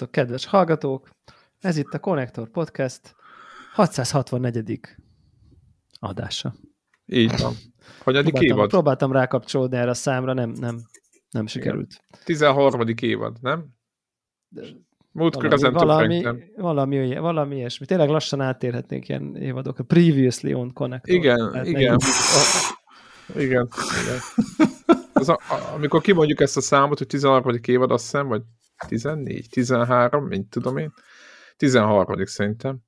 Szerbusztok, kedves hallgatók! Ez itt a Connector Podcast 664. adása. Így van. Hanyadik Próbáltam, évad? próbáltam rákapcsolódni erre a számra, nem, nem, nem sikerült. 13. évad, nem? Múltkor ezen valami, töprengtem. valami, valami, valami ilyesmi. Tényleg lassan átérhetnék ilyen évadokra. Previously on Connector. Igen, igen. A, igen, igen. Az a, a, amikor kimondjuk ezt a számot, hogy 13. évad, azt hiszem, vagy 14, 13, mint tudom én. 13. szerintem.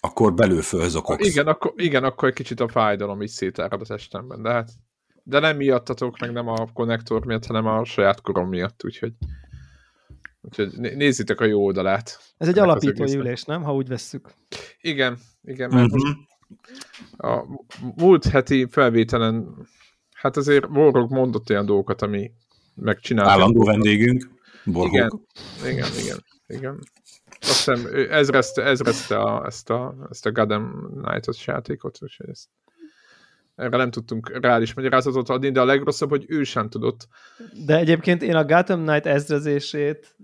Akkor belül fölzokogsz. Igen akkor, igen, akkor egy kicsit a fájdalom is szétárad a testemben, de hát de nem miattatok, meg nem a konnektor miatt, hanem a saját korom miatt, úgyhogy úgyhogy né- nézzétek a jó oldalát. Ez egy alapító ülés, nem? Ha úgy vesszük. Igen, igen, mert Mhm. a múlt heti felvételen, hát azért Borog mondott olyan dolgokat, ami megcsinálta. Állandó vendégünk, Borgók. Igen, igen, igen, igen. Azt hiszem, ő ezrezte, ezrezte a, ezt, a, ezt a Gotham Knights játékot, úgyhogy ezt erre nem tudtunk reális magyarázatot adni, de a legrosszabb, hogy ő sem tudott. De egyébként én a Gotham Knight ezrezését,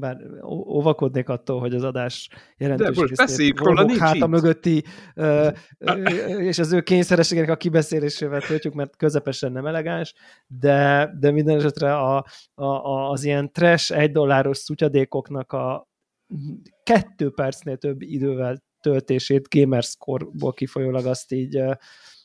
bár óvakodnék attól, hogy az adás jelentős De most beszéljük róla, nincs háta itt. mögötti ö, ö, és az ő kényszerességének a kibeszélésével töltjük, mert közepesen nem elegáns, de, de minden esetre a, a, a, az ilyen trash egy dolláros szutyadékoknak a kettő percnél több idővel töltését gamerscore-ból kifolyólag azt így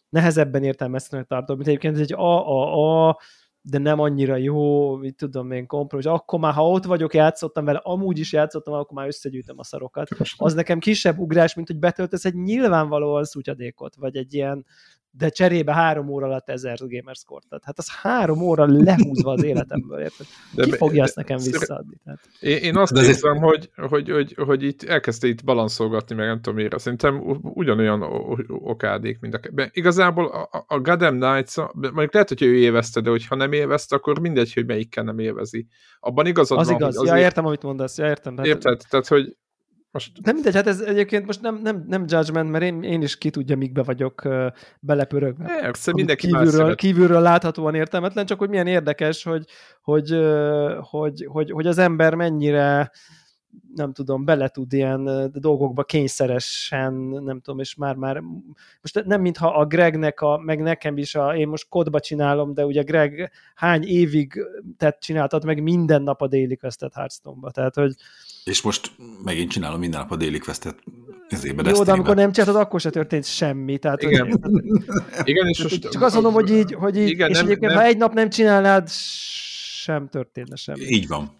nehezebben értelmezhetőnek tartom, mint egyébként ez egy AAA, de nem annyira jó, mit tudom én, kompromis. Akkor már, ha ott vagyok, játszottam vele, amúgy is játszottam, akkor már összegyűjtöm a szarokat. Az nekem kisebb ugrás, mint hogy betöltesz egy nyilvánvalóan szutyadékot, vagy egy ilyen, de cserébe három óra alatt ezer gamerscore Hát az három óra lehúzva az életemből, érted? De Ki fogja ezt nekem de- visszaadni? Tehát. Én, én azt De érzem, hogy, hogy, hogy, hogy itt elkezdte itt balanszolgatni, meg nem tudom miért. Szerintem ugyanolyan okádék, mint a... be- Igazából a, a- Gotham knights mondjuk lehet, hogy ő élvezte, de hogyha nem élvezte, akkor mindegy, hogy melyikkel nem élvezi. Abban igazad Az van, igaz. hogy Ja, azért- értem, amit mondasz. Ja, értem. Hát- Érted? Tehát, hogy most Nem mindegy, hát ez egyébként most nem, nem, nem judgment, mert én, én is ki tudja, mikbe vagyok uh, belepörögve. Amit mindenki kívülről, kívülről láthatóan értelmetlen, csak hogy milyen érdekes, hogy, hogy, hogy, hogy, hogy az ember mennyire nem tudom, bele tud ilyen dolgokba kényszeresen, nem tudom, és már-már, most nem mintha a Gregnek, a, meg nekem is, a, én most kodba csinálom, de ugye Greg hány évig tett, csináltad meg minden nap a Daily Quest-et Hearthstone-ba, tehát hogy És most megint csinálom minden nap a Daily Quest-et ezébe jó, de amikor nem csináltad, akkor se történt semmi, tehát hogy- Igen. Igen, és most... Csak azt mondom, hogy így, hogy így Igen, és nem- egyébként, nem- ha egy nap nem csinálnád, sem történne semmi. Így van.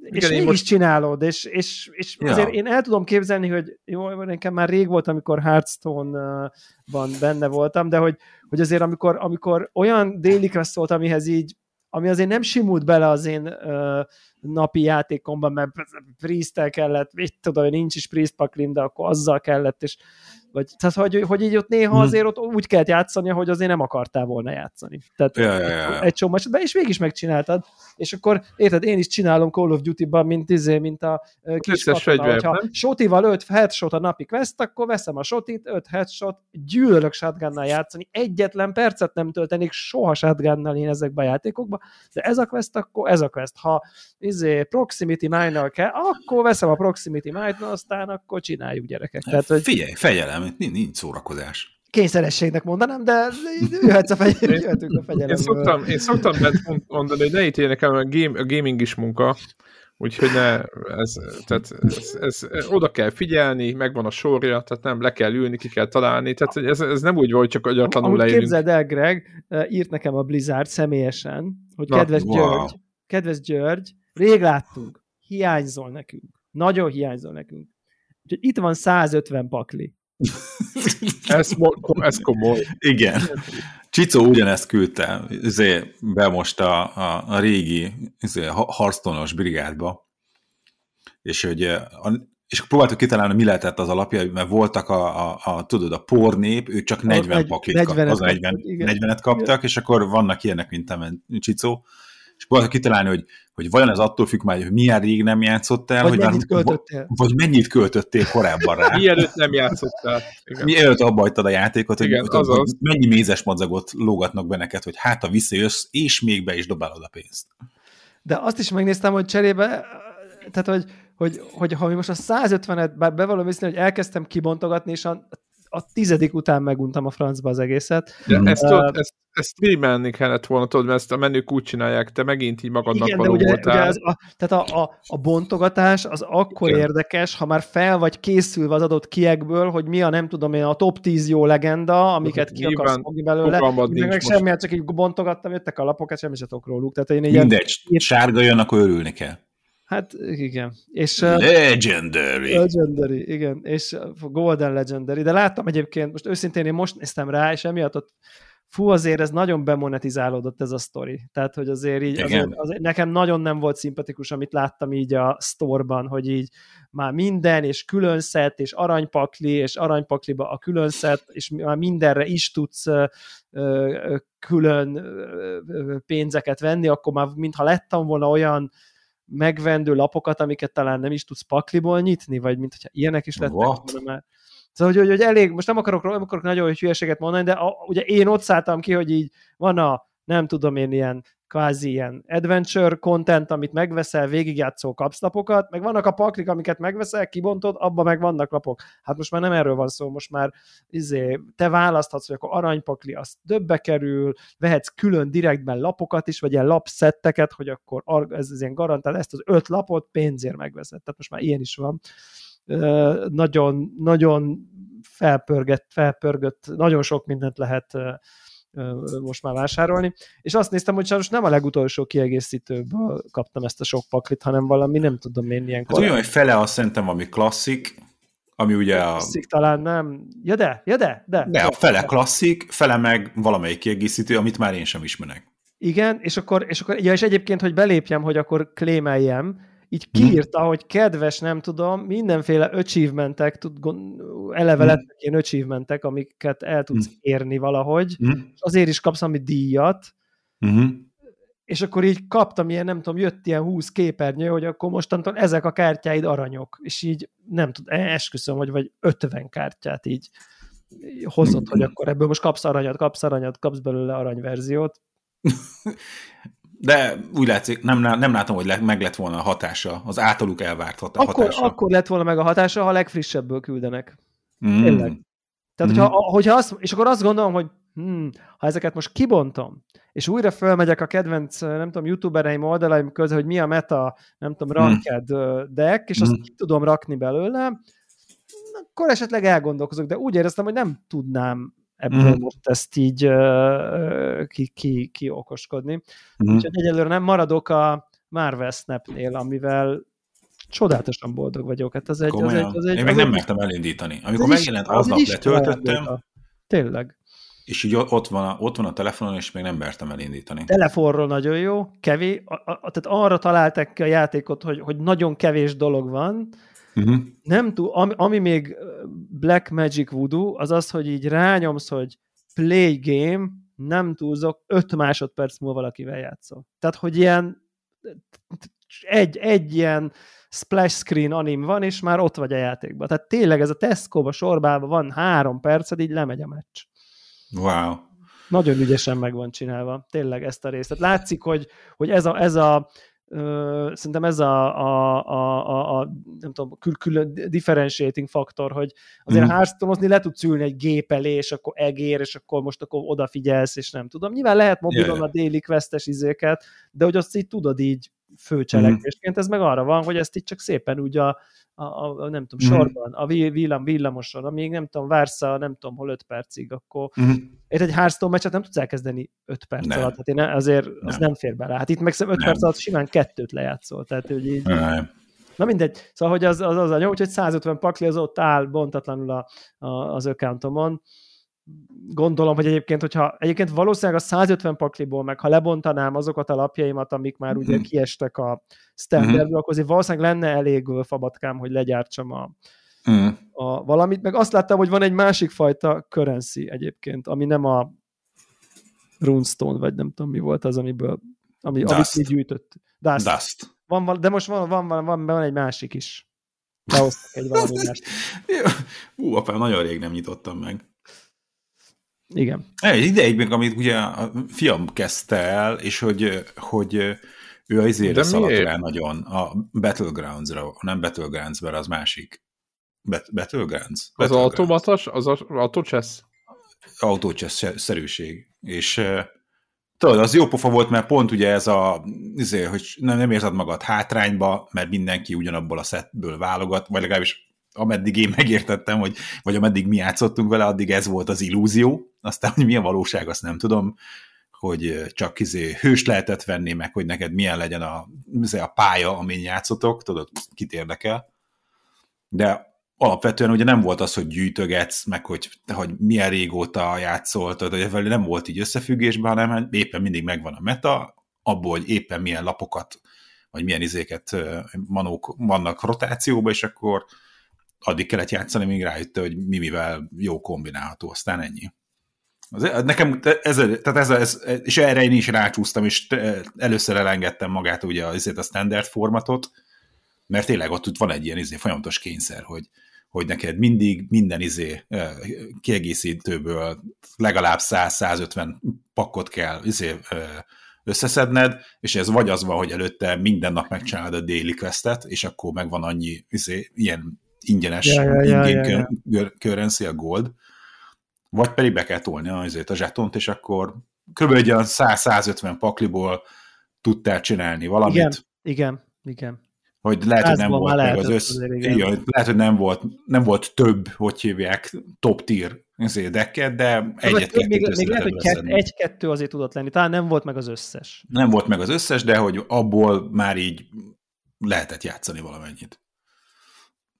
és Igen, én mégis most- csinálod, és, és, és Ja. azért én el tudom képzelni, hogy jó, nekem már rég volt, amikor Hearthstone-ban benne voltam, de hogy, hogy azért amikor, amikor olyan Daily Quest volt, amihez így ami azért nem simult bele az én uh, napi játékomban, mert priest kellett, mit tudom, nincs is priest paklim, de akkor azzal kellett, és vagy, tehát, hogy, hogy így ott néha Hmm. azért ott úgy kellett játszani, hogy azért nem akartál volna játszani. Tehát Ja, ja, ja, egy csomó esetben, és mégis megcsináltad, és akkor érted, én is csinálom Call of Duty-ban, mint, izé, mint a ö, kis katona, hogyha sotival 5 headshot a napi quest, akkor veszem a sotit, 5 headshot, gyűlölök shotgunnal játszani, egyetlen percet nem töltenék soha shotgunnal én ezekbe a játékokba, de ez a quest, akkor ez a quest. Ha izé, proximity mine kell, akkor veszem a proximity mine aztán akkor csináljuk gyerekek. Tehát, hogy Figyelj, fegyelem, nincs, szórakozás. kényszerességnek mondanám, de jöhetsz a fegyelem, jöhetünk a Én szoktam, én szoktam mondani, hogy ne ítéljenek el, mert a, game, a gaming is munka, úgyhogy ne, ez, tehát ez, ez, ez, oda kell figyelni, megvan a sorja, tehát nem le kell ülni, ki kell találni, tehát ez, ez nem úgy volt, csak agyatlanul Amúgy leülünk. képzeld el, Greg, írt nekem a Blizzard személyesen, hogy Na, kedves wow. György, kedves György, rég láttunk, hiányzol nekünk. Nagyon hiányzol nekünk. Úgyhogy itt van 150 pakli. Ez, ez komoly. Igen. Csicó ugyanezt küldte izé, be most a, a, a régi izé, harctonos brigádba, és hogy a, és próbáltuk kitalálni, mi lehetett az alapja, mert voltak a, a, a tudod, a pornép, ők csak 40 negy- paklit 40-et kaptak, az kaptak, 40, igen. 40-et kaptak, és akkor vannak ilyenek, mint te, Csicó, és próbáltuk kitalálni, hogy, hogy vajon ez attól függ már, hogy milyen rég nem játszottál, Vagy hogy mennyit már- költöttél? vagy mennyit költöttél korábban rá. Mielőtt nem játszottál. Igen. Mielőtt abba hagytad a játékot, hogy, Igen, hogy, azaz. hogy mennyi mézes madzagot lógatnak be neked, hogy hát ha visszajössz, és még be is dobálod a pénzt. De azt is megnéztem, hogy cserébe tehát hogy, hogy, hogy ha mi most a 150-et, bár bevallom hogy elkezdtem kibontogatni, és a, a tizedik után meguntam a francba az egészet. Ja, ezt, uh, tudod, ezt, ezt streamelni kellett volna, tudod, mert ezt a menük úgy csinálják, te megint így magadnak igen, való de ugye, voltál. Ugye az, a, tehát a, a, a bontogatás az akkor igen. érdekes, ha már fel vagy készülve az adott kiekből, hogy mi a nem tudom én, a top 10 jó legenda, amiket ki akarsz fogni belőle. Meg, meg semmi, csak így bontogattam, jöttek a lapok, semmi se tudok róluk. Tehát én Mindegy, ilyen, sárga jön, akkor örülni kell. Hát igen. És, legendary. Legendary, igen. És Golden Legendary. De láttam egyébként, most őszintén én most néztem rá, és emiatt ott fú, azért ez nagyon bemonetizálódott ez a sztori. Tehát, hogy azért így, azért, azért nekem nagyon nem volt szimpatikus, amit láttam így a sztorban, hogy így már minden, és külön szett, és aranypakli, és aranypakliba a külön szett, és már mindenre is tudsz ö, ö, külön ö, pénzeket venni, akkor már mintha lettem volna olyan megvendő lapokat, amiket talán nem is tudsz pakliból nyitni, vagy mint hogyha ilyenek is lettek volna már. Szóval, hogy, hogy, hogy elég, most nem akarok, nem akarok nagyon hülyeséget mondani, de a, ugye én ott szálltam ki, hogy így van a, nem tudom én, ilyen kvázi ilyen adventure content, amit megveszel, végigjátszó kapsz lapokat, meg vannak a paklik, amiket megveszel, kibontod, abban meg vannak lapok. Hát most már nem erről van szó, most már izé, te választhatsz, hogy akkor aranypakli, az többe kerül, vehetsz külön direktben lapokat is, vagy ilyen lapszetteket, hogy akkor ez, ez ilyen garantál, ezt az öt lapot pénzért megveszed. Tehát most már ilyen is van. Nagyon, nagyon felpörgett, felpörgött, nagyon sok mindent lehet most már vásárolni, és azt néztem, hogy sajnos nem a legutolsó kiegészítőből kaptam ezt a sok paklit, hanem valami, nem tudom én, ilyen hát olyan, hogy fele azt szerintem ami klasszik, ami ugye a... Klasszik talán nem. Ja de, ja de, de. De a fele klasszik, fele meg valamelyik kiegészítő, amit már én sem ismerek. Igen, és akkor, és akkor, ja, és egyébként, hogy belépjem, hogy akkor klémeljem, így mhm. kiírta, hmm. hogy kedves, nem tudom, mindenféle achievementek, tud, eleve hmm. lettek ilyen achievementek, amiket el tudsz hmm. érni valahogy, hmm. és azért is kapsz ami díjat, hmm. és akkor így kaptam ilyen, nem tudom, jött ilyen 20 képernyő, hogy akkor mostantól ezek a kártyáid aranyok, és így nem tudom, esküszöm, hogy vagy 50 kártyát így hozott, hogy akkor ebből most kapsz aranyat, kapsz aranyat, kapsz belőle aranyverziót. De úgy látszik, nem, nem látom, hogy le, meg lett volna a hatása, az általuk elvárt hatása. Akkor, akkor lett volna meg a hatása, ha a legfrissebből küldenek. Mm. Tényleg. Tehát, mm. hogyha, hogyha azt, és akkor azt gondolom, hogy hmm, ha ezeket most kibontom, és újra fölmegyek a kedvenc, nem tudom, youtubereim oldalaim közé, hogy mi a meta, nem tudom, hmm. ranked mm. deck, és azt mm. ki tudom rakni belőle, akkor esetleg elgondolkozok, de úgy éreztem, hogy nem tudnám ebből mm. most ezt így uh, ki, ki, ki okoskodni. Mm. Úgyhogy egyelőre nem maradok a Marvel Snapnél, amivel csodálatosan boldog vagyok. Hát az egy, az egy, az egy, Én még nem mertem elindítani. Amikor megjelent, aznap letöltöttem. Tényleg. És így ott van, a, ott van a telefonon, és még nem mertem elindítani. Telefonról nagyon jó, kevés, a, a, tehát arra találták ki a játékot, hogy, hogy nagyon kevés dolog van, Uh-huh. Nem túl, ami, ami még Black Magic Voodoo, az az, hogy így rányomsz, hogy play game, nem túlzok, 5 másodperc múlva valakivel játszol. Tehát, hogy ilyen egy, egy ilyen splash screen anim van, és már ott vagy a játékban. Tehát tényleg ez a Tesco-ba sorbában van három perced, így lemegy a meccs. Wow. Nagyon ügyesen meg van csinálva, tényleg ezt a részt. Tehát látszik, hogy, hogy ez a, ez a szerintem ez a, a, a, a, a nem tudom, kül, külön differentiating faktor, hogy azért mm. hearthstone le tudsz ülni egy gép elé, és akkor egér, és akkor most akkor odafigyelsz, és nem tudom. Nyilván lehet mobilon yeah. a déli questes izéket, de hogy azt így tudod így főcselekvésként, mm. ez meg arra van, hogy ezt így csak szépen úgy a, a, a, nem tudom, mm. sorban, a villam, villamoson, amíg nem tudom, vársz a nem tudom, hol öt percig, akkor mm. egy Hearthstone meccset nem tudsz elkezdeni öt perc nem. alatt, hát én azért nem. az nem fér bele. Hát itt meg öt perc alatt simán kettőt lejátszol, tehát hogy így... Nem. Na mindegy, szóval hogy az az, az a nyom, úgyhogy 150 pakli az ott áll bontatlanul a, a, az accountomon, gondolom, hogy egyébként, hogyha egyébként valószínűleg a 150 pakliból, meg ha lebontanám azokat a lapjaimat, amik már ugye mhm. kiestek a standardből, mm-hmm. akkor azért valószínűleg lenne elég fabatkám, hogy legyártsam a, mm. a valamit, meg azt láttam, hogy van egy másik fajta currency egyébként, ami nem a runestone, vagy nem tudom mi volt az, amiből ami, Dust. amit gyűjtött. Dust. Dust. Van, de most van, van, van, van, van egy másik is. Behoztak egy valami mást. Ú, apám, nagyon rég nem nyitottam meg. Igen. Egy ideig még, amit ugye a fiam kezdte el, és hogy, hogy Ő az izére szaladt rá nagyon a Battlegrounds-ra, nem Battlegrounds, mert az másik. Bet Battlegrounds? Az automatas, az autochess? Autochess-szerűség. És tudod, az jó pofa volt, mert pont ugye ez a, azért, hogy nem, nem érzed magad hátrányba, mert mindenki ugyanabból a szetből válogat, vagy legalábbis ameddig én megértettem, hogy, vagy ameddig mi játszottunk vele, addig ez volt az illúzió, aztán, hogy mi a valóság, azt nem tudom, hogy csak izé hős lehetett venni, meg hogy neked milyen legyen a, izé a pálya, amin játszotok, tudod, kit érdekel. De alapvetően ugye nem volt az, hogy gyűjtögetsz, meg hogy, hogy milyen régóta játszol, tehát hogy nem volt így összefüggésben, hanem éppen mindig megvan a meta, abból, hogy éppen milyen lapokat, vagy milyen izéket manók vannak rotációban, és akkor addig kellett játszani, míg rájötte, hogy mi mivel jó kombinálható, aztán ennyi. Az, nekem ez, tehát ez, ez, és erre én is rácsúsztam, és először elengedtem magát ugye azért a standard formatot, mert tényleg ott van egy ilyen izé, folyamatos kényszer, hogy, hogy neked mindig minden izé kiegészítőből legalább 100-150 pakkot kell izé, összeszedned, és ez vagy az van, hogy előtte minden nap megcsinálod a daily questet, és akkor megvan annyi izé, ilyen ingyenes ja, ja, ja, ja, ja. currency, a gold, vagy pedig be kell tolni azért a zsetont, és akkor kb. egy olyan 100-150 pakliból tudtál csinálni valamit. Igen, igen, igen. Hogy lehet, hogy nem volt meg az össz... Igen. lehet, hogy nem volt, nem volt több, hogy hívják, top tier decket, de egyet még, még lehet, hogy egy-kettő azért tudott lenni, talán nem volt meg az összes. Nem volt meg az összes, de hogy abból már így lehetett játszani valamennyit.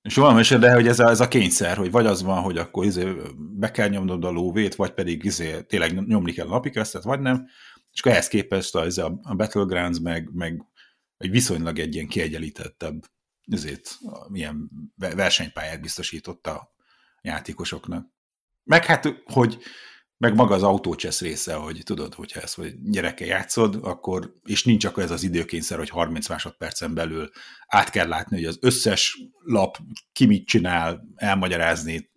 És valami de hogy ez a, ez a kényszer, hogy vagy az van, hogy akkor izé be kell nyomnod a lóvét, vagy pedig izé tényleg nyomni kell a napi questet, vagy nem. És akkor ehhez képest a, izé a Battlegrounds meg, meg egy viszonylag egy ilyen kiegyenlítettebb ezért milyen versenypályát biztosított a játékosoknak. Meg hát, hogy meg maga az autócsesz része, hogy tudod, hogyha ezt hogy gyereke játszod, akkor, és nincs akkor ez az időkényszer, hogy 30 másodpercen belül át kell látni, hogy az összes lap ki mit csinál, elmagyarázni,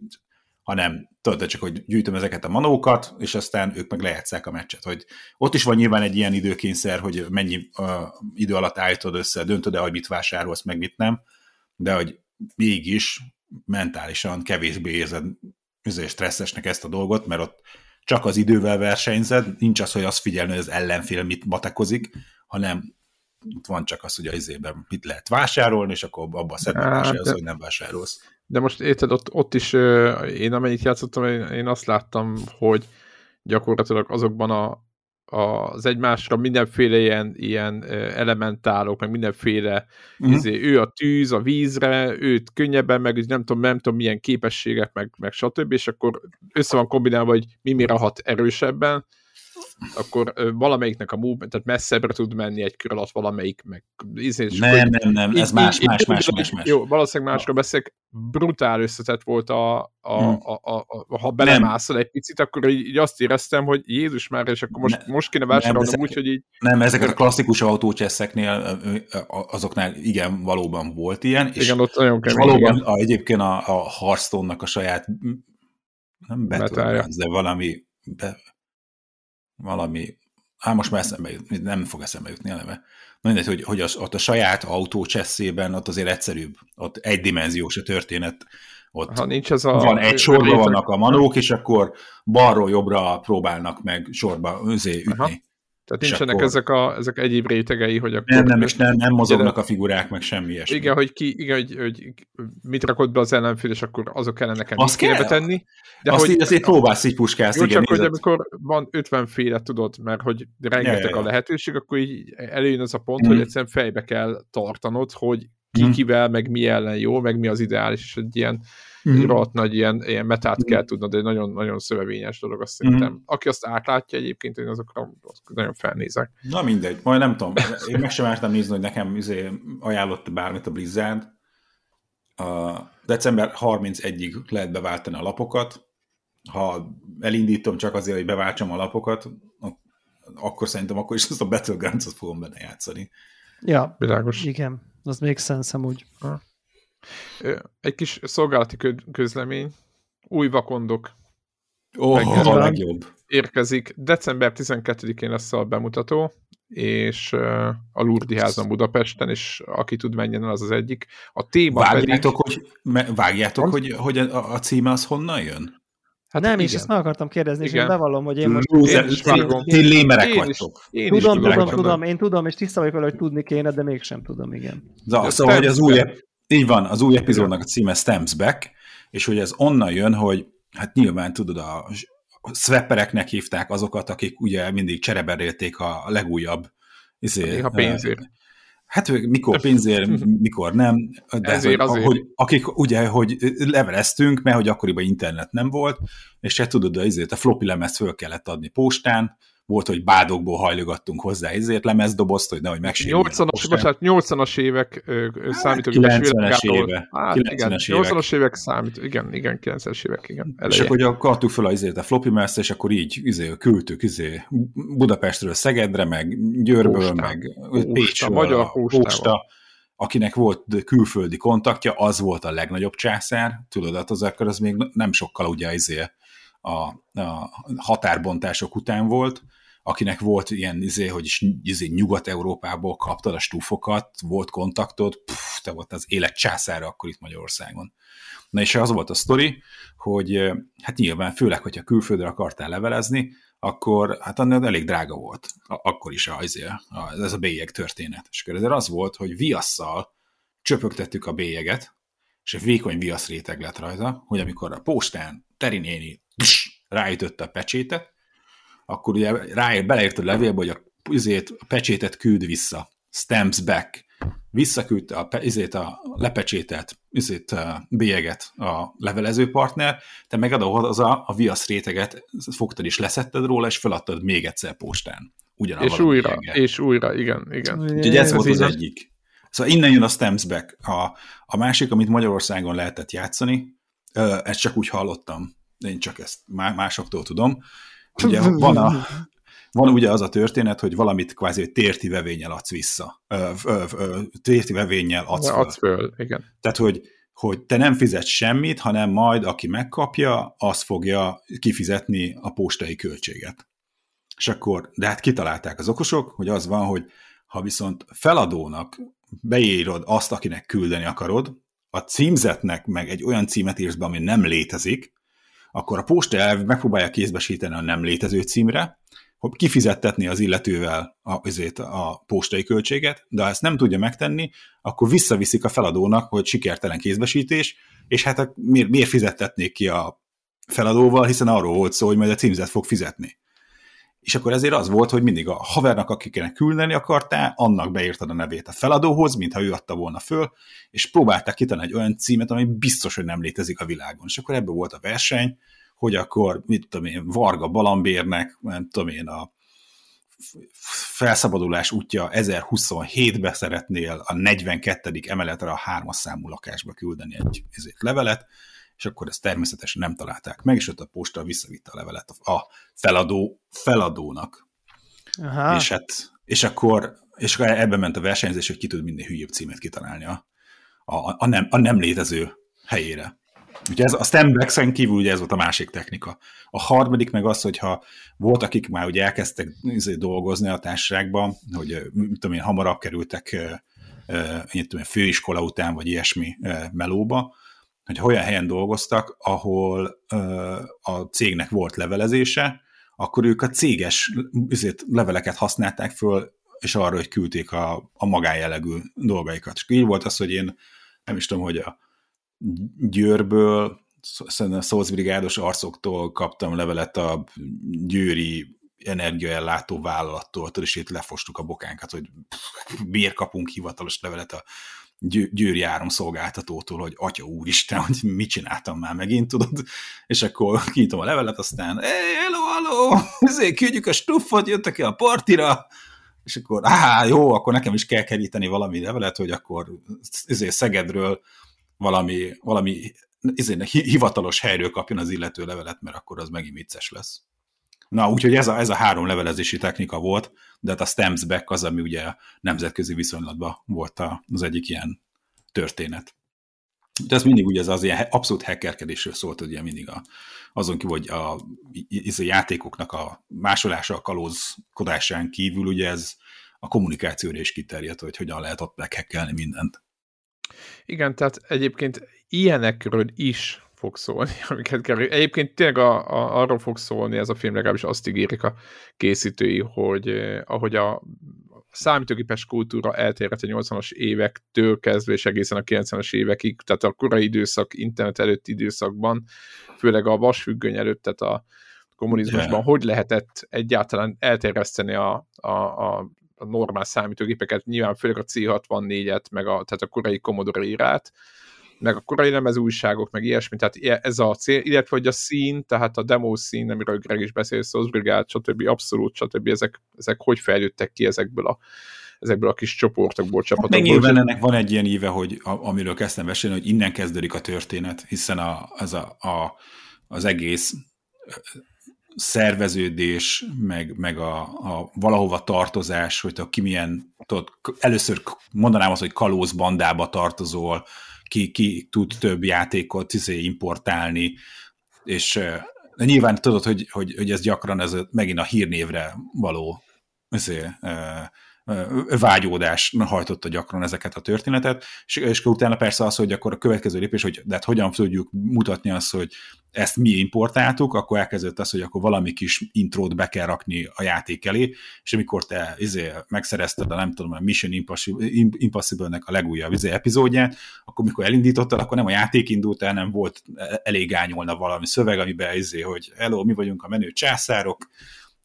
hanem tudod, csak hogy gyűjtöm ezeket a manókat, és aztán ők meg lejátszák a meccset. Hogy ott is van nyilván egy ilyen időkényszer, hogy mennyi uh, idő alatt állítod össze, döntöd-e, hogy mit vásárolsz, meg mit nem, de hogy mégis mentálisan kevésbé érzed stresszesnek ezt a dolgot, mert ott csak az idővel versenyzed, nincs az, hogy azt figyelni, hogy az ellenfél mit matekozik, hanem itt van csak az, hogy a izében mit lehet vásárolni, és akkor abban szedni hát, vásárolsz, hogy nem vásárolsz. De most érted, ott, ott is én amennyit játszottam, én azt láttam, hogy gyakorlatilag azokban a, az egymásra mindenféle ilyen, ilyen elementálok, meg mindenféle, uh-huh. izé, ő a tűz, a vízre, őt könnyebben, meg nem tudom, nem tudom milyen képességek, meg, meg stb., és akkor össze van kombinálva, hogy mi mire hat erősebben, akkor valamelyiknek a move, tehát messzebbre tud menni egy kör alatt valamelyik, meg ízés. Nem, nem, nem, ez más, más, más, más, más. Jó, valószínűleg másra beszélek, brutál összetett volt a, a, hmm. a, a, a ha belemászol egy picit, akkor így, így azt éreztem, hogy Jézus már, és akkor most, ne, most kéne vásárolnom úgy, hogy így... Nem, ezeket a klasszikus autócseszeknél, azoknál igen, valóban volt ilyen, és, igen, ott nagyon kemény, valóban igen. A, egyébként a, a Hearthstone-nak a saját nem Battlegrounds, de valami be, valami, hát most már eszembe jut, nem fog eszembe jutni a neve. Mindegy, hogy, hogy az, ott a saját autó csesszében ott azért egyszerűbb, ott egydimenziós a történet, ott ha nincs az a, van egy sorban vannak a manók, és akkor balról jobbra próbálnak meg sorba üzé ütni. Aha. Tehát nincsenek akkor... ezek, a, ezek egyéb rétegei, hogy akkor... Nem, nem, és nem, nem mozognak a figurák, meg semmi ilyesmi. Igen, hogy, ki, igen, hogy, hogy mit rakott be az ellenfél, és akkor azok kellene nekem azt kell betenni. De azt, hogy, azért próbálsz így. Jó, igen, csak hogy amikor van 50 féle, tudod, mert hogy rengeteg ja, ja, ja. a lehetőség, akkor így előjön az a pont, mm. hogy egyszerűen fejbe kell tartanod, hogy ki mm. kivel, meg mi ellen jó, meg mi az ideális, és egy ilyen mm-hmm. egy rohadt nagy ilyen, ilyen metát mm-hmm. kell tudnod, egy nagyon, nagyon szövevényes dolog, azt mm-hmm. szerintem. Aki azt átlátja egyébként, én azokra nagyon felnézek. Na mindegy, majd nem tudom, én meg sem mertem nézni, hogy nekem izé ajánlott bármit a Blizzard. A december 31-ig lehet beváltani a lapokat. Ha elindítom csak azért, hogy beváltsam a lapokat, akkor szerintem akkor is azt a Battlegrounds-ot fogom benne játszani. Ja, Világos. igen, az még sense úgy. Ha. Egy kis szolgálati közlemény. Új vakondok Oh, a legjobb. Érkezik. December 12-én lesz a bemutató, és a Lurdi házan Budapesten, és aki tud menjen el, az az egyik. A téma vágjátok, pedig... hogy, vágjátok, az? hogy, hogy a, a címe az honnan jön? Hát nem, igen. és ezt meg akartam kérdezni, igen. és én bevallom, hogy én most... Lúzer, én, én, én, én lémerek vagytok. Én tudom, tudom, tudom, tudom, én tudom, és tiszta vagyok vele, hogy tudni kéne, de mégsem tudom, igen. Za, szóval, hogy az új, így van, az új epizódnak a címe Stamps Back, és hogy ez onnan jön, hogy hát nyilván tudod, a swappereknek hívták azokat, akik ugye mindig csereberélték a legújabb izé, a pénzért. Hát mikor pénzért, mikor nem, de Ezért, hogy, hogy, akik ugye, hogy leveleztünk, mert hogy akkoriban internet nem volt, és hát tudod, de ezért a floppy lemezt föl kellett adni postán, volt, hogy bádokból hajlogattunk hozzá ezért lemezdobozt, hogy nehogy megsérüljön. 80-as, bocsánat, 80-as évek hát, számítógépes 90-es éve. Hát, 90-es igen, 80-as évek számít, igen, igen, 90-es évek, igen. Eleje. És akkor ugye adtuk fel azért a floppy mezt, és akkor így izé, küldtük izé, Budapestről Szegedre, meg Győrből, Postán. meg Pécsről, Magyar Posta, akinek volt külföldi kontaktja, az volt a legnagyobb császár, tudod, hát az akkor az még nem sokkal ugye izé a, a határbontások után volt, akinek volt ilyen, izé, hogy izé, Nyugat-Európából kaptad a stúfokat, volt kontaktod, pff, te volt az élet császára akkor itt Magyarországon. Na és az volt a sztori, hogy hát nyilván, főleg, hogyha külföldre akartál levelezni, akkor hát annak elég drága volt. Akkor is az, izé, ez a bélyeg történet. És akkor ezért az volt, hogy viasszal csöpögtettük a bélyeget, és egy vékony viasz réteg lett rajta, hogy amikor a postán Teri néni ráütötte a pecsétet, akkor ugye ráír, beleírt a levélbe, hogy a, azért, a pecsétet küld vissza. Stamps back. Visszaküldte a, izét a lepecsétet, izét a bélyeget a levelező partner, te meg az a, a viasz réteget fogtad és leszetted róla, és feladtad még egyszer postán. Ugyanabban és újra, és újra, igen, igen. Úgyhogy ez, ez volt az egyik. Szóval innen jön a Stamps back. A, a másik, amit Magyarországon lehetett játszani, ezt csak úgy hallottam, én csak ezt másoktól tudom, Ugye van, a, van ugye az a történet, hogy valamit kvázi térti vevénnyel adsz vissza. Ö, ö, ö, térti vevénnyel adsz föl. Adsz föl, igen. Tehát, hogy, hogy te nem fizetsz semmit, hanem majd aki megkapja, az fogja kifizetni a postai költséget. És akkor, de hát kitalálták az okosok, hogy az van, hogy ha viszont feladónak beírod azt, akinek küldeni akarod, a címzetnek meg egy olyan címet írsz be, ami nem létezik, akkor a posta elv megpróbálja kézbesíteni a nem létező címre, hogy kifizettetni az illetővel a, azért a postai költséget, de ha ezt nem tudja megtenni, akkor visszaviszik a feladónak, hogy sikertelen kézbesítés, és hát miért, miért fizettetnék ki a feladóval, hiszen arról volt szó, hogy majd a címzet fog fizetni. És akkor ezért az volt, hogy mindig a havernak, akiknek küldeni akartál, annak beírtad a nevét a feladóhoz, mintha ő adta volna föl, és próbálták kitalálni egy olyan címet, ami biztos, hogy nem létezik a világon. És akkor ebből volt a verseny, hogy akkor, mit tudom én, Varga Balambérnek, nem tudom én, a felszabadulás útja 1027-be szeretnél a 42. emeletre a hármas számú lakásba küldeni egy ezért levelet, és akkor ezt természetesen nem találták meg, és ott a posta visszavitte a levelet a feladó feladónak. Aha. És, hát, és akkor és akkor ebben ment a versenyzés, hogy ki tud minél hülyebb címet kitalálni a, a, a, nem, a nem létező helyére. Ugye ez, a Stambexen kívül ugye ez volt a másik technika. A harmadik meg az, hogyha volt, akik már ugye elkezdtek izé dolgozni a társaságban, hogy mit tudom én, hamarabb kerültek én tudom, főiskola után, vagy ilyesmi melóba, hogy olyan helyen dolgoztak, ahol a cégnek volt levelezése, akkor ők a céges üzét, leveleket használták föl, és arra, hogy küldték a, a magánjellegű dolgaikat. És így volt az, hogy én nem is tudom, hogy a Győrből, szerintem szózbrigádos arcoktól kaptam levelet a győri energiaellátó vállalattól, és itt lefostuk a bokánkat, hogy miért kapunk hivatalos levelet a győri áramszolgáltatótól, hogy atya úristen, hogy mit csináltam már megint, tudod, és akkor kinyitom a levelet, aztán hey, hello, hello, ezért küldjük a stuffot, jöttek ki a partira, és akkor, á, jó, akkor nekem is kell keríteni valami levelet, hogy akkor ezért Szegedről valami, valami ezért hivatalos helyről kapjon az illető levelet, mert akkor az megint vicces lesz. Na, úgyhogy ez a, ez a három levelezési technika volt, de hát a Stamps Back az, ami ugye nemzetközi viszonylatban volt az egyik ilyen történet. De ez mindig ugye az, az ilyen abszolút hackerkedésről szólt, ugye mindig a, azon kívül, hogy a, a játékoknak a másolása, a kalózkodásán kívül, ugye ez a kommunikációra is kiterjedt, hogy hogyan lehet ott meghekkelni mindent. Igen, tehát egyébként ilyenekről is fog szólni, amiket kell. Egyébként tényleg a, a, arról fog szólni ez a film, legalábbis azt ígérik a készítői, hogy eh, ahogy a számítógépes kultúra eltérhet a 80-as évektől kezdve, és egészen a 90-es évekig, tehát a korai időszak, internet előtti időszakban, főleg a vasfüggöny előtt, tehát a kommunizmusban, yeah. hogy lehetett egyáltalán elterjeszteni a, a, a, a normál számítógépeket, nyilván főleg a C64-et, meg a, tehát a korai Commodore írát, meg a korai lemez újságok, meg ilyesmi, tehát ez a cél, illetve hogy a szín, tehát a demo szín, amiről Greg is beszél, Szózbrigád, stb. abszolút, stb. Ezek, ezek hogy fejlődtek ki ezekből a, ezekből a kis csoportokból, csapatokból. Meg nyilván ennek van egy ilyen íve, hogy a, amiről kezdtem beszélni, hogy innen kezdődik a történet, hiszen a, az, a, a, az egész szerveződés, meg, meg a, a valahova tartozás, hogy ki milyen, tudod, először mondanám azt, hogy kalóz bandába tartozol, ki, ki tud több játékot izé, importálni, és nyilván tudod, hogy, hogy, hogy ez gyakran ez megint a hírnévre való izé, vágyódás hajtotta gyakran ezeket a történetet, és, és utána persze az, hogy akkor a következő lépés, hogy de hát hogyan tudjuk mutatni azt, hogy ezt mi importáltuk, akkor elkezdett az, hogy akkor valami kis intrót be kell rakni a játék elé, és amikor te izé, megszerezted a nem tudom, a Mission Impossible-nek a legújabb izé, epizódját, akkor mikor elindítottad, akkor nem a játék indult el, nem volt elég ányolna valami szöveg, amiben izé, hogy hello, mi vagyunk a menő császárok,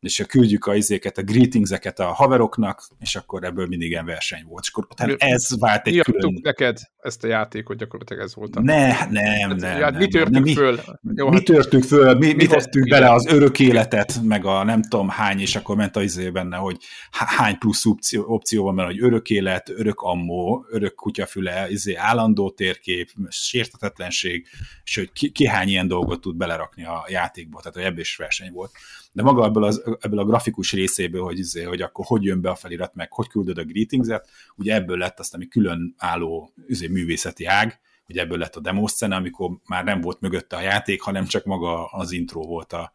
és küldjük a izéket, a greetingseket a haveroknak, és akkor ebből mindig ilyen verseny volt. És akkor utána ez vált egy külön... neked ezt a játékot, gyakorlatilag ez volt. A... Ne, nem, hát, nem, nem. Mi törtük nem, föl? Jó, mi hát... törtük föl, mi, mi, mi tettünk bele az örök életet, meg a nem tudom hány, és akkor ment a izé benne, hogy hány plusz opció, opció van benne, hogy örök élet, örök ammó, örök kutyafüle, izé, állandó térkép, sértetetlenség, és hogy ki, ki hány ilyen dolgot tud belerakni a játékba, tehát hogy ebből is verseny volt de maga ebből, az, ebből a grafikus részéből, hogy, izé, hogy akkor hogy jön be a felirat, meg hogy küldöd a greetingset, ugye ebből lett azt, ami külön álló izé, művészeti ág, hogy ebből lett a demo szene, amikor már nem volt mögötte a játék, hanem csak maga az intro volt a,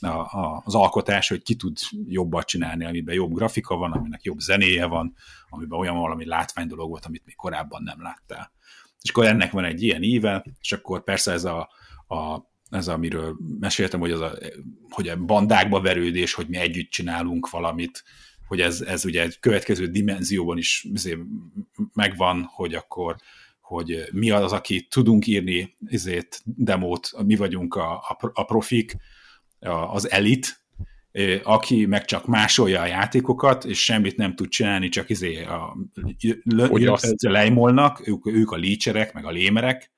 a, a, az alkotás, hogy ki tud jobbat csinálni, amiben jobb grafika van, aminek jobb zenéje van, amiben olyan valami látvány dolog volt, amit még korábban nem láttál. És akkor ennek van egy ilyen íve, és akkor persze ez a, a ez amiről meséltem, hogy, az a, hogy a bandákba verődés, hogy mi együtt csinálunk valamit, hogy ez, ez ugye egy következő dimenzióban is megvan, hogy akkor hogy mi az, aki tudunk írni ezért demót, mi vagyunk a, a, profik, az elit, aki meg csak másolja a játékokat, és semmit nem tud csinálni, csak izé a, lejmolnak, ők, ők a lícserek, meg a lémerek,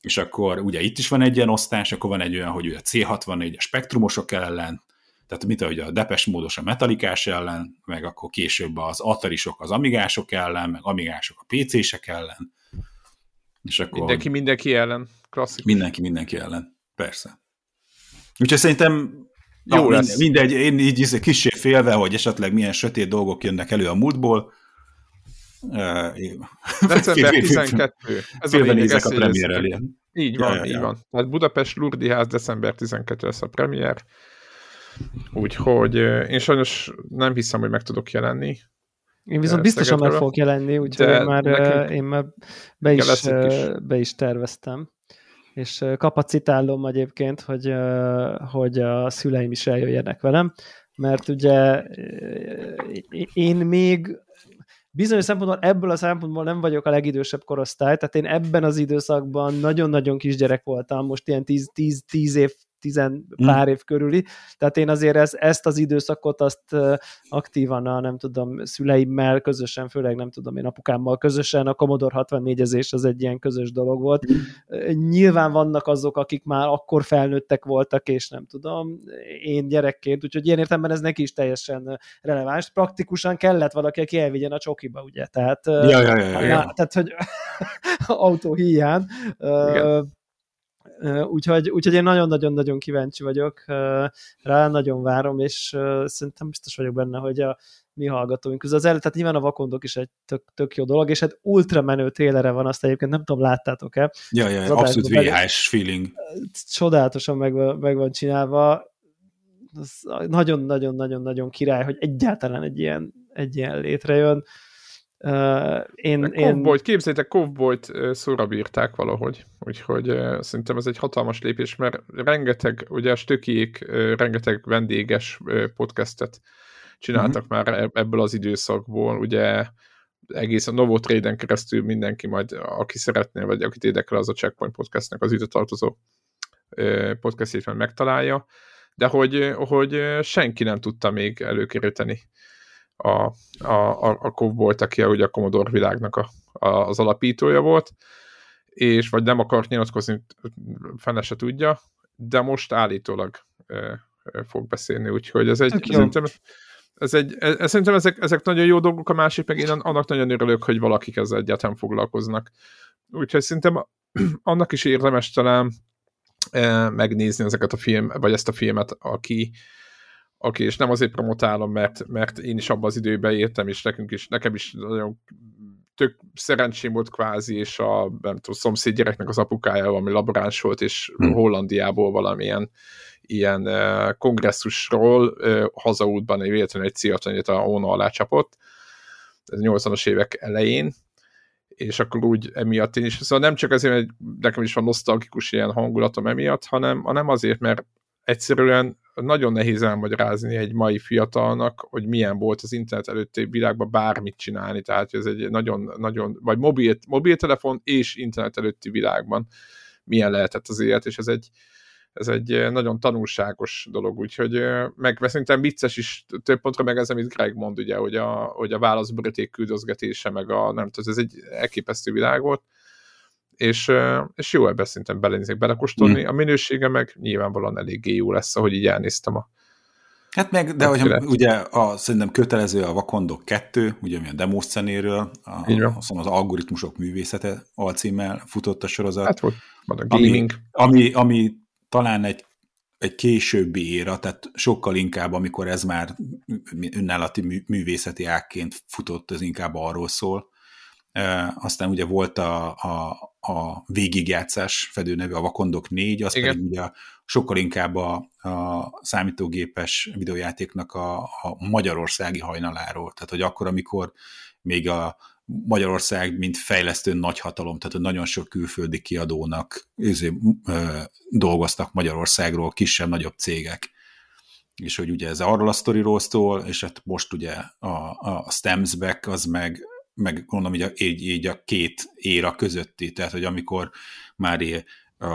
és akkor ugye itt is van egy ilyen osztás, akkor van egy olyan, hogy a C64 a spektrumosok ellen, tehát mit hogy a depes módos a metalikás ellen, meg akkor később az atarisok az amigások ellen, meg amigások a PC-sek ellen. És akkor mindenki mindenki ellen. Klasszikus. Mindenki mindenki ellen. Persze. Úgyhogy szerintem jó na, lesz. Mindegy, én így kicsit félve, hogy esetleg milyen sötét dolgok jönnek elő a múltból, December 12. Ez a lényeg, a premier elé. Így van, ja, ja, így ja. van. Tehát Budapest Lurdi ház december 12 lesz a premier. Úgyhogy én sajnos nem hiszem, hogy meg tudok jelenni. Én viszont biztosan meg fogok jelenni, úgyhogy én már, én már be, is, is. be is terveztem. És kapacitálom egyébként, hogy, hogy a szüleim is eljöjjenek velem, mert ugye én még bizonyos szempontból ebből a szempontból nem vagyok a legidősebb korosztály, tehát én ebben az időszakban nagyon-nagyon kisgyerek voltam, most ilyen 10 év tizen pár mm. év körüli, tehát én azért ez, ezt az időszakot azt aktívan a nem tudom, szüleimmel közösen, főleg nem tudom én apukámmal közösen, a Commodore 64-ezés az egy ilyen közös dolog volt. Mm. Nyilván vannak azok, akik már akkor felnőttek voltak, és nem tudom, én gyerekként, úgyhogy ilyen értelemben ez neki is teljesen releváns. Praktikusan kellett valaki, aki elvigyen a csokiba, ugye, tehát, ja, ja, ja, ja, ja. tehát hogy autó hiány. Úgyhogy, úgyhogy én nagyon-nagyon-nagyon kíváncsi vagyok rá, nagyon várom, és szerintem biztos vagyok benne, hogy a mi hallgatóink közül. Az előtt, tehát nyilván a vakondok is egy tök, tök jó dolog, és hát ultra menő télere van, azt egyébként nem tudom, láttátok-e. Ja, ja, abszolút VHS feeling. Csodálatosan meg, meg van csinálva. Nagyon-nagyon-nagyon-nagyon király, hogy egyáltalán egy ilyen, egy ilyen létrejön. Uh, én, én... képzeljétek, Kovboyt szóra bírták valahogy, úgyhogy uh, szerintem ez egy hatalmas lépés, mert rengeteg, ugye a stökiék uh, rengeteg vendéges uh, podcastet csináltak uh-huh. már ebből az időszakból, ugye egész a Novo Trade-en keresztül mindenki majd, aki szeretné, vagy akit érdekel, az a Checkpoint Podcastnek az ide tartozó podcastjét megtalálja, de hogy, hogy senki nem tudta még előkeríteni a, a, a, a Kovbolt, aki ugye a Commodore világnak a, a, az alapítója volt, és vagy nem akart nyilatkozni, fene se tudja, de most állítólag e, fog beszélni, úgyhogy ez egy, szerintem, ez egy, ez, szerintem ezek, ezek nagyon jó dolgok, a másik meg én annak nagyon örülök, hogy valakik ezzel egyáltalán foglalkoznak. Úgyhogy szerintem annak is érdemes talán e, megnézni ezeket a film, vagy ezt a filmet, aki, aki, és nem azért promotálom, mert, mert én is abban az időben értem, és nekünk is, nekem is nagyon tök szerencsém volt kvázi, és a nem tudom, szomszéd gyereknek az apukája, ami laboráns volt, és hmm. Hollandiából valamilyen ilyen uh, kongresszusról uh, hazaútban egy véletlenül egy ciatanyét a óna alá csapott, ez 80-as évek elején, és akkor úgy emiatt én is, szóval nem csak azért, hogy nekem is van nosztalgikus ilyen hangulatom emiatt, hanem, hanem azért, mert egyszerűen nagyon nehéz elmagyarázni egy mai fiatalnak, hogy milyen volt az internet előtti világban bármit csinálni, tehát ez egy nagyon, nagyon, vagy mobil, mobiltelefon és internet előtti világban milyen lehetett az élet, és ez egy, ez egy nagyon tanulságos dolog, úgyhogy meg szerintem vicces is több pontra meg ez, amit Greg mond, ugye, hogy a, hogy a válaszböröték küldözgetése, meg a nem tudom, ez egy elképesztő világ volt, és, és jó ebben szinten belenézek belekóstolni, mm. a minősége meg nyilvánvalóan eléggé jó lesz, ahogy így elnéztem a Hát meg, de hogy ugye a, szerintem kötelező a Vakondok 2, ugye ami a demószenéről, a, az algoritmusok művészete alcímmel futott a sorozat. Hát volt, a gaming. Ami, ami, ami talán egy, egy későbbi éra, tehát sokkal inkább, amikor ez már önállati művészeti ágként futott, ez inkább arról szól. E, aztán ugye volt a, a, a végigjátszás fedőneve, a Vakondok 4, az Igen. pedig ugye sokkal inkább a, a számítógépes videójátéknak a, a magyarországi hajnaláról. Tehát, hogy akkor, amikor még a Magyarország, mint fejlesztő nagyhatalom, tehát hogy nagyon sok külföldi kiadónak őzé, ö, dolgoztak Magyarországról kisebb-nagyobb cégek. És hogy ugye ez arról a sztoriról szól, és hát most ugye a, a Stemsback az meg, meg mondom, így a, így, így a két éra közötti, tehát hogy amikor már a,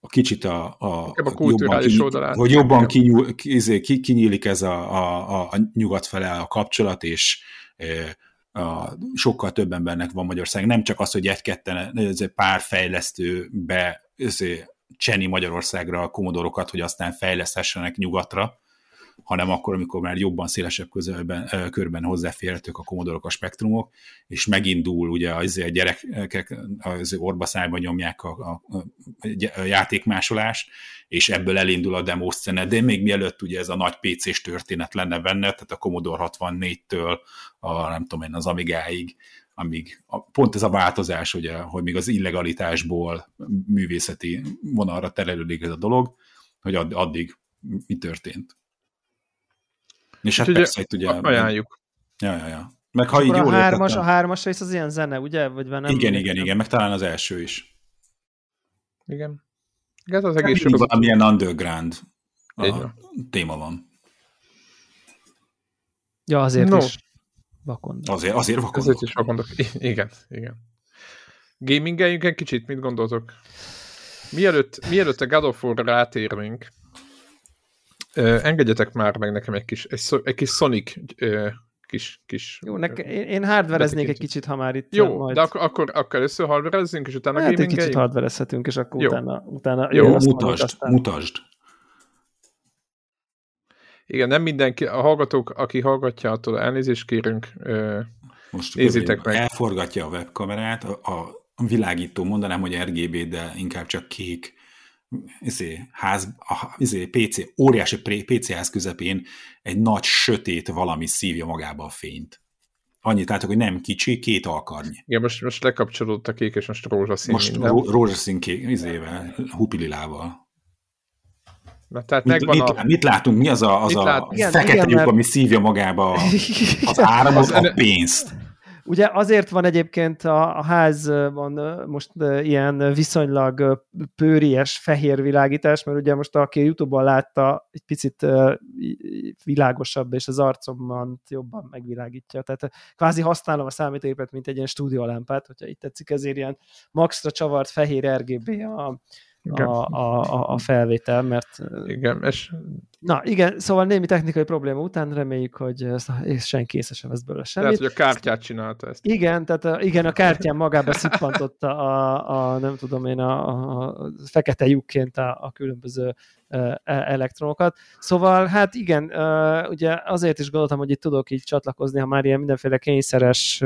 a kicsit a, a, a jobban, oldalát. hogy jobban kinyúl, izé, kinyílik ez a, a, a nyugat fele a kapcsolat, és a, sokkal több embernek van Magyarország. Nem csak az, hogy egy-ketten pár fejlesztő be cseni Magyarországra a komodorokat, hogy aztán fejleszthessenek nyugatra, hanem akkor, amikor már jobban szélesebb közelben, körben hozzáférhetők a komodorok, a spektrumok, és megindul ugye az a gyerekek az orbaszájban nyomják a, a, a játékmásolást, és ebből elindul a demo szene, de még mielőtt ugye ez a nagy PC-s történet lenne benne, tehát a Commodore 64-től a nem tudom én, az Amigáig, amíg a, pont ez a változás, ugye, hogy még az illegalitásból művészeti vonalra terelődik ez a dolog, hogy addig mi történt. És hát ugye, persze, itt ugye... Ajánljuk. Ja, ja, ja. Meg ha így a hármas, értettem, a hármas rész az ilyen zene, ugye? Vagy nem, igen, igen, nem... igen, meg talán az első is. Igen. Igen, az egész sorozat. Valamilyen underground a téma van. Ja, azért no. is vakondok. Azért, azért vakondok. Azért is vakondok. Igen, igen. Gamingeljünk egy kicsit, mit gondoltok? Mielőtt, mielőtt a God of War-ra rátérnénk, engedjetek már meg nekem egy kis, egy, egy kis Sonic kis... kis Jó, neke, én, én hardvereznék egy kicsit, ha már itt Jó, majd... de akkor, akkor, akkor először hardverezzünk, és utána hát egy kicsit hardverezhetünk, és akkor Jó. utána, utána Jó, mutasd, aztán... mutasd. Igen, nem mindenki, a hallgatók, aki hallgatja, attól elnézést kérünk, Most nézzétek meg. Elforgatja a webkamerát, a, a világító, mondanám, hogy RGB, de inkább csak kék izé, ház, a, izé, PC, óriási PC ház közepén egy nagy sötét valami szívja magába a fényt. Annyit látok, hogy nem kicsi, két alkarny. Igen, most, most lekapcsolódott a kék, és most rózsaszín Most ró, rózsaszín kék, izével, hupililával. Na, tehát mit, mit, a... mit látunk? Mi az a, az a lát... fekete igen, lyuk, mert... ami szívja magába az áramot, a pénzt? Ugye azért van egyébként a, a házban most ilyen viszonylag pőries fehér világítás, mert ugye most aki YouTube-on látta, egy picit világosabb, és az arcomban jobban megvilágítja. Tehát kvázi használom a számítógépet, mint egy ilyen stúdiólámpát, hogyha itt tetszik, ezért ilyen maxra csavart fehér RGB a, a, a, a felvétel, mert... Igen, és... Na igen, szóval némi technikai probléma után reméljük, hogy és senki észre sem vesz belőle semmit. Lehet, hogy a kártyát csinálta ezt. Igen, tehát a, igen, a kártyán magába szippantotta a, a, nem tudom én, a, a fekete lyukként a, a különböző e, elektronokat. Szóval hát igen, ugye azért is gondoltam, hogy itt tudok így csatlakozni, ha már ilyen mindenféle kényszeres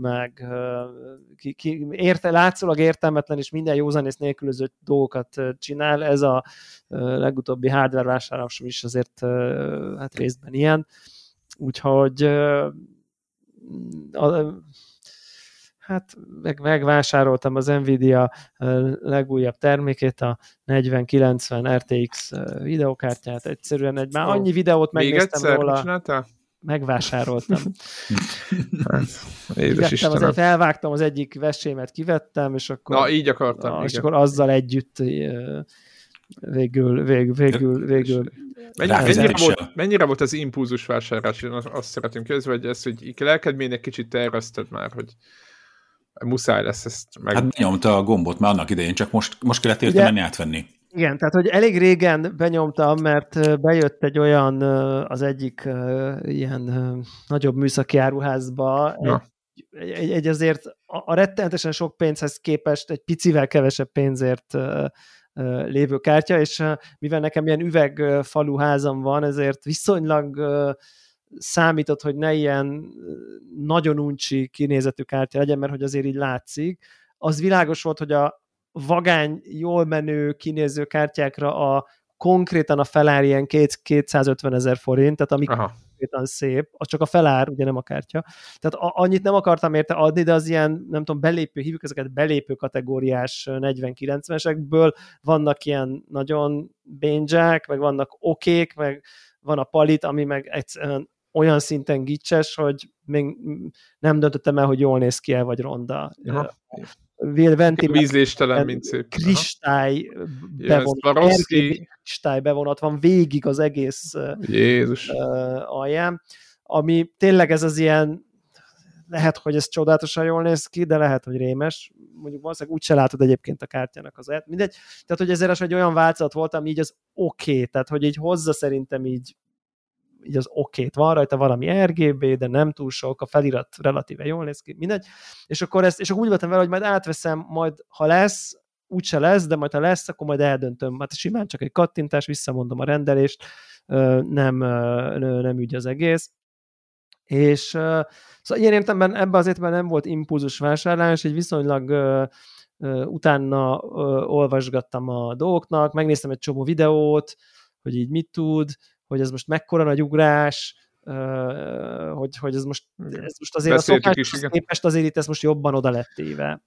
meg ki, ki, érte, látszólag értelmetlen és minden józanész nélkülöző dolgokat csinál. Ez a legutóbbi hardware vásárlásom is azért hát részben ilyen. Úgyhogy a, hát meg, megvásároltam az Nvidia legújabb termékét, a 4090 RTX videokártyát, egyszerűen egy már annyi videót megnéztem Még egyszer, róla. Csináltál? Megvásároltam. hát, édes kivettem, az, felvágtam az egyik vesémet, kivettem, és akkor, Na, így akartam. Na, és akkor azzal együtt végül, végül, végül, végül Mennyi, mennyire, volt, mennyire volt az impulzus vásárlás? Azt szeretném kérdezni, hogy ezt, hogy lelkedmének kicsit tervezted már, hogy muszáj lesz ezt meg... Hát nyomta a gombot már annak idején, csak most, most kellett érte menni átvenni. Igen, tehát hogy elég régen benyomtam, mert bejött egy olyan az egyik ilyen nagyobb műszaki áruházba, egy, egy, egy azért a rettenetesen sok pénzhez képest egy picivel kevesebb pénzért lévő kártya, és mivel nekem ilyen üvegfalú házam van, ezért viszonylag számított, hogy ne ilyen nagyon uncsi kinézetű kártya legyen, mert hogy azért így látszik. Az világos volt, hogy a vagány, jól menő, kinéző kártyákra a konkrétan a felár ilyen 250 ezer forint, tehát ami Aha. konkrétan szép, az csak a felár, ugye nem a kártya. Tehát a, annyit nem akartam érte adni, de az ilyen, nem tudom, belépő, hívjuk ezeket belépő kategóriás 40-90-esekből, vannak ilyen nagyon bénzsák, meg vannak okék, meg van a palit, ami meg egyszerűen olyan szinten gicses, hogy még nem döntöttem el, hogy jól néz ki el, vagy ronda. Aha vízléstelen, mint szép. Kristály bevonat, kristály bevonat van végig az egész Jézus. alján, ami tényleg ez az ilyen lehet, hogy ez csodálatosan jól néz ki, de lehet, hogy rémes. Mondjuk valószínűleg úgyse látod egyébként a kártyának az Mindegy. Tehát, hogy ezért egy olyan változat volt, ami így az oké, okay, tehát, hogy így hozza szerintem így így az okét. Van rajta valami RGB, de nem túl sok, a felirat relatíve jól néz ki, mindegy. És akkor, ezt, és akkor úgy voltam vele, hogy majd átveszem, majd ha lesz, úgyse lesz, de majd ha lesz, akkor majd eldöntöm. Hát simán csak egy kattintás, visszamondom a rendelést, nem, nem ügy az egész. És szóval ilyen értemben ebben az értelemben nem volt impulzus vásárlás, egy viszonylag utána olvasgattam a dolgoknak, megnéztem egy csomó videót, hogy így mit tud, hogy ez most mekkora nagy ugrás, hogy, hogy ez most, ez most azért Beszéltük a szokáshoz képest azért itt ez most jobban oda lett téve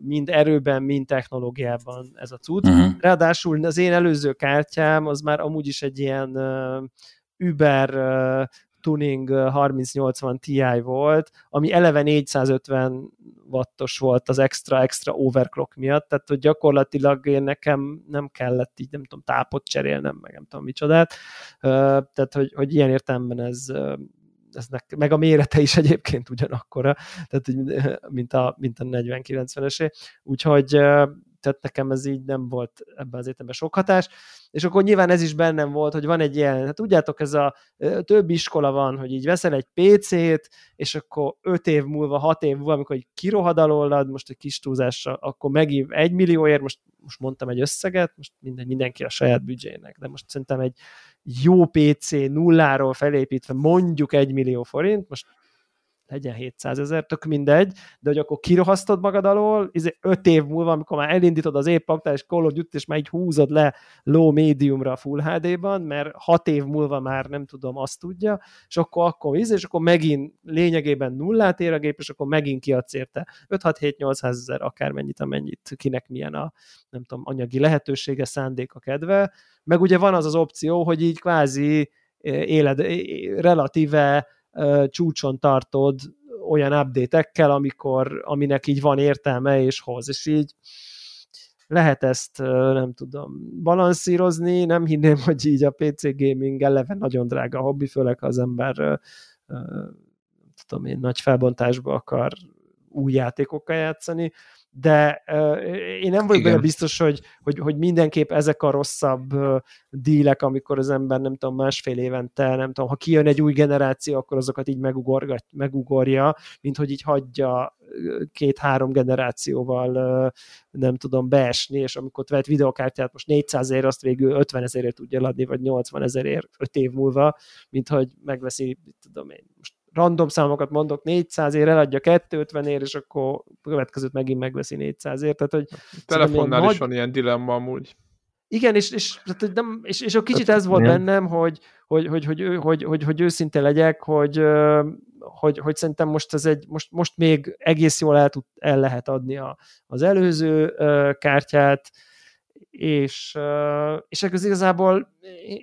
mind erőben, mind technológiában ez a cucc. Uh-huh. Ráadásul az én előző kártyám az már amúgy is egy ilyen Uber uh, tuning 3080 Ti volt, ami eleve 450 wattos volt az extra, extra overclock miatt, tehát hogy gyakorlatilag én nekem nem kellett így, nem tudom, tápot cserélnem, meg nem tudom micsodát, tehát hogy, hogy ilyen értelemben ez, eznek, meg a mérete is egyébként ugyanakkora, tehát mint a, mint a 40-90-esé, úgyhogy tehát nekem ez így nem volt ebben az értelemben sok hatás, és akkor nyilván ez is bennem volt, hogy van egy ilyen, hát tudjátok, ez a több iskola van, hogy így veszel egy PC-t, és akkor öt év múlva, hat év múlva, amikor kirohad alólad, most egy kis túlzásra, akkor megív egy millióért, most, most mondtam egy összeget, most minden, mindenki a saját büdzsének, de most szerintem egy jó PC nulláról felépítve mondjuk egy millió forint, most legyen 700 ezer, tök mindegy, de hogy akkor kirohasztod magad alól, izé öt év múlva, amikor már elindítod az épp aktuális Call of Duty, és már így húzod le low mediumra Full HD-ban, mert hat év múlva már nem tudom, azt tudja, és akkor, akkor íz, és akkor megint lényegében nullát ér a gép, és akkor megint kiadsz érte. 5-6-7-800 ezer, akármennyit, amennyit, kinek milyen a, nem tudom, anyagi lehetősége, szándéka, kedve, meg ugye van az az opció, hogy így kvázi éled, relatíve csúcson tartod olyan update-ekkel, amikor, aminek így van értelme és hoz, és így lehet ezt, nem tudom, balanszírozni, nem hinném, hogy így a PC gaming eleve nagyon drága hobbi, főleg ha az ember tudom én, nagy felbontásba akar új játékokkal játszani, de uh, én nem vagyok benne biztos, hogy, hogy, hogy mindenképp ezek a rosszabb uh, dílek, amikor az ember nem tudom, másfél évente, nem tudom, ha kijön egy új generáció, akkor azokat így megugorgat, megugorja, mint hogy így hagyja két-három generációval uh, nem tudom beesni, és amikor vett videokártyát most 400 ér, azt végül 50 ezerért tudja adni, vagy 80 ezerért 5 év múlva, mint hogy megveszi, tudom én, most random számokat mondok, 400 ér eladja 250 ér, és akkor következőt megint megveszi 400 ér. Tehát, hogy Telefonnál is nagy... van ilyen dilemma amúgy. Igen, és, és, nem, és, és a kicsit ez volt bennem, hogy, hogy, hogy, hogy, hogy, hogy, hogy, hogy őszinte legyek, hogy, hogy, hogy szerintem most ez egy, most, most még egész jól el, tud, el lehet adni a, az előző kártyát, és, és ez igazából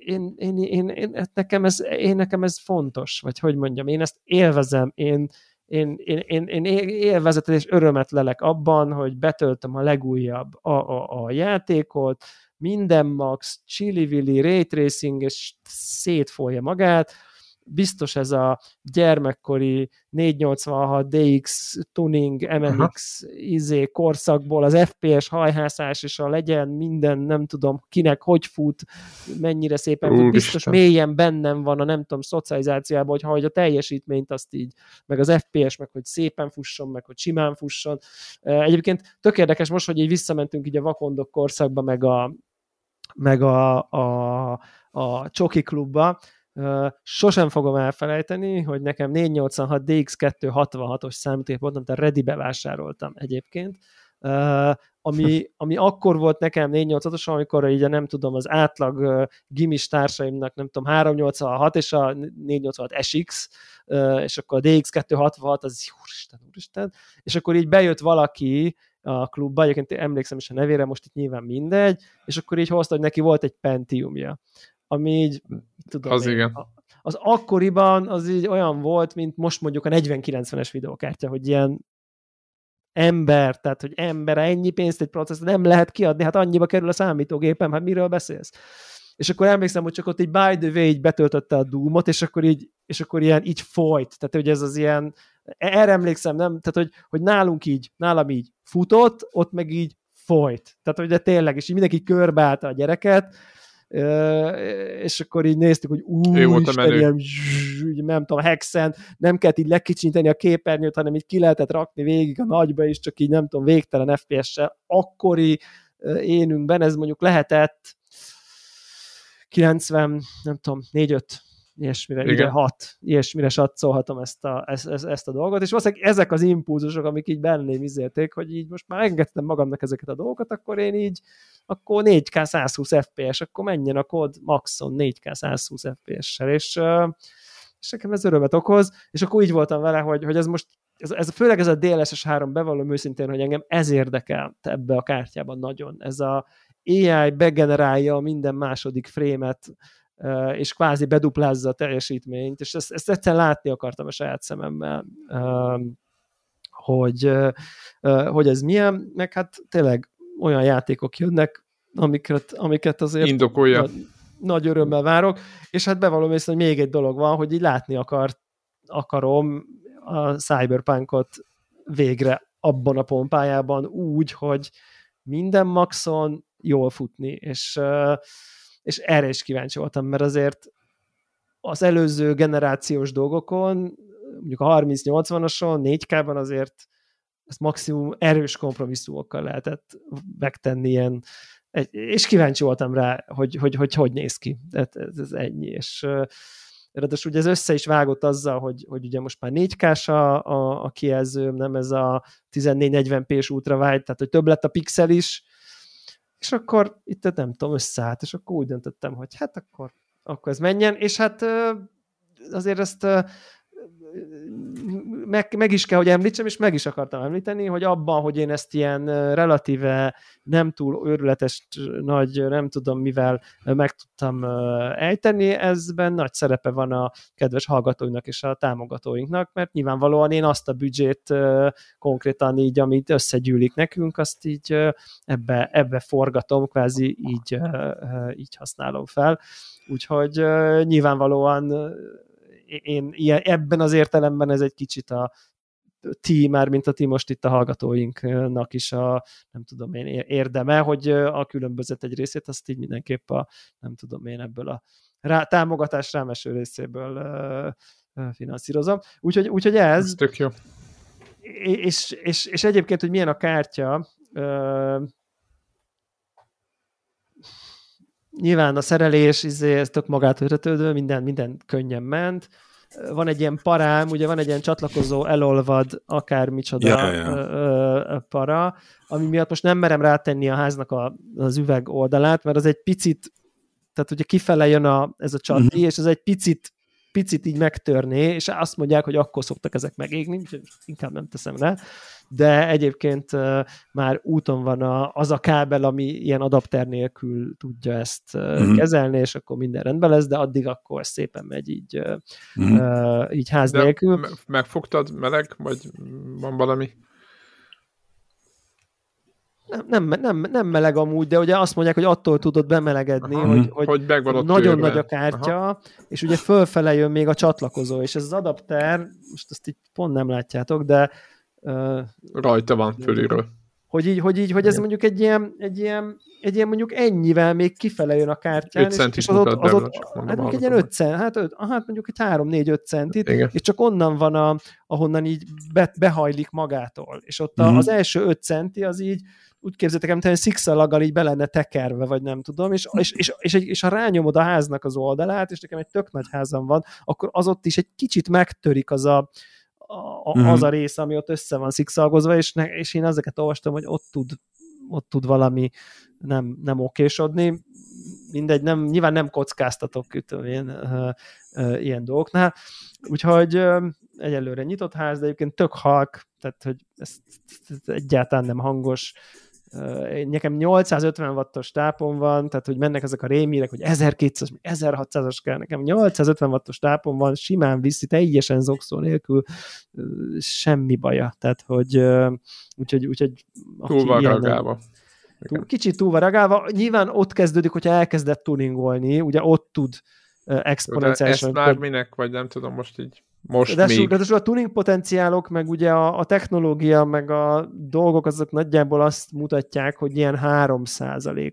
én, én, én, én, nekem ez, én, nekem ez fontos, vagy hogy mondjam, én ezt élvezem, én, én, én, én, én élvezetet és örömet lelek abban, hogy betöltöm a legújabb a, a, a játékot, minden max, chili ray tracing, és szétfolja magát, biztos ez a gyermekkori 486 DX tuning MMX Aha. izé korszakból az FPS hajhászás és a legyen minden, nem tudom kinek hogy fut, mennyire szépen fut, biztos Isten. mélyen bennem van a nem tudom szocializációban, hogy hogy a teljesítményt azt így, meg az FPS, meg hogy szépen fusson, meg hogy simán fusson. Egyébként tök érdekes most, hogy így visszamentünk így a vakondok korszakba, meg a meg a, a, a Csoki klubba, Sosem fogom elfelejteni, hogy nekem 486 DX266-os számítógépot, amit a Ready-be vásároltam egyébként, ami, ami akkor volt nekem 486-os, amikor így nem tudom, az átlag gimis társaimnak nem tudom, 386 és a 486 SX, és akkor a DX266 az úristen, úristen, és akkor így bejött valaki a klubba, egyébként emlékszem is a nevére, most itt nyilván mindegy, és akkor így hozta, hogy neki volt egy Pentiumja ami így, tudom az én, igen. Az akkoriban az így olyan volt, mint most mondjuk a 4090-es videókártya, hogy ilyen ember, tehát hogy ember, ennyi pénzt egy processz nem lehet kiadni, hát annyiba kerül a számítógépem, hát miről beszélsz? És akkor emlékszem, hogy csak ott egy by the way így betöltötte a Doom-ot, és akkor így, és akkor ilyen így folyt. Tehát, hogy ez az ilyen, erre emlékszem, nem? Tehát, hogy, hogy nálunk így, nálam így futott, ott meg így folyt. Tehát, hogy de tényleg, és így mindenki körbeállta a gyereket, és akkor így néztük, hogy úristen, ilyen, zsss, nem tudom, hexen, nem kellett így lekicsinteni a képernyőt, hanem így ki lehetett rakni végig a nagyba, és csak így nem tudom, végtelen FPS-sel. Akkori énünkben ez mondjuk lehetett 90, nem tudom, 4-5 ilyesmire, Igen. hat, ilyesmire satszolhatom ezt a, ezt, ezt, ezt a dolgot, és valószínűleg ezek az impulzusok, amik így benném izélték, hogy így most már engedtem magamnak ezeket a dolgokat, akkor én így, akkor 4K 120 FPS, akkor menjen a kód maxon 4K 120 FPS-sel, és, és nekem ez örömet okoz, és akkor így voltam vele, hogy, hogy ez most ez, ez, főleg ez a DLSS 3 bevallom őszintén, hogy engem ez érdekel ebbe a kártyában nagyon. Ez a AI begenerálja minden második frémet, és kvázi beduplázza a teljesítményt, és ezt, ezt egyszerűen látni akartam a saját szememmel, hogy, hogy ez milyen, meg hát tényleg olyan játékok jönnek, amiket, amiket azért Indokolja. Nagy, nagy örömmel várok, és hát bevallom észre, hogy még egy dolog van, hogy így látni akar, akarom a Cyberpunkot végre abban a pompájában úgy, hogy minden maxon jól futni, és és erre is kíváncsi voltam, mert azért az előző generációs dolgokon, mondjuk a 30-80-ason, 4K-ban azért ezt maximum erős kompromisszumokkal lehetett megtenni ilyen, és kíváncsi voltam rá, hogy hogy, hogy, hogy néz ki. Ez, ez ennyi. És, ráadásul ugye ez össze is vágott azzal, hogy, hogy ugye most már 4 k a, a, a kijelzőm, nem ez a 1440p-s ultrawide, tehát hogy több lett a pixel is, és akkor itt nem tudom, összeállt, és akkor úgy döntöttem, hogy hát akkor, akkor ez menjen, és hát azért ezt meg, meg is kell, hogy említsem, és meg is akartam említeni, hogy abban, hogy én ezt ilyen relatíve nem túl őrületes nagy, nem tudom mivel meg tudtam ejteni, ezben nagy szerepe van a kedves hallgatóinknak és a támogatóinknak, mert nyilvánvalóan én azt a büdzsét konkrétan így, amit összegyűlik nekünk, azt így ebbe, ebbe forgatom, kvázi így, így használom fel. Úgyhogy nyilvánvalóan én ilyen, ebben az értelemben ez egy kicsit a ti, már mint a ti most itt a hallgatóinknak is a, nem tudom én, érdeme, hogy a különbözet egy részét azt így mindenképp a, nem tudom én, ebből a rá, támogatás rámeső részéből uh, finanszírozom. Úgyhogy, úgyhogy ez... ez tök jó. És, és, és egyébként, hogy milyen a kártya, uh, nyilván a szerelés, izé, ez tök magától ötletődő, minden, minden könnyen ment. Van egy ilyen parám, ugye van egy ilyen csatlakozó elolvad, akármicsoda ja, ja, para, ami miatt most nem merem rátenni a háznak a, az üveg oldalát, mert az egy picit, tehát ugye kifele jön a, ez a csatli, uh-huh. és az egy picit picit így megtörné, és azt mondják, hogy akkor szoktak ezek megégni, inkább nem teszem rá de egyébként már úton van a, az a kábel, ami ilyen adapter nélkül tudja ezt mm-hmm. kezelni, és akkor minden rendben lesz, de addig akkor szépen megy így, mm-hmm. így ház de nélkül. Megfogtad meleg, vagy van valami? Nem, nem, nem, meleg amúgy, de ugye azt mondják, hogy attól tudod bemelegedni, Aha, hogy, hogy, hogy nagyon nagy a kártya, Aha. és ugye fölfele jön még a csatlakozó, és ez az adapter, most ezt itt pont nem látjátok, de Rajta van fölülről. Hogy így, hogy így, hogy ez mondjuk egy ilyen, egy ilyen, egy ilyen mondjuk ennyivel még kifele jön a kártyán, 5 centit és, az ott, az ott, hát mondjuk egy ilyen 5 cent, hát, öt, hát mondjuk egy 3-4-5 centit, Igen. és csak onnan van, a, ahonnan így be, behajlik magától, és ott mm. az első 5 centi az így, úgy képzeltek, mint egy szikszalaggal így be lenne tekerve, vagy nem tudom, és, és, és, és, és, és ha rányomod a háznak az oldalát, és nekem egy tök nagy házam van, akkor az ott is egy kicsit megtörik az a, a, uh-huh. az a rész, ami ott össze van szikszalgozva, és, ne, és én ezeket olvastam, hogy ott tud, ott tud valami nem, nem okésodni. Mindegy, nem, nyilván nem kockáztatok tudom én, uh, uh, ilyen dolgoknál. Úgyhogy uh, egyelőre nyitott ház, de egyébként tök halk, tehát hogy ez, ez egyáltalán nem hangos, nekem 850 wattos tápom van, tehát hogy mennek ezek a rémírek, hogy 1200, 1600-as kell, nekem 850 wattos tápom van, simán viszi, teljesen zokszó nélkül, semmi baja, tehát hogy úgyhogy, úgyhogy túl van ragálva. Túl, kicsit túl van ragálva, nyilván ott kezdődik, hogyha elkezdett tuningolni, ugye ott tud exponenciálisan. Ezt már minek, vagy nem tudom, most így most de még... De a tuning potenciálok, meg ugye a, a technológia, meg a dolgok, azok nagyjából azt mutatják, hogy ilyen 3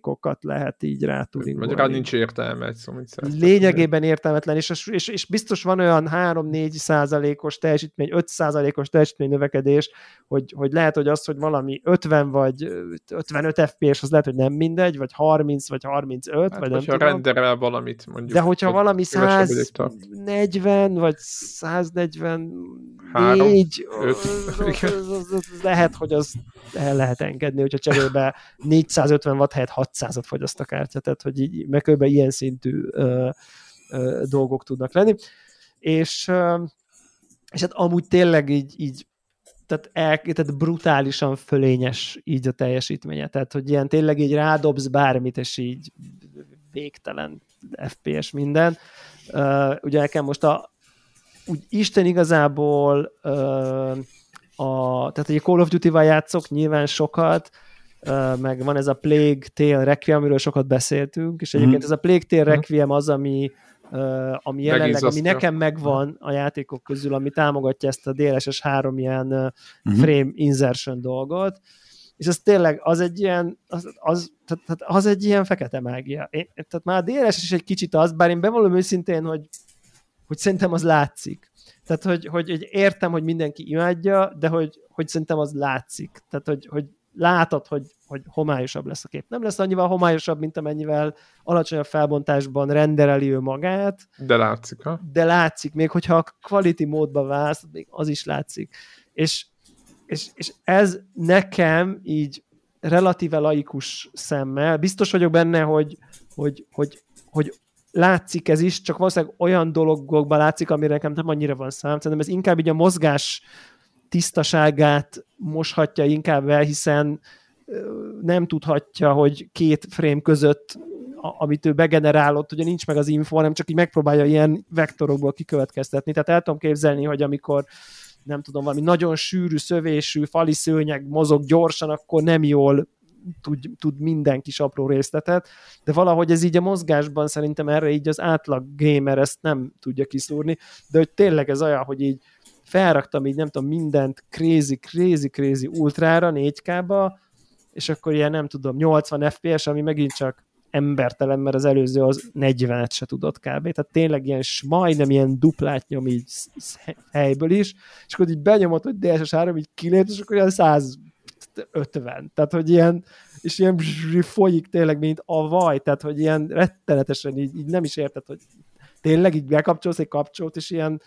okat lehet így rá tuningolni. Vagy rá nincs értelme egy szó, Lényegében értelmetlen, és, és, és biztos van olyan 3-4 százalékos teljesítmény, 5 százalékos teljesítmény növekedés, hogy, hogy lehet, hogy az, hogy valami 50 vagy 55 FPS, az lehet, hogy nem mindegy, vagy 30 vagy 35, hát, vagy nem tudom. renderel valamit mondjuk. De hogyha valami 140 vagy 100 144, lehet, hogy az el lehet engedni, hogyha cserébe 450 watt helyett 600-at fogyaszt a kártya, tehát hogy így, meg ilyen szintű ö, ö, dolgok tudnak lenni. És, ö, és hát amúgy tényleg így, így tehát, el, tehát brutálisan fölényes így a teljesítménye, tehát hogy ilyen tényleg így rádobsz bármit, és így végtelen FPS minden. Uh, ugye nekem most a, úgy Isten igazából uh, a, tehát egy Call of Duty-val játszok nyilván sokat, uh, meg van ez a Plague Tale Requiem, amiről sokat beszéltünk, és egyébként mm. ez a Plague Tale mhm. Requiem az, ami uh, ami jelenleg, ami nekem megvan a játékok közül, ami támogatja ezt a DLSS 3 ilyen uh, mm-hmm. frame insertion dolgot, és az tényleg az egy ilyen, az, az, tehát, az egy ilyen fekete mágia. Én, tehát már a DLSS is egy kicsit az, bár én bevallom őszintén, hogy hogy szerintem az látszik. Tehát, hogy, hogy, hogy értem, hogy mindenki imádja, de hogy, hogy szerintem az látszik. Tehát, hogy, hogy látod, hogy, hogy homályosabb lesz a kép. Nem lesz annyival homályosabb, mint amennyivel alacsonyabb felbontásban rendereli ő magát. De látszik, ha? De látszik, még hogyha a quality módba válsz, még az is látszik. És, és, és ez nekem így relatíve laikus szemmel, biztos vagyok benne, hogy, hogy, hogy, hogy látszik ez is, csak valószínűleg olyan dologokban látszik, amire nekem nem annyira van szám. Szerintem ez inkább így a mozgás tisztaságát moshatja inkább el, hiszen nem tudhatja, hogy két frame között amit ő begenerálott, ugye nincs meg az info, hanem csak így megpróbálja ilyen vektorokból kikövetkeztetni. Tehát el tudom képzelni, hogy amikor nem tudom, valami nagyon sűrű, szövésű, fali szőnyeg mozog gyorsan, akkor nem jól tud, tud minden kis apró részletet, de valahogy ez így a mozgásban szerintem erre így az átlag gamer ezt nem tudja kiszúrni, de hogy tényleg ez olyan, hogy így felraktam így nem tudom mindent crazy, crazy, crazy ultrára, 4K-ba, és akkor ilyen nem tudom, 80 FPS, ami megint csak embertelen, mert az előző az 40-et se tudott kb. Tehát tényleg ilyen majdnem ilyen duplát nyom így helyből is, és akkor így benyomott, hogy DSS 3 így kilép, és akkor ilyen 150. Tehát, hogy ilyen, és ilyen folyik tényleg, mint a vaj, tehát, hogy ilyen rettenetesen így, így nem is érted, hogy tényleg így bekapcsolsz egy kapcsolót, és ilyen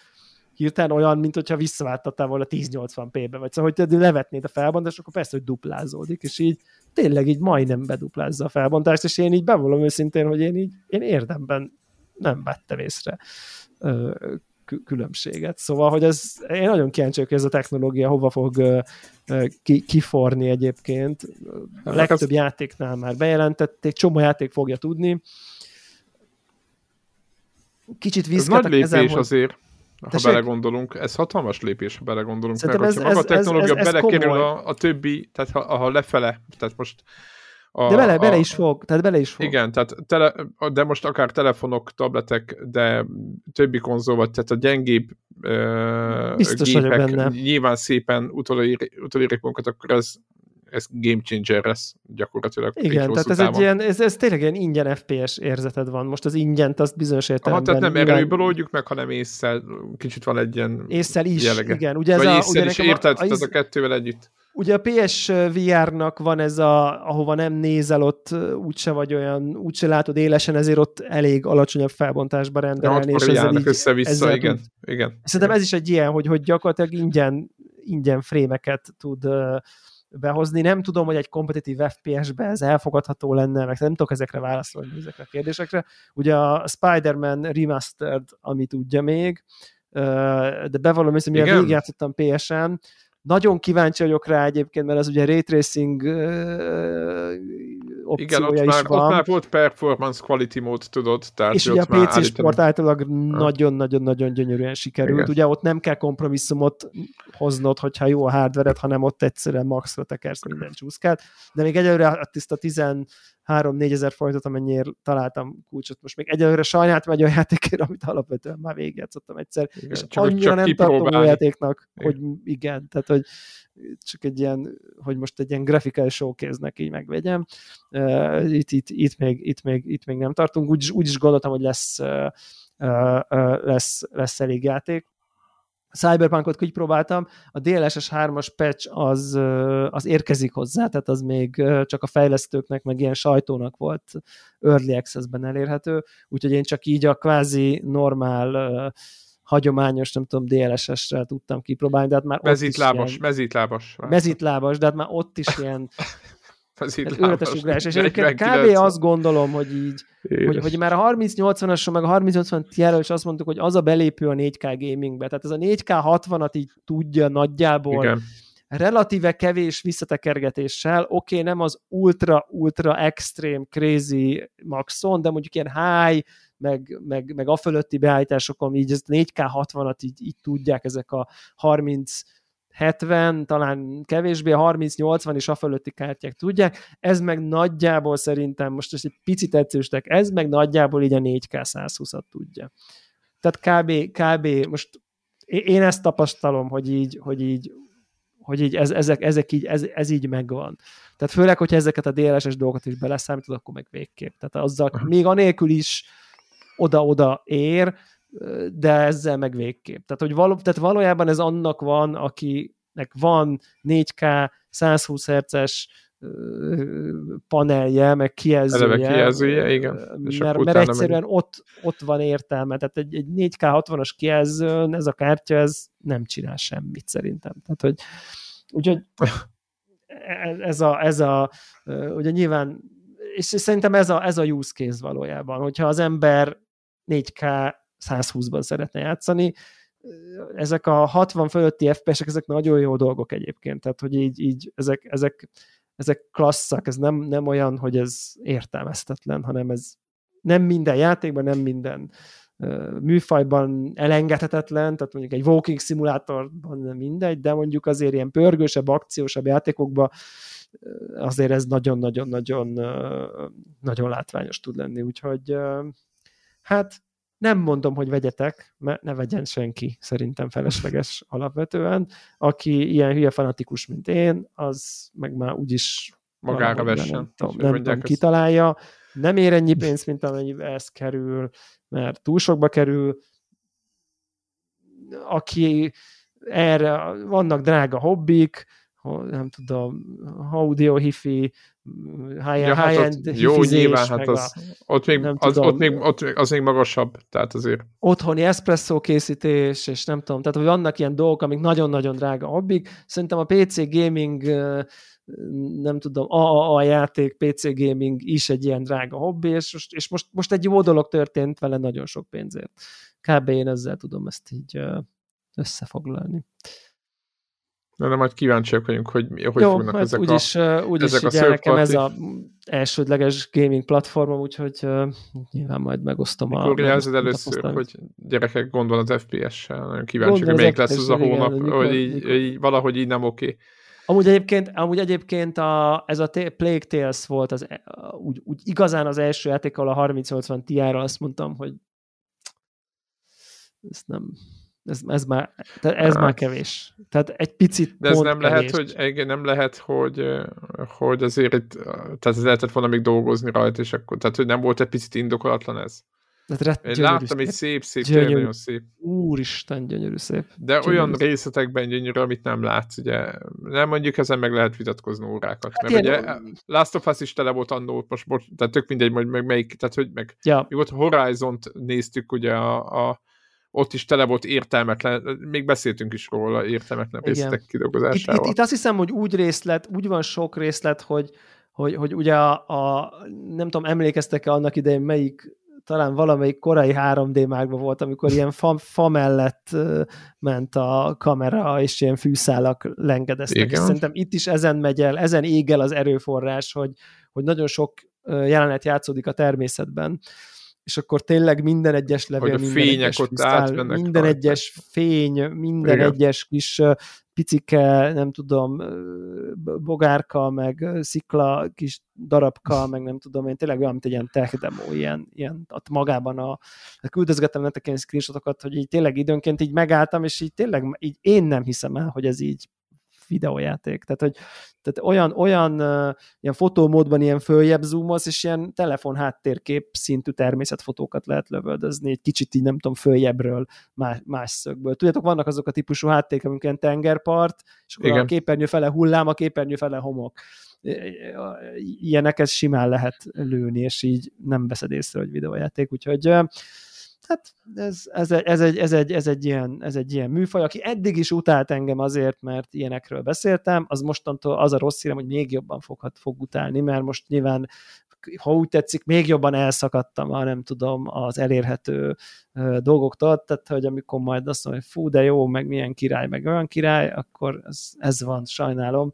hirtelen olyan, mint hogyha visszaváltattál volna 1080p-be, vagy szóval, hogy levetnéd a felbontást, akkor persze, hogy duplázódik, és így tényleg így majdnem beduplázza a felbontást, és én így bevallom őszintén, hogy én így én érdemben nem vettem észre különbséget. Szóval, hogy ez, én nagyon kíváncsi hogy ez a technológia hova fog ki, kiforni egyébként. A hát legtöbb játéknál már bejelentették, csomó játék fogja tudni. Kicsit viszketek Ez nagy lépés azért ha Tessék? belegondolunk, ez hatalmas lépés, ha belegondolunk Szerintem meg, ez, hogyha ez, maga a technológia ez, ez, ez belekerül a, a többi, tehát ha, ha lefele, tehát most a, de bele, bele a, is fog, tehát bele is fog. Igen, tehát tele, de most akár telefonok, tabletek, de többi konzol, vagy tehát a gyengébb uh, Biztos gépek benne. nyilván szépen utolérjék magukat, akkor ez ez game changer lesz gyakorlatilag. Igen, tehát ez egy ilyen, ez, ez tényleg ilyen ingyen FPS érzeted van. Most az ingyent azt bizonyos értelemben... Ha, tehát nem erőből oldjuk meg, hanem észszel, kicsit van egy ilyen Észszel is, jellege. igen. Ugye ez Vagy a, észszel ugye is, érted? A, a, ez a kettővel együtt. Ugye a PSVR-nak van ez a, ahova nem nézel, ott úgyse vagy olyan, úgyse látod élesen, ezért ott elég alacsonyabb felbontásba rendelni. Ja, és ezzel így, össze-vissza, ezzel igen. Tud, igen. Szerintem igen. ez is egy ilyen, hogy, hogy gyakorlatilag ingyen, ingyen frémeket tud uh, behozni. Nem tudom, hogy egy kompetitív FPS-be ez elfogadható lenne, meg nem tudok ezekre válaszolni, ezekre a kérdésekre. Ugye a Spider-Man Remastered, amit tudja még, de bevallom hogy mivel végigjátszottam PS-en, nagyon kíváncsi vagyok rá egyébként, mert az ugye ray tracing opciója Igen, ott is már, van. ott már volt performance quality mód, tudod. Tehát és ugye a PC sport általában nagyon-nagyon-nagyon gyönyörűen sikerült. Igen. Ugye ott nem kell kompromisszumot hoznod, hogyha jó a hardvered, hanem ott egyszerűen maxra tekersz minden csúszkát. De még egyelőre a tiszta 3-4 ezer forintot, amennyiért találtam kulcsot. Most még egyelőre sajnáltam egy olyan játékért, amit alapvetően már végigjátszottam egyszer, igen, és csak, annyira csak nem tartom a játéknak, igen. hogy igen, tehát hogy csak egy ilyen, hogy most egy ilyen grafikai showcase-nek így megvegyem. Uh, itt, itt, itt, még, itt, még, itt még nem tartunk, úgy, úgy is gondoltam, hogy lesz, uh, uh, lesz, lesz elég játék. Cyberpunkot így próbáltam, a DLSS 3-as patch az, az érkezik hozzá, tehát az még csak a fejlesztőknek, meg ilyen sajtónak volt Early Access-ben elérhető, úgyhogy én csak így a kvázi normál hagyományos, nem tudom, DLSS-re tudtam kipróbálni, de hát már mezítlábas, ott is ilyen, mezítlábas. Mezítlábas, de hát már ott is ilyen Őrtes ugrás. És egyébként kb. azt gondolom, hogy így, hogy, hogy már a 3080-asról, meg a 3080 ti is azt mondtuk, hogy az a belépő a 4K gamingbe. Tehát ez a 4K 60-at így tudja nagyjából, Igen. relatíve kevés visszatekergetéssel, oké, okay, nem az ultra-ultra extrém crazy maxon, de mondjuk ilyen high, meg, meg, meg a fölötti beállításokon így ezt 4K 60-at így, így tudják ezek a 30 70, talán kevésbé, 30-80 és a fölötti kártyák tudják, ez meg nagyjából szerintem, most ezt egy picit egyszerűsítek, ez meg nagyjából így a 4K 120-at tudja. Tehát kb, kb, most én ezt tapasztalom, hogy így, hogy így, hogy így ez, ezek, ezek így, ez, ez így megvan. Tehát főleg, hogyha ezeket a DLSS dolgokat is beleszámítod, akkor meg végképp. Tehát azzal még anélkül is oda-oda ér, de ezzel meg végképp. Tehát, hogy való, tehát valójában ez annak van, aki, nek van 4K 120 Hz-es panelje, meg kijelzője. Eleve kijelzője, igen. És mert, mert egyszerűen meg... ott, ott van értelme. Tehát egy, egy 4K 60-as kijelzőn ez a kártya, ez nem csinál semmit szerintem. Tehát, hogy úgyhogy ez a, ez a ugye nyilván és szerintem ez a, ez a use case valójában, hogyha az ember 4K 120-ban szeretne játszani, ezek a 60 fölötti FPS-ek, ezek nagyon jó dolgok egyébként, tehát hogy így, így ezek, ezek, ezek klasszak, ez nem, nem olyan, hogy ez értelmeztetlen, hanem ez nem minden játékban, nem minden műfajban elengedhetetlen, tehát mondjuk egy walking szimulátorban mindegy, de mondjuk azért ilyen pörgősebb, akciósabb játékokban azért ez nagyon-nagyon-nagyon nagyon látványos tud lenni, úgyhogy hát nem mondom, hogy vegyetek, mert ne vegyen senki, szerintem felesleges alapvetően. Aki ilyen hülye fanatikus, mint én, az meg már úgyis magára vessen. Nem, nem tudom, kitalálja. Nem ér ennyi pénzt, mint amennyibe ez kerül, mert túl sokba kerül. Aki erre, vannak drága hobbik, nem tudom, audio hifi, high, ja, hát high-end hát Jó, nyilván, hát az, a, ott, még, az, tudom, ott, még, ott az még magasabb, tehát azért. Otthoni espresso készítés, és nem tudom, tehát vannak ilyen dolgok, amik nagyon-nagyon drága hobbik. Szerintem a PC gaming nem tudom, a, a játék, PC gaming is egy ilyen drága hobbi, és most, és most, most egy jó dolog történt vele nagyon sok pénzért. Kb. én ezzel tudom ezt így összefoglalni. Na, de majd kíváncsiak vagyunk, hogy hogy Jó, fognak ezek úgyis, a, úgyis ezek ugye a nekem ez a elsődleges gaming platformom, úgyhogy uh, nyilván majd megosztom Mikor a... Mikor jelzed először, hogy gyerekek gondol az FPS-sel, nagyon kíváncsi, hogy melyik lesz az a hónap, igen, hogy így, mikor... így, valahogy így nem oké. Okay. Amúgy egyébként, amúgy egyébként a, ez a Plague Tales volt az, e, úgy, úgy igazán az első játékkal a 3080 Ti-ra azt mondtam, hogy ezt nem, ez, ez, már, ez hát. már kevés. Tehát egy picit De ez nem kevés. lehet, hogy igen, nem lehet, hogy, hogy azért itt, tehát ez lehetett volna még dolgozni rajta, és akkor, tehát hogy nem volt egy picit indokolatlan ez. Hát Én láttam egy szép, szép, gyönyörű, nagyon szép. Úristen, gyönyörű szép. De gyönyörű olyan szép. részletekben gyönyörű, amit nem látsz, ugye. Nem mondjuk ezen meg lehet vitatkozni órákat. Hát mert ilyen, ugye Last of Us is tele volt annó, most, most tehát tök mindegy, hogy meg melyik, tehát hogy meg ja. mi volt Horizon-t néztük ugye a, a ott is tele volt értelmetlen, még beszéltünk is róla értelmetlen részletek kidolgozásával. Itt, itt, itt azt hiszem, hogy úgy részlet, úgy van sok részlet, hogy, hogy, hogy ugye a, a nem tudom, emlékeztek-e annak idején melyik talán valamelyik korai 3D mágban volt, amikor ilyen fa, fa mellett ment a kamera, és ilyen fűszálak lengedeztek. Igen. És szerintem itt is ezen megy el, ezen ég el az erőforrás, hogy, hogy nagyon sok jelenet játszódik a természetben, és akkor tényleg minden egyes levél, minden fények egyes ott fisztál, minden rajta. egyes fény, minden Igen. egyes kis picike, nem tudom, bogárka, meg szikla kis darabka, meg nem tudom én, tényleg olyan, mint egy ilyen tech demo, ilyen, ilyen ott magában a, hát küldözgettem nektek ilyen screenshotokat, hogy így tényleg időnként így megálltam, és így tényleg így én nem hiszem el, hogy ez így videójáték. Tehát, hogy tehát olyan, olyan ilyen fotómódban ilyen följebb zoomolsz, és ilyen telefon háttérkép szintű természetfotókat lehet lövöldözni, egy kicsit így nem tudom, följebbről, más, más szögből. Tudjátok, vannak azok a típusú hátték, amik ilyen tengerpart, és akkor Igen. a képernyő fele hullám, a képernyő fele homok. Ilyeneket simán lehet lőni, és így nem veszed észre, hogy videójáték, úgyhogy hát ez, ez, ez, egy, ez, egy, ez, egy ilyen, ez egy ilyen műfaj, aki eddig is utált engem azért, mert ilyenekről beszéltem, az mostantól az a rossz hírem, hogy még jobban foghat, fog utálni, mert most nyilván ha úgy tetszik, még jobban elszakadtam, ha nem tudom, az elérhető dolgoktól, tehát hogy amikor majd azt mondom, hogy fú, de jó, meg milyen király, meg olyan király, akkor ez, ez van, sajnálom.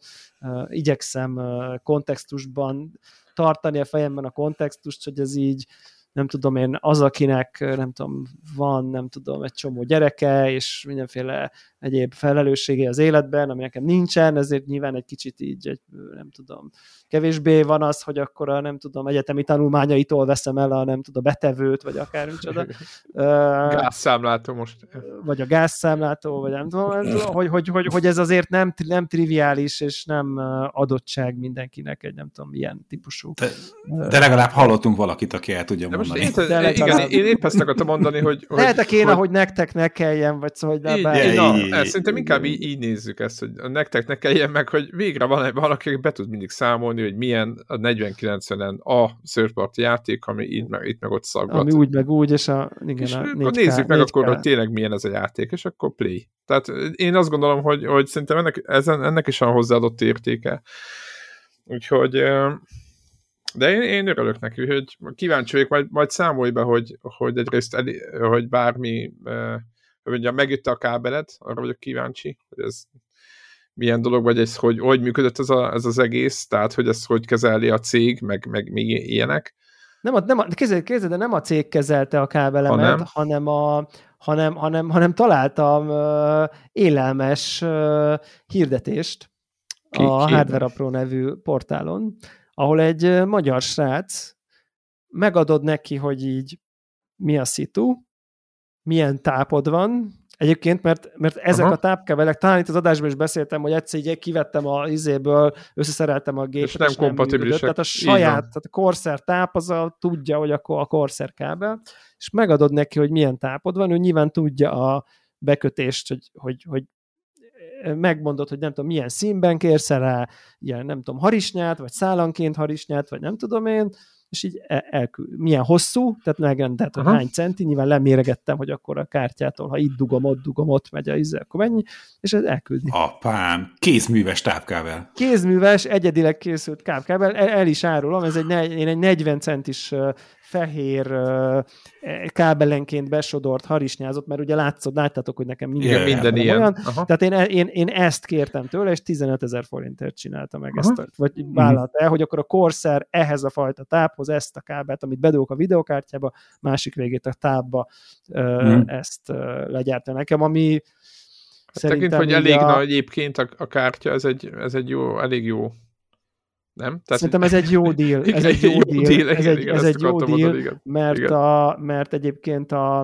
igyekszem kontextusban tartani a fejemben a kontextust, hogy ez így nem tudom én, az, akinek nem tudom, van, nem tudom, egy csomó gyereke, és mindenféle egyéb felelőssége az életben, ami nekem nincsen, ezért nyilván egy kicsit így, egy, nem tudom, kevésbé van az, hogy akkor a nem tudom, egyetemi tanulmányaitól veszem el a nem tudom, a betevőt, vagy akár micsoda. gázszámlátó most. Vagy a gázszámlátó, vagy nem tudom, hogy, hogy, hogy, hogy ez azért nem, nem triviális, és nem adottság mindenkinek egy nem tudom milyen típusú. De, de legalább hallottunk valakit, aki el tudja mondani. Most én, de igen, én épp ezt akartam mondani, hogy... hogy Lehet a kéne, hogy, hogy nektek ne kelljen, vagy szóval, hogy de, így, ezt szerintem inkább így, így nézzük ezt, hogy nektek ne kelljen meg, hogy végre van valaki, aki be tud mindig számolni, hogy milyen a 40-90-en a szörparti játék, ami itt meg, itt meg ott szaggat. Ami úgy meg úgy, és a, igen, és a akkor nézzük meg akkor, hogy tényleg milyen ez a játék, és akkor play. Tehát én azt gondolom, hogy, hogy szerintem ennek, ezen, ennek is van hozzáadott értéke. Úgyhogy de én, én örülök neki, hogy kíváncsi vagyok, majd, majd számolj be, hogy, hogy egyrészt elé, hogy bármi hogy mondjam, megütte a kábelet, arra vagyok kíváncsi, hogy ez milyen dolog, vagy ez, hogy hogy működött ez, a, ez az egész, tehát hogy ezt hogy kezeli a cég, meg, meg még ilyenek. Nem a, nem a, kézzel, kézzel, de nem a cég kezelte a kábelemet, hanem, hanem, a, hanem, hanem, hanem találtam uh, élelmes uh, hirdetést Ki, a Hardware Pro nevű portálon, ahol egy magyar srác megadod neki, hogy így mi a szitu, milyen tápod van, Egyébként, mert, mert ezek Aha. a tápkevelek, talán itt az adásban is beszéltem, hogy egyszer így kivettem a izéből, összeszereltem a gépet, és nem, és nem kompatibilisek. Tehát a saját, tehát a Corsair táp az a, tudja, hogy akkor a Corsair kábel, és megadod neki, hogy milyen tápod van, ő nyilván tudja a bekötést, hogy, hogy, hogy megmondod, hogy nem tudom, milyen színben kérsz rá, ilyen nem tudom, harisnyát, vagy szállanként harisnyát, vagy nem tudom én, és így el, elküld. Milyen hosszú, tehát megrendelt, hogy hány centi, nyilván leméregettem, hogy akkor a kártyától, ha itt dugom, ott dugom, ott megy a izé, akkor mennyi, és ez elküldi. Apám, kézműves tápkábel. Kézműves, egyedileg készült tápkábel, el, el is árulom, ez egy, én egy 40 centis fehér e, kábelenként besodort harisnyázott, mert ugye látszod, láttátok, hogy nekem minden, Igen, minden ilyen. Olyan. Tehát én, én, én, ezt kértem tőle, és 15 ezer forintért csinálta meg Aha. ezt, vagy vállalt el, hogy akkor a Corsair ehhez a fajta táphoz ezt a kábelt, amit bedugok a videokártyába, másik végét a tápba hmm. ezt legyártja nekem, ami hát Szerintem Tekint, hogy elég a... nagy egyébként a, a kártya, ez egy, ez egy jó, elég jó nem? Tehát, Szerintem ez egy jó deal. Ez egy jó, jó deal. Ez egy, ez egy jó deal, igen. Mert, igen. A, mert egyébként a,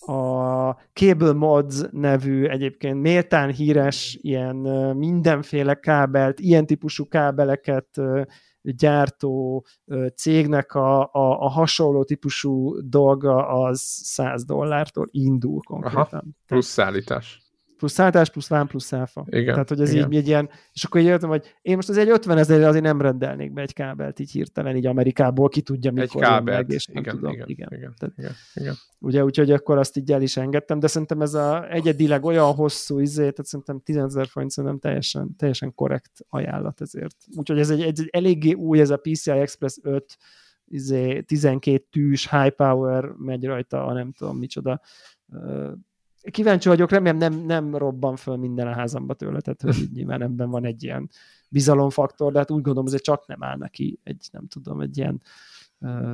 a Cable Mods nevű egyébként méltán híres ilyen mindenféle kábelt, ilyen típusú kábeleket gyártó cégnek a, a, a hasonló típusú dolga az 100 dollártól indul konkrétan. Aha, plusz szállítás plusz szállítás, plusz vám, plusz száfa. Igen, Tehát, hogy ez igen. így egy ilyen, és akkor így értem, hogy én most az egy 50 ezerre azért nem rendelnék be egy kábelt így hirtelen, így Amerikából, ki tudja mikor egy kábelt. meg, és nem igen, tudom. Igen, igen, igen, Tehát, igen, igen. Ugye, úgyhogy akkor azt így el is engedtem, de szerintem ez a egyedileg olyan hosszú izé, tehát szerintem 10 ezer forint szerintem teljesen, teljesen korrekt ajánlat ezért. Úgyhogy ez egy, egy, egy eléggé új, ez a PCI Express 5 izé, 12 tűs, high power megy rajta, a nem tudom micsoda kíváncsi vagyok, remélem nem, nem robban föl minden a házamba tőle, tehát hogy nyilván ebben van egy ilyen bizalomfaktor, de hát úgy gondolom, hogy csak nem áll neki egy, nem tudom, egy ilyen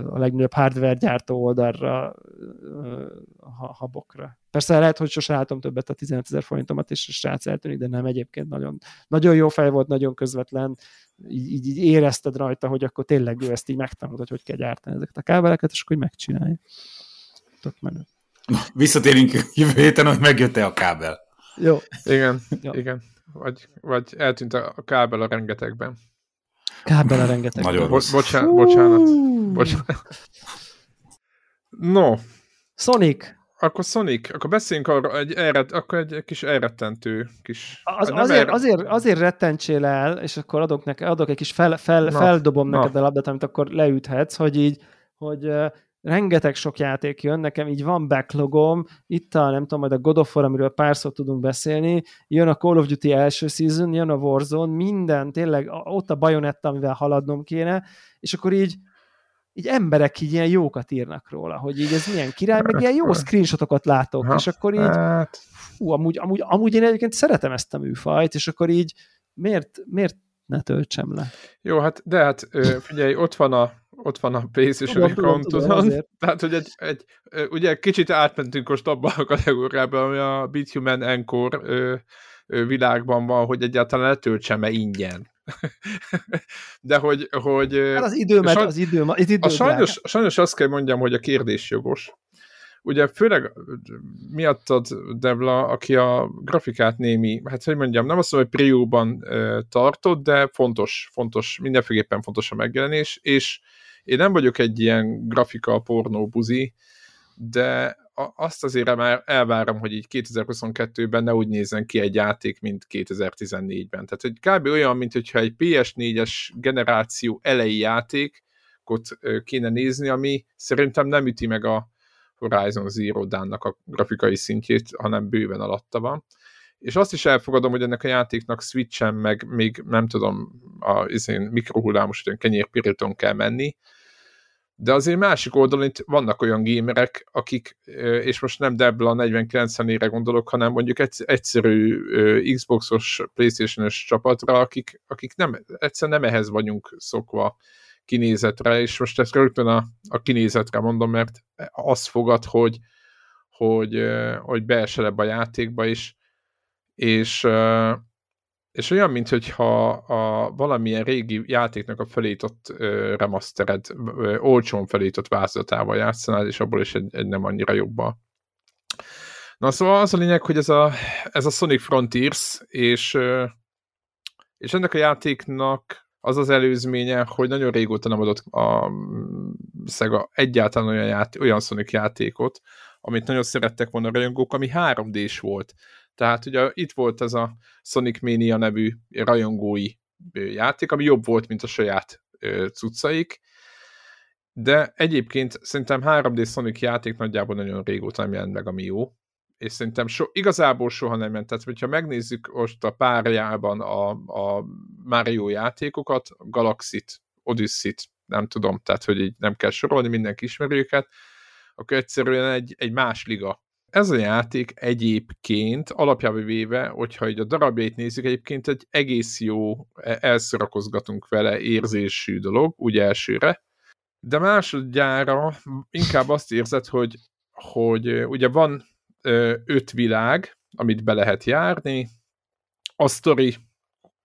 a legnagyobb hardware gyártó oldalra, ha, habokra. Persze lehet, hogy sose látom többet a 15 ezer forintomat, és a srác eltűnik, de nem egyébként nagyon, nagyon jó fej volt, nagyon közvetlen, így, így, így érezted rajta, hogy akkor tényleg ő ezt így megtanult, hogy hogy kell gyártani ezeket a kábeleket, és akkor megcsinálja. Tök menő. Visszatérünk jövő héten, hogy megjött-e a kábel. Jó. Igen, Jó. igen. Vagy, vagy eltűnt a kábel a rengetegben. Kábel a rengetegben. Nagyon Bo- bocsánat, bocsánat, bocsánat. No. Sonic. Akkor Sonic, akkor beszéljünk arra, egy elret, akkor egy, egy kis elrettentő kis... Az, azért, erre... azért, azért rettentsél el, és akkor adok, neke, adok egy kis fel, fel, na, feldobom na. neked a labdát, amit akkor leüthetsz, hogy így, hogy rengeteg sok játék jön, nekem így van backlogom, itt a, nem tudom, majd a God of War, amiről pár szót tudunk beszélni, jön a Call of Duty első season, jön a Warzone, minden, tényleg ott a Bayonetta, amivel haladnom kéne, és akkor így így emberek így ilyen jókat írnak róla, hogy így ez milyen király, meg ilyen jó screenshotokat látok, ha, és akkor így, hát. fú, amúgy, amúgy, amúgy én egyébként szeretem ezt a műfajt, és akkor így miért, miért ne töltsem le? Jó, hát de hát figyelj, ott van a ott van a PlayStation accountodon, tehát hogy egy, egy, ugye kicsit átmentünk most abban a kategóriában, ami a Bithuman Encore ö, ö, világban van, hogy egyáltalán letöltsem-e ingyen. De hogy... hogy hát az időmet, saj, az idő, az idő a sajnos, sajnos azt kell mondjam, hogy a kérdés jogos. Ugye főleg miattad, Devla, aki a grafikát némi, hát hogy mondjam, nem azt mondom, hogy prióban tartott, de fontos, fontos, mindenféleképpen fontos a megjelenés, és én nem vagyok egy ilyen grafika pornó buzi, de azt azért már elvárom, hogy így 2022-ben ne úgy nézzen ki egy játék, mint 2014-ben. Tehát hogy kb. olyan, mint hogyha egy PS4-es generáció elejé játékot kéne nézni, ami szerintem nem üti meg a Horizon Zero Dawn-nak a grafikai szintjét, hanem bőven alatta van. És azt is elfogadom, hogy ennek a játéknak Switchen, meg még nem tudom, a izén, mikrohullámos kenyérpiríton kell menni, de azért másik oldalon itt vannak olyan gamerek, akik, és most nem Debla 4090-ére gondolok, hanem mondjuk egyszerű Xboxos, Playstation-os csapatra, akik, akik nem, egyszer nem ehhez vagyunk szokva kinézetre, és most ezt rögtön a, a kinézetre mondom, mert azt fogad, hogy, hogy, hogy beesel ebbe a játékba, és, és és olyan, mintha a valamilyen régi játéknak a felított remastered, uh, olcsón felított változatával játszanál, és abból is egy, egy nem annyira jobba. Na szóval az a lényeg, hogy ez a, ez a Sonic Frontiers, és, és ennek a játéknak az az előzménye, hogy nagyon régóta nem adott a Sega egyáltalán olyan, ját, olyan Sonic játékot, amit nagyon szerettek volna a rajongók, ami 3D-s volt. Tehát ugye itt volt ez a Sonic Mania nevű rajongói játék, ami jobb volt, mint a saját cuccaik, de egyébként szerintem 3D Sonic játék nagyjából nagyon régóta nem jelent meg, ami jó, és szerintem so, igazából soha nem ment. Tehát, hogyha megnézzük most a párjában a, a Mario játékokat, Galaxy-t, Odyssey-t, nem tudom, tehát, hogy így nem kell sorolni, mindenki ismeri őket, akkor egyszerűen egy, egy más liga ez a játék egyébként alapjában véve, hogyha így a darabjait nézzük, egyébként egy egész jó, e, elszorakozgatunk vele érzésű dolog, úgy elsőre, de másodjára inkább azt érzed, hogy, hogy ugye van öt világ, amit be lehet járni, a sztori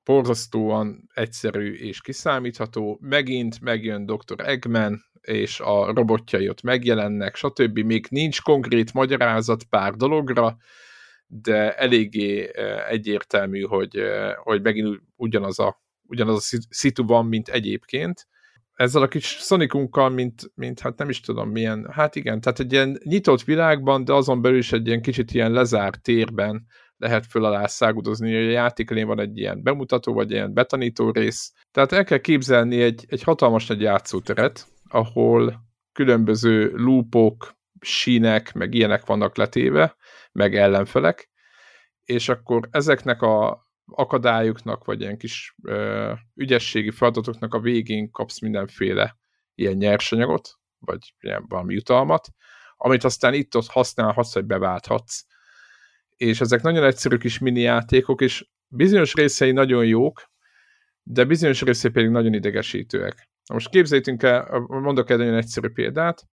borzasztóan egyszerű és kiszámítható, megint megjön Dr. Eggman, és a robotjai ott megjelennek, stb. Még nincs konkrét magyarázat pár dologra, de eléggé egyértelmű, hogy, hogy megint ugyanaz a, ugyanaz a szitu van, mint egyébként. Ezzel a kis Sonicunkkal, mint, mint hát nem is tudom milyen, hát igen, tehát egy ilyen nyitott világban, de azon belül is egy ilyen kicsit ilyen lezárt térben lehet föl alá szágudozni, hogy a játék elén van egy ilyen bemutató, vagy ilyen betanító rész. Tehát el kell képzelni egy, egy hatalmas nagy játszóteret, ahol különböző loopok, sínek, meg ilyenek vannak letéve, meg ellenfelek, és akkor ezeknek a akadályoknak, vagy ilyen kis ö, ügyességi feladatoknak a végén kapsz mindenféle ilyen nyersanyagot, vagy ilyen valami jutalmat, amit aztán itt-ott használhatsz, vagy beválthatsz. És ezek nagyon egyszerű kis mini játékok, és bizonyos részei nagyon jók, de bizonyos részei pedig nagyon idegesítőek. Na most képzeljünk el, mondok egy nagyon egyszerű példát.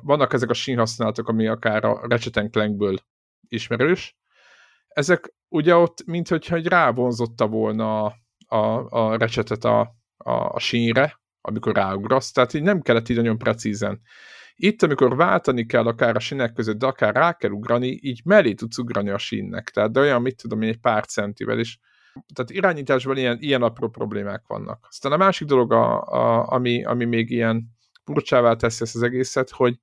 Vannak ezek a sínhasználatok, ami akár a Ratchet Clankből ismerős. Ezek ugye ott, mintha egy rávonzotta volna a, a, a recsetet a, a, a sínre, amikor ráugrasz, tehát így nem kellett így nagyon precízen. Itt, amikor váltani kell akár a sínek között, de akár rá kell ugrani, így mellé tudsz ugrani a sínnek. Tehát de olyan, mit tudom egy pár centivel, és tehát irányításban ilyen, ilyen apró problémák vannak. Aztán a másik dolog, a, a, ami, ami még ilyen furcsává teszi ezt az egészet, hogy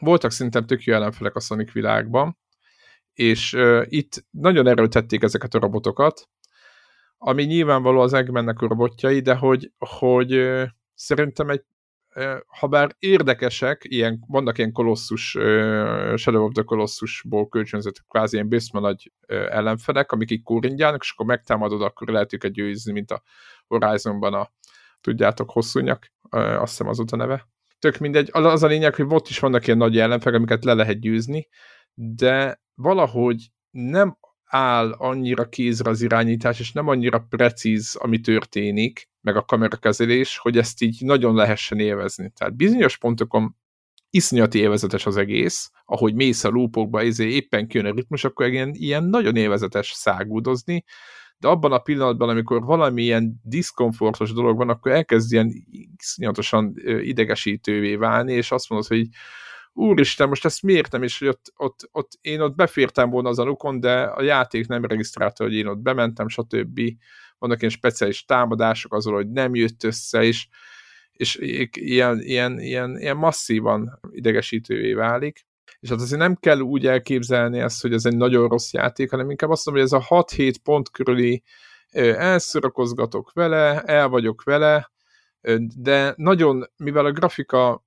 voltak szerintem tök jó ellenfelek a Sonic világban, és uh, itt nagyon erőltették ezeket a robotokat, ami nyilvánvaló az Eggmannek a robotjai, de hogy, hogy uh, szerintem egy ha bár érdekesek, ilyen, vannak ilyen kolosszus, uh, Shadow of the Colossusból kölcsönzött kvázi ilyen bőszme nagy uh, ellenfelek, amik így kóringyálnak, és akkor megtámadod, akkor lehet őket győzni, mint a Horizonban a, tudjátok, hosszúnyak, uh, azt hiszem az a neve. Tök mindegy, az a lényeg, hogy ott is vannak ilyen nagy ellenfelek, amiket le lehet győzni, de valahogy nem áll annyira kézre az irányítás, és nem annyira precíz, ami történik, meg a kamerakezelés, hogy ezt így nagyon lehessen élvezni. Tehát bizonyos pontokon iszonyati élvezetes az egész, ahogy mész a lúpokba, ezért éppen kijön a ritmus, akkor ilyen, ilyen nagyon élvezetes szágúdozni, de abban a pillanatban, amikor valamilyen diszkomfortos dolog van, akkor elkezd ilyen iszonyatosan idegesítővé válni, és azt mondod, hogy úristen, most ezt miért nem, és hogy ott, ott, ott, én ott befértem volna az anukon, de a játék nem regisztrálta, hogy én ott bementem, stb. Vannak ilyen speciális támadások azon, hogy nem jött össze, és, és ilyen, ilyen, ilyen, ilyen masszívan idegesítővé válik. és hát azért nem kell úgy elképzelni ezt, hogy ez egy nagyon rossz játék, hanem inkább azt mondom, hogy ez a 6-7 pont körüli elszorakozgatok vele, el vagyok vele, de nagyon, mivel a grafika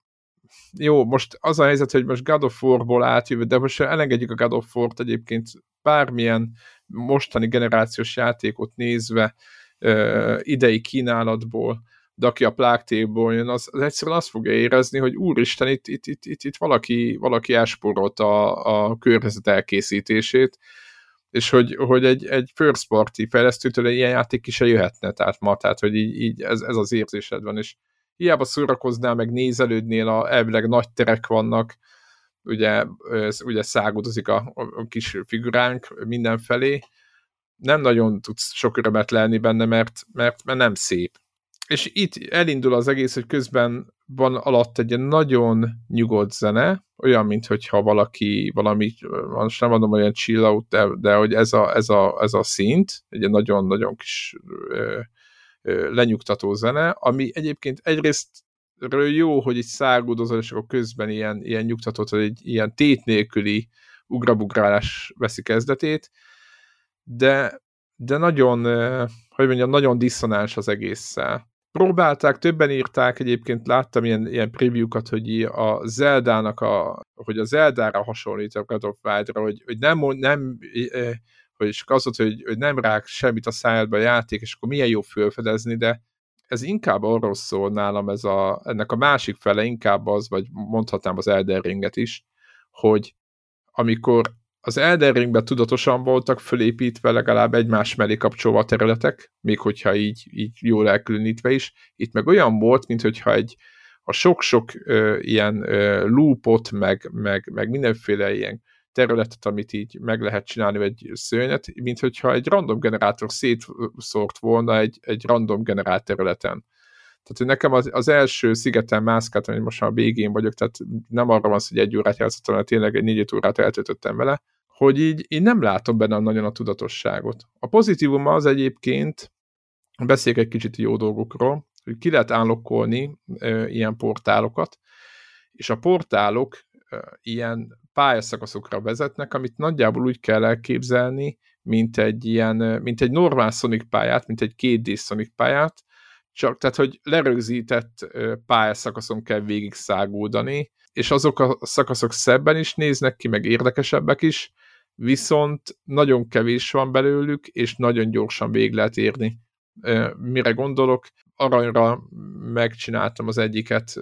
jó, most az a helyzet, hogy most God of War-ból átjövő, de most elengedjük a God of War-t egyébként bármilyen mostani generációs játékot nézve idei kínálatból, de aki a plágtéból jön, az, az egyszerűen azt fogja érezni, hogy úristen, itt, itt, itt, itt, itt valaki, valaki elsporolt a, a környezet elkészítését, és hogy, hogy egy, egy first party fejlesztőtől ilyen játék is jöhetne, tehát ma, tehát hogy így, így ez, ez az érzésed van, és hiába szórakoznál, meg nézelődnél, a, elvileg nagy terek vannak, ugye, ugye szágudozik a, a kis figuránk mindenfelé, nem nagyon tudsz sok örömet lenni benne, mert, mert, mert nem szép. És itt elindul az egész, hogy közben van alatt egy nagyon nyugodt zene, olyan, mintha valaki valami, most nem mondom olyan chill out, de, de hogy ez a, ez a, ez a szint, egy nagyon-nagyon kis ö, lenyugtató zene, ami egyébként egyrészt jó, hogy egy száguldozol, és akkor közben ilyen, ilyen nyugtatott, hogy egy ilyen tét nélküli ugrabugrálás veszi kezdetét, de, de nagyon, hogy mondjam, nagyon diszonáns az egésszel. Próbálták, többen írták, egyébként láttam ilyen, ilyen preview-kat, hogy a Zeldának a, hogy a Zeldára hasonlít a God of Wild-ra, hogy, hogy nem, nem hogy csak az volt, hogy, hogy nem rák semmit a szájadba a játék, és akkor milyen jó fölfedezni, de ez inkább arról szól nálam, ez a, ennek a másik fele inkább az, vagy mondhatnám az Elden Ringet is, hogy amikor az Elden Ringben tudatosan voltak fölépítve legalább egymás mellé kapcsolva a területek, még hogyha így, így jól elkülönítve is. Itt meg olyan volt, mint hogyha egy a sok-sok ö, ilyen ö, loopot, meg, meg, meg mindenféle ilyen területet, amit így meg lehet csinálni, egy szörnyet, mint hogyha egy random generátor szétszórt volna egy, egy random generált területen. Tehát, hogy nekem az, az első szigeten mászkáltam, hogy most már a végén vagyok, tehát nem arra van hogy egy órát játszottam, hanem tényleg egy négy órát eltöltöttem vele, hogy így én nem látom benne nagyon a tudatosságot. A pozitívum az egyébként, beszéljek egy kicsit jó dolgokról, hogy ki lehet állokkolni ilyen portálokat, és a portálok ilyen pályaszakaszokra vezetnek, amit nagyjából úgy kell elképzelni, mint egy ilyen, mint egy normál Sonic pályát, mint egy 2D Sonic pályát, csak tehát, hogy lerögzített pályaszakaszon kell végig száguldani, és azok a szakaszok szebben is néznek ki, meg érdekesebbek is, viszont nagyon kevés van belőlük, és nagyon gyorsan végig lehet érni. Mire gondolok? Aranyra megcsináltam az egyiket,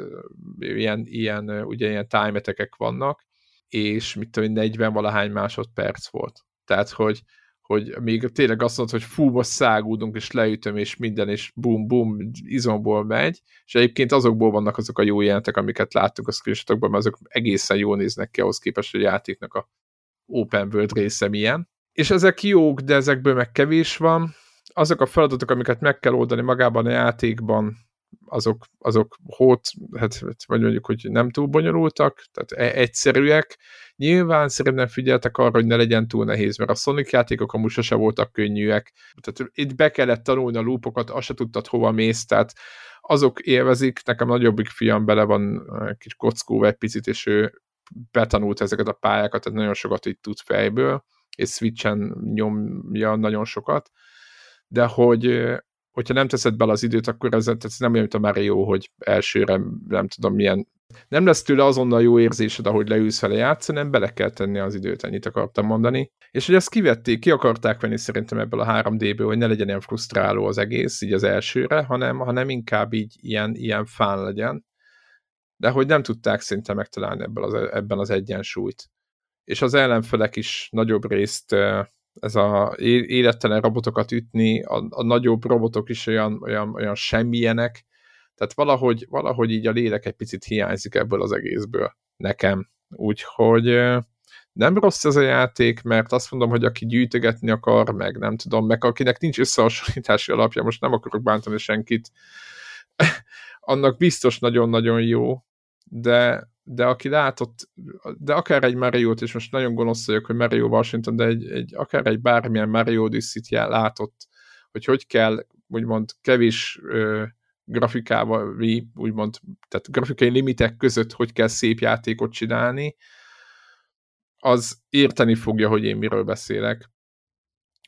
ilyen, ilyen ugye ilyen time vannak, és mit tudom, 40 valahány másodperc volt. Tehát, hogy, hogy még tényleg azt mondod, hogy fú, most szágúdunk, és leütöm, és minden, és bum, bum, izomból megy, és egyébként azokból vannak azok a jó jelentek, amiket láttunk a screenshotokban, mert azok egészen jól néznek ki ahhoz képest, hogy a játéknak a open world része milyen. És ezek jók, de ezekből meg kevés van. Azok a feladatok, amiket meg kell oldani magában a játékban, azok, azok hót, hát, vagy mondjuk, hogy nem túl bonyolultak, tehát e- egyszerűek. Nyilván szerintem figyeltek arra, hogy ne legyen túl nehéz, mert a Sonic játékok amúgy sose voltak könnyűek. Tehát itt be kellett tanulni a lúpokat, azt se tudtad hova mész, tehát azok élvezik, nekem nagyobbik fiam bele van kis kockóva egy picit, és ő betanult ezeket a pályákat, tehát nagyon sokat így tud fejből, és Switchen nyomja nagyon sokat, de hogy hogyha nem teszed bele az időt, akkor ez, ez nem olyan, mint a jó, hogy elsőre nem tudom milyen nem lesz tőle azonnal jó érzésed, ahogy leülsz vele játszani, nem bele kell tenni az időt, ennyit akartam mondani. És hogy ezt kivették, ki akarták venni szerintem ebből a 3D-ből, hogy ne legyen ilyen frusztráló az egész, így az elsőre, hanem, hanem inkább így ilyen, ilyen fán legyen de hogy nem tudták szinte megtalálni ebből az, ebben az egyensúlyt. És az ellenfelek is nagyobb részt ez a élettelen robotokat ütni, a, a nagyobb robotok is olyan, olyan, olyan semmilyenek, tehát valahogy, valahogy így a lélek egy picit hiányzik ebből az egészből nekem. Úgyhogy nem rossz ez a játék, mert azt mondom, hogy aki gyűjtögetni akar, meg nem tudom, meg akinek nincs összehasonlítási alapja, most nem akarok bántani senkit, annak biztos nagyon-nagyon jó, de, de aki látott, de akár egy Mario-t, és most nagyon gonosz vagyok, hogy Mario Washington, de egy, egy, akár egy bármilyen Mario Odyssey-t látott, hogy hogy kell úgymond kevés ö, grafikával, úgymond, tehát grafikai limitek között hogy kell szép játékot csinálni, az érteni fogja, hogy én miről beszélek,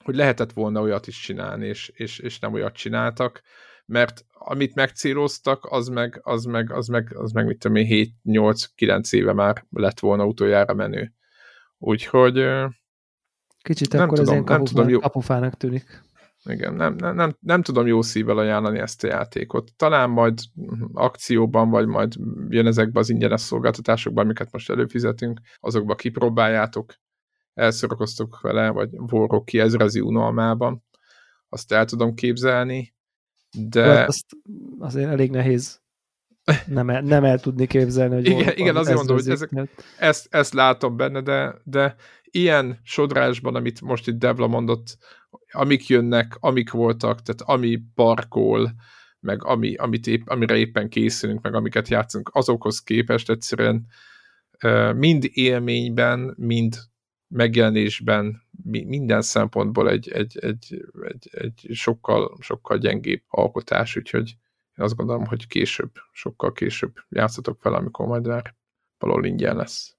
hogy lehetett volna olyat is csinálni, és, és, és nem olyat csináltak, mert amit megcéloztak, az meg, az meg, az meg, az meg mit tudom én, 7-8-9 éve már lett volna utoljára menő. Úgyhogy Kicsit nem akkor tudom, ez nem tudom, jó... kapufának tűnik. Igen, nem, nem, nem, nem tudom jó szívvel ajánlani ezt a játékot. Talán majd akcióban, vagy majd jön ezekbe az ingyenes szolgáltatásokban, amiket most előfizetünk, azokba kipróbáljátok, elszorakoztok vele, vagy vorrok ki ezrezi unalmában. Azt el tudom képzelni, de... Hát azt azért elég nehéz nem el, nem el tudni képzelni, hogy Igen, igen azért mondom, hogy ezek, ezt, ezt látom benne, de, de ilyen sodrásban, amit most itt Devla mondott, amik jönnek, amik voltak, tehát ami parkol, meg ami, amit épp, amire éppen készülünk, meg amiket játszunk, azokhoz képest egyszerűen mind élményben, mind megjelenésben, minden szempontból egy, egy, egy, egy, egy sokkal, sokkal gyengébb alkotás, úgyhogy én azt gondolom, hogy később, sokkal később játszatok fel, amikor majd már valahol ingyen lesz.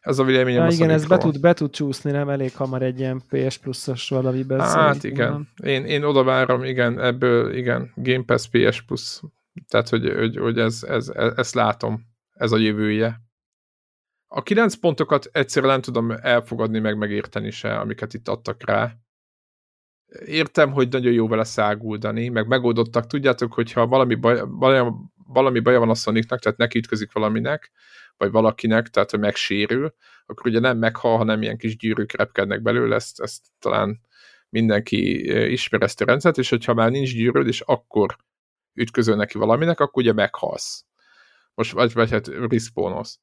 Ez a véleményem ja, igen, ez be tud, be tud csúszni, nem elég hamar egy ilyen PS Plus-os valamiben. Hát igen, én, én oda várom, igen, ebből, igen, Game Pass PS Plus, tehát hogy, hogy, hogy ez, ez, ez, ezt látom, ez a jövője. A kilenc pontokat egyszerűen nem tudom elfogadni, meg megérteni se, amiket itt adtak rá. Értem, hogy nagyon jó vele száguldani, meg megoldottak. Tudjátok, hogyha valami baj, valami baja van a Sonicnak, tehát neki ütközik valaminek, vagy valakinek, tehát hogy megsérül, akkor ugye nem meghal, hanem ilyen kis gyűrűk repkednek belőle, ezt, ezt talán mindenki ismer ezt a rendszert, és hogyha már nincs gyűrűd, és akkor ütközöl neki valaminek, akkor ugye meghalsz. Most vagy, vagy hát respawnolsz.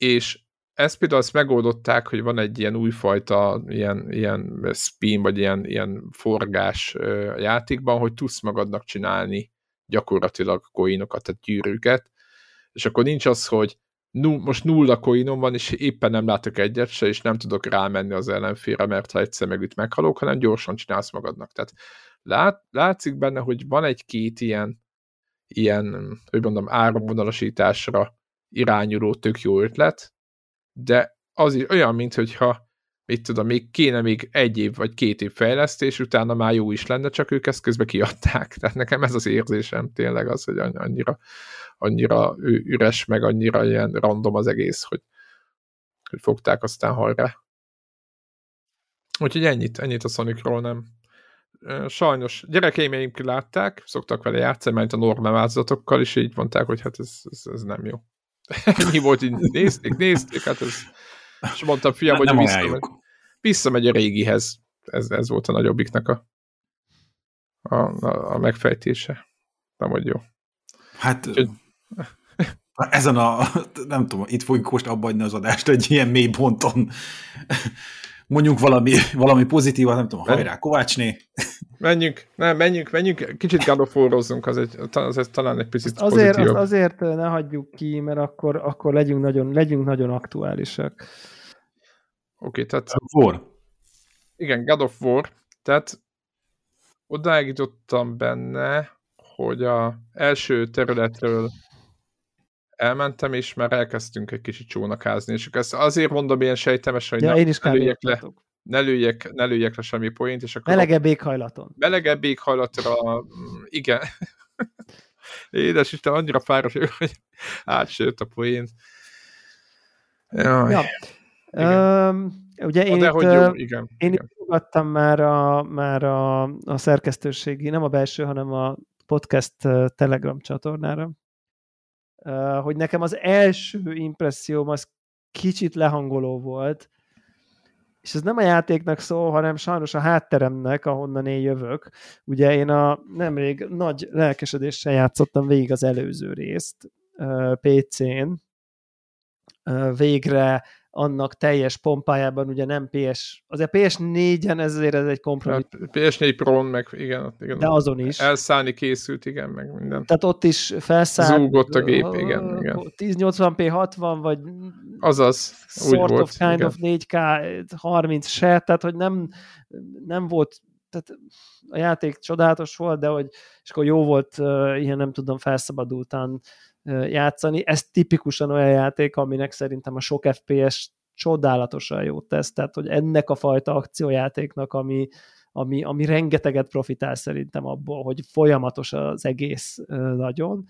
És ezt például azt megoldották, hogy van egy ilyen újfajta ilyen, ilyen spin, vagy ilyen, ilyen forgás játékban, hogy tudsz magadnak csinálni gyakorlatilag coinokat, tehát gyűrűket, és akkor nincs az, hogy null, most nulla coinom van, és éppen nem látok egyet se, és nem tudok rámenni az ellenfélre, mert ha egyszer megüt meghalok, hanem gyorsan csinálsz magadnak. Tehát lát, látszik benne, hogy van egy-két ilyen, ilyen, hogy mondom, áramvonalasításra irányuló tök jó ötlet, de az olyan, mint hogyha mit tudom, még kéne még egy év vagy két év fejlesztés, utána már jó is lenne, csak ők ezt közben kiadták. Tehát nekem ez az érzésem tényleg az, hogy annyira, annyira üres, meg annyira ilyen random az egész, hogy, hogy fogták aztán hajrá. Úgyhogy ennyit, ennyit a Sonicról nem. Sajnos gyerekeim látták, szoktak vele játszani, mert a normál és így mondták, hogy hát ez, ez, ez nem jó. Ennyi volt, így nézték, nézték, hát ez... És mondtam, fiam, hát hogy visszamegy, visszamegy a régihez. Ez, ez volt a nagyobbiknak a, a, a, a megfejtése. Nem, hogy jó. Hát... Úgyhogy, ezen a, nem tudom, itt fogjuk most abba az adást egy ilyen mély ponton. Mondjunk valami, valami pozitívat, nem tudom, hajrá, Kovácsné. Menjünk, nem, menjünk, menjünk, kicsit gadofórozzunk, az, egy, az egy, talán egy picit azt azért, azt azért ne hagyjuk ki, mert akkor, akkor legyünk, nagyon, legyünk nagyon aktuálisak. Oké, okay, tehát... War. Igen, God of War. Tehát odáig jutottam benne, hogy a első területről elmentem, és már elkezdtünk egy kicsit csónakázni, és ezt azért mondom ilyen sejtemes, hogy ja, ne, én is ne lőjek le, ne lőjek, ne lőjek le semmi poént, és akkor... Melegebb éghajlaton. Melegebb éghajlatra, mm, igen. Édes Isten, annyira fáradt, hogy átsőtt a poén. Jaj. Ja. Um, ugye én, itt, jó, igen, én igen. itt már, a, már a, a szerkesztőségi, nem a belső, hanem a podcast Telegram csatornára, hogy nekem az első impresszióm az kicsit lehangoló volt, és ez nem a játéknak szól, hanem sajnos a hátteremnek, ahonnan én jövök. Ugye én a nemrég nagy lelkesedéssel játszottam végig az előző részt PC-n. Végre annak teljes pompájában ugye nem PS, azért PS4-en ezért ez egy kompromiss. Hát PS4 pro meg igen, igen. De azon is. Elszállni készült, igen, meg minden. Tehát ott is felszállt. Zúgott a gép, igen, igen. 1080p 60, vagy Azaz, úgy sort volt, of kind igen. of 4K 30 se, tehát hogy nem, nem volt tehát a játék csodálatos volt, de hogy és akkor jó volt uh, ilyen nem tudom felszabadultan játszani. Ez tipikusan olyan játék, aminek szerintem a sok FPS csodálatosan jót tesz, tehát hogy ennek a fajta akciójátéknak, ami, ami, ami rengeteget profitál szerintem abból, hogy folyamatos az egész nagyon.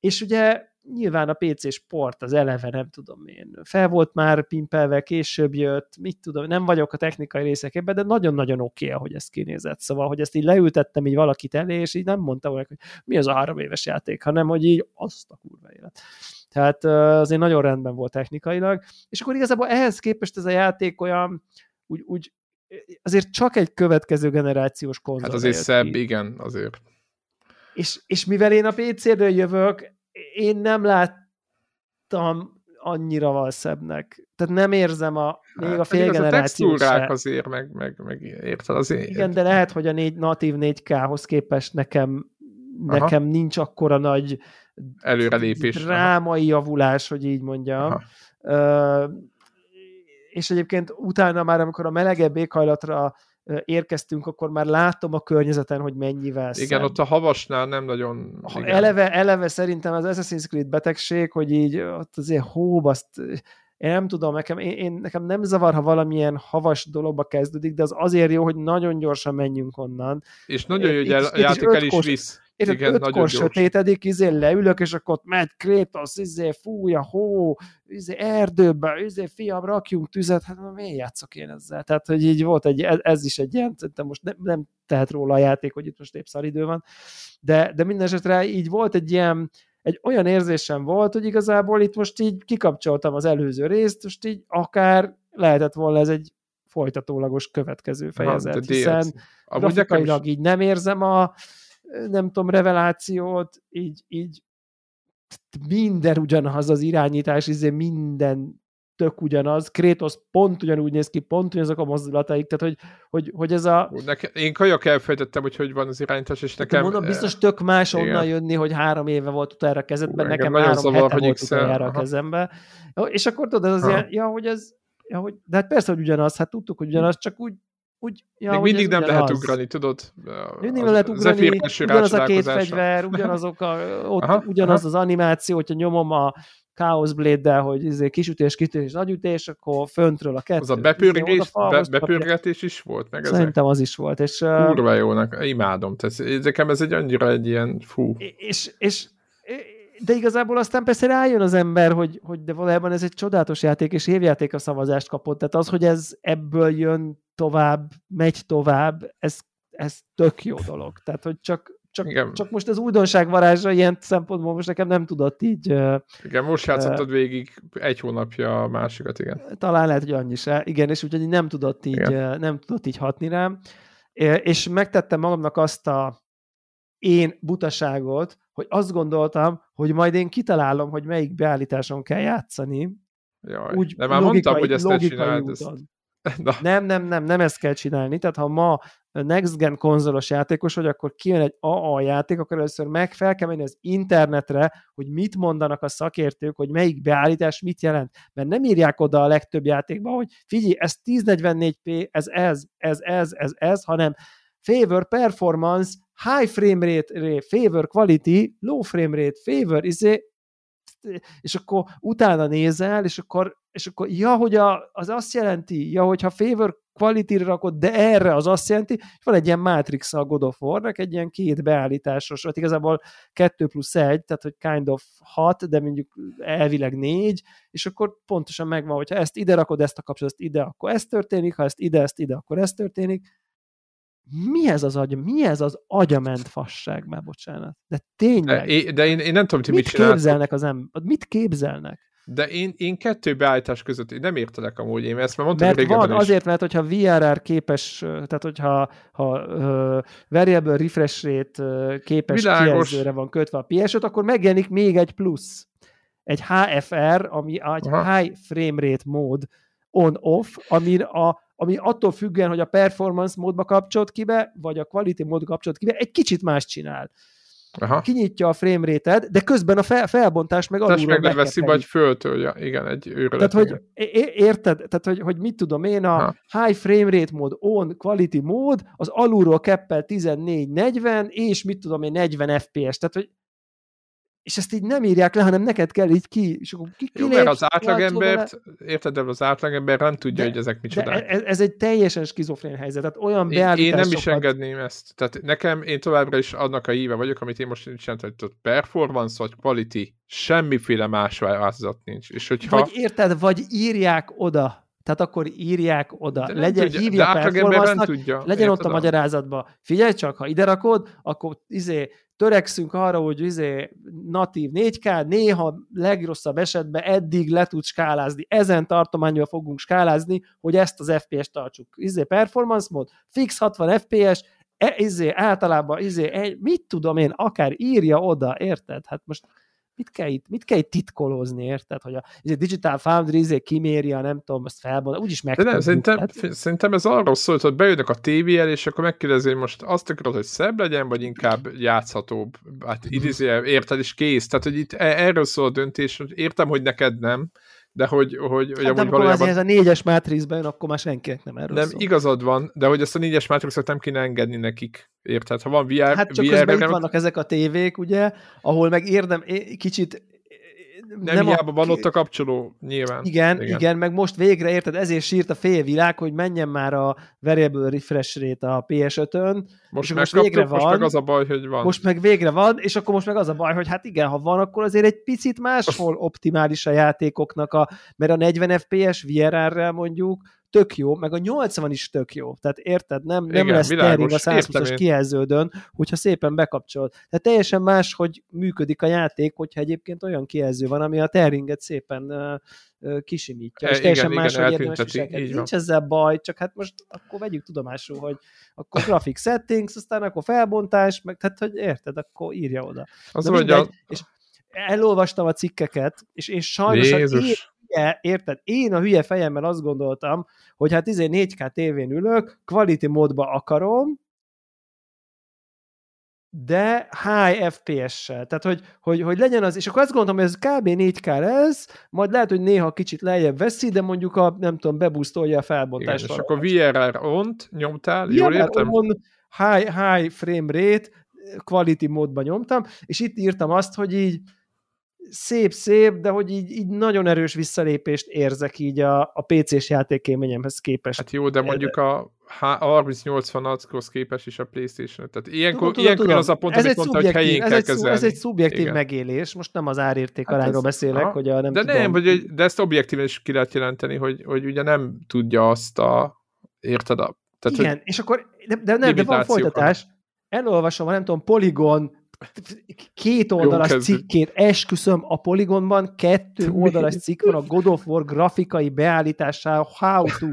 És ugye nyilván a PC sport az eleve, nem tudom én, fel volt már pimpelve, később jött, mit tudom, nem vagyok a technikai részekében, de nagyon-nagyon oké, okay, ahogy ez kinézett. Szóval, hogy ezt így leültettem így valakit elé, és így nem mondtam hogy mi az a három éves játék, hanem, hogy így azt a kurva élet. Tehát azért nagyon rendben volt technikailag, és akkor igazából ehhez képest ez a játék olyan, úgy, úgy azért csak egy következő generációs konzol. Hát azért szebb, ki. igen, azért. És, és mivel én a PC-ről jövök, én nem láttam annyira valszebbnek. Tehát nem érzem a, még hát, a félgenerációt A textúrák azért, meg, meg, meg érted azért. Igen, de lehet, hogy a négy, natív 4K-hoz képest nekem, Aha. nekem nincs akkora nagy előrelépés. Drámai javulás, hogy így mondjam. Aha. Uh, és egyébként utána már, amikor a melegebb éghajlatra érkeztünk, akkor már látom a környezeten, hogy mennyivel Igen, szem. ott a havasnál nem nagyon... Ha eleve, eleve szerintem az Assassin's Creed betegség, hogy így ott azért hóba, azt én nem tudom, nekem, én, én, nekem nem zavar, ha valamilyen havas dologba kezdődik, de az azért jó, hogy nagyon gyorsan menjünk onnan. És nagyon jó, hogy a játék el is visz. És Igen, ötkor sötétedik, izé leülök, és akkor ott megy Kratos, izé fúj a hó, izé erdőbe, izé fiam, rakjunk tüzet, hát miért játszok én ezzel? Tehát, hogy így volt egy, ez, ez is egy ilyen, de most nem, nem tehet róla a játék, hogy itt most épp szaridő van, de, de minden esetre így volt egy ilyen, egy olyan érzésem volt, hogy igazából itt most így kikapcsoltam az előző részt, most így akár lehetett volna ez egy folytatólagos következő fejezet, ha, hiszen grafikailag így nem érzem a nem tudom, revelációt, így, így minden ugyanaz az irányítás, izé minden tök ugyanaz, Kratos pont ugyanúgy néz ki, pont ugyanazok a mozdulataik, tehát hogy, hogy, hogy ez a... Nekem, én kajak elfejtettem, hogy hogy van az irányítás, és nekem... Mondom, biztos tök más igen. onnan jönni, hogy három éve volt utána a kezedben, nekem három zavar, hete volt utána a kezembe. És akkor tudod, ez az ilyen, ja, hogy ez, ja, hogy, de hát persze, hogy ugyanaz, hát tudtuk, hogy ugyanaz, csak úgy úgy, ja, Még mindig nem lehet ugrani, tudod? Mindig nem lehet ugrani, ugyanaz a két fegyver, ugyanazok a, ott aha, ugyanaz aha. az animáció, hogyha nyomom a Chaos Blade-del, hogy izé kisütés, kitűnés, nagyütés, akkor föntről a kettő. Az a bepörgés, be, bepörgetés is volt meg Szerintem az is volt. És, Kurva jónak, imádom. Tehát, nekem ez egy annyira egy ilyen fú. És, és de igazából aztán persze rájön az ember, hogy, hogy de valójában ez egy csodálatos játék, és évjáték a szavazást kapott. Tehát az, hogy ez ebből jön tovább, megy tovább, ez, ez tök jó dolog. Tehát, hogy csak, csak, csak most az újdonság varázsa ilyen szempontból most nekem nem tudott így... Igen, most játszottad uh, végig egy hónapja a másikat, igen. Talán lehet, hogy annyi se. Igen, és úgyhogy nem tudott így, igen. nem tudott így hatni rám. És megtettem magamnak azt a én butaságot, hogy azt gondoltam, hogy majd én kitalálom, hogy melyik beállításon kell játszani. Jaj, úgy de már logikai, mondtam, hogy ezt te csináld. Ezt... Na. Nem, nem, nem, nem ezt kell csinálni. Tehát ha ma next gen konzolos játékos vagy, akkor kijön egy AA játék, akkor először meg fel kell menni az internetre, hogy mit mondanak a szakértők, hogy melyik beállítás mit jelent. Mert nem írják oda a legtöbb játékba, hogy figyelj, ez 1044p, ez ez, ez ez, ez ez, hanem favor performance, high frame rate, favor quality, low frame rate, favor, izé, és akkor utána nézel, és akkor, és akkor ja, hogy a, az azt jelenti, ja, hogyha favor quality-re rakod, de erre az azt jelenti, és van egy ilyen matrix a God of War-nak, egy ilyen két beállításos, vagy igazából kettő plusz egy, tehát hogy kind of hat, de mondjuk elvileg négy, és akkor pontosan megvan, hogyha ezt ide rakod, ezt a kapcsolatot ide, akkor ez történik, ha ezt ide, ezt ide, akkor ez történik, mi ez az agy, mi ez az agyament fasság, már bocsánat. De tényleg. De, de én, én nem tudom, hogy mit, mit képzelnek az ember, mit képzelnek? De én, én kettő beállítás között én nem értelek amúgy, én ezt már mondtam Mert van, is. azért, mert hogyha VRR képes, tehát hogyha ha, uh, variable refresh rate uh, képes Világos. kijelzőre van kötve a ps akkor megjelenik még egy plusz. Egy HFR, ami egy Aha. high frame rate mód on-off, ami a ami attól függően, hogy a performance módba kapcsolt ki be, vagy a quality módba kapcsolt ki be, egy kicsit más csinál. Aha. Kinyitja a frame rate de közben a fel, felbontás meg alulról meg veszi, vagy föltől, igen, egy őrület. Tehát, hogy érted? Tehát, hogy, hogy mit tudom én, a ha. high frame rate mód, on quality mód, az alulról keppel 14-40, és mit tudom én, 40 FPS. Tehát, hogy és ezt így nem írják le, hanem neked kell így ki, és akkor ki, Jó, mert az átlagembert, érted, de az átlagember nem tudja, de, hogy ezek micsoda. De ez, ez, egy teljesen skizofrén helyzet, tehát olyan én, én nem is engedném ezt. Tehát nekem, én továbbra is annak a híve vagyok, amit én most csináltam, hogy performance vagy quality, semmiféle más változat nincs. És hogyha... Vagy érted, vagy írják oda, tehát akkor írják oda, de legyen, tudja, hívja performance tudja. legyen ott a magyarázatban. Figyelj csak, ha ide rakod, akkor izé, törekszünk arra, hogy izé, natív 4K, néha legrosszabb esetben eddig le tud skálázni. Ezen tartományban fogunk skálázni, hogy ezt az FPS-t tartsuk. Izé, performance mód, fix 60 FPS, e, izé, általában izé, mit tudom én, akár írja oda, érted? Hát most mit kell itt, mit kell itt titkolózni, érted? Hogy a, ez a Digital Foundry izé kimérja, nem tudom, azt felbon, úgyis meg. De nem, szerintem, hát... szerintem ez arról szólt, hogy bejönnek a tévéjel, és akkor megkérdezi, hogy most azt akarod, hogy szebb legyen, vagy inkább játszhatóbb. Hát idézőjel, érted, és kész. Tehát, hogy itt e- erről szól a döntés, értem, hogy neked nem, de hogy, hogy, hogy hát amúgy valójában... ez a négyes mátrixben, akkor már senkinek nem erről Nem, szól. igazad van, de hogy ezt a négyes mátrixot nem kéne engedni nekik. Érted? Ha van VR... Hát csak VR közben nem... itt vannak ezek a tévék, ugye, ahol meg érdem, kicsit nem, nem hiába a... van ott a kapcsoló, nyilván. Igen, igen, igen, meg most végre érted, ezért sírt a fél világ, hogy menjen már a variable refresh rate a PS5-ön. Most, most végre van. Most meg az a baj, hogy van. Most meg végre van, és akkor most meg az a baj, hogy hát igen, ha van, akkor azért egy picit máshol optimális a játékoknak, a, mert a 40 FPS VRR-rel mondjuk tök jó, meg a 80 is tök jó. Tehát érted, nem, nem Igen, lesz tearing a 120-as kijelződön, hogyha szépen bekapcsolod. Tehát teljesen más, hogy működik a játék, hogyha egyébként olyan kijelző van, ami a tearinget szépen uh, kisimítja. E, és teljesen igen, más, igen, hogy érdemes viselkedni. Nincs ezzel baj, csak hát most akkor vegyük tudomásul, hogy akkor graphic settings, aztán akkor felbontás, meg tehát, hogy érted, akkor írja oda. Az mindegy, a... és elolvastam a cikkeket, és én sajnos Jézus. én hülye, érted? Én a hülye fejemmel azt gondoltam, hogy hát 14K izé tévén ülök, quality módba akarom, de high FPS-sel. Tehát, hogy, hogy, hogy legyen az, és akkor azt gondolom, hogy ez kb. 4K lesz, majd lehet, hogy néha kicsit lejjebb veszi, de mondjuk a, nem tudom, bebusztolja a felbontást. Igen, és akkor VRR on nyomtál, VRR jól értem? On, high, high frame rate, quality módban nyomtam, és itt írtam azt, hogy így szép-szép, de hogy így, így nagyon erős visszalépést érzek így a, a PC-s játékélményemhez képest. Hát jó, de mondjuk a, a 3080-hoz képest is a Playstation. Tehát ilyenkor, tudom, ilyenkor tudom, az a pont, ez amit mondta, hogy helyén kell ez egy, Ez egy szubjektív Igen. megélés, most nem az árérték hát arányról beszélek, aha. hogy a nem De tudom. nem, hogy, de ezt objektíven is ki lehet jelenteni, hogy, hogy ugye nem tudja azt a, érted a... Tehát, Igen, és akkor, de, de nem, de van folytatás, elolvasom, nem tudom, Polygon két oldalas cikkét, esküszöm, a Polygonban kettő oldalas cikk van a God of War grafikai beállítására, how to.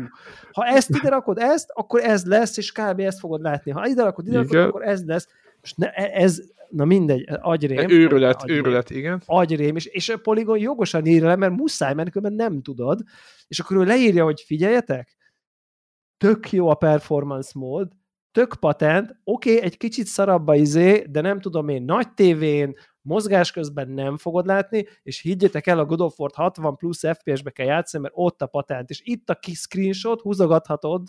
Ha ezt ide rakod, ezt, akkor ez lesz, és kb. ezt fogod látni. Ha ide rakod, ide rakod, igen. akkor ez lesz. Most ne, e- ez, na mindegy, agyrém. Őrület, agyrém, őrület, igen. Agyrém, és, és a Polygon jogosan írja le, mert muszáj, mert különben nem tudod, és akkor ő leírja, hogy figyeljetek, tök jó a performance mód, tök patent, oké, okay, egy kicsit szarabba izé, de nem tudom én, nagy tévén, mozgás közben nem fogod látni, és higgyetek el, a God of War 60 plusz FPS-be kell játszani, mert ott a patent, és itt a kis screenshot, húzogathatod,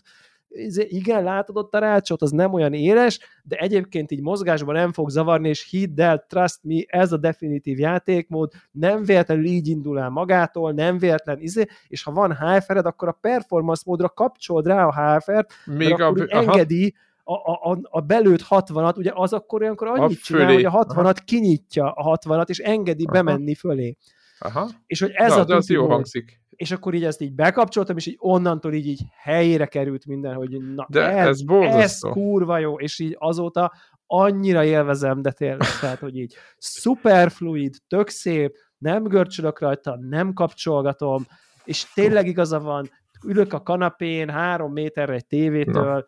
izé, igen, látod ott a rácsot, az nem olyan éles, de egyébként így mozgásban nem fog zavarni, és hidd el, trust me, ez a definitív játékmód, nem véletlenül így indul el magától, nem véletlen izé, és ha van HFR-ed, akkor a performance módra kapcsold rá a HFR-t, Még mert a, akkor engedi, a, a, a belőtt 60-at, ugye az akkor olyankor annyit a csinál, hogy a 60-at Aha. kinyitja a 60-at, és engedi Aha. bemenni fölé. Aha. És hogy ez Na, a de az jó hangzik. És akkor így ezt így bekapcsoltam, és így onnantól így, így helyére került minden, hogy na de ez, ez, ez kurva jó, és így azóta annyira élvezem, de tényleg, tehát, hogy így superfluid, tök szép, nem görcsölök rajta, nem kapcsolgatom, és tényleg igaza van, ülök a kanapén három méterre egy tévétől, na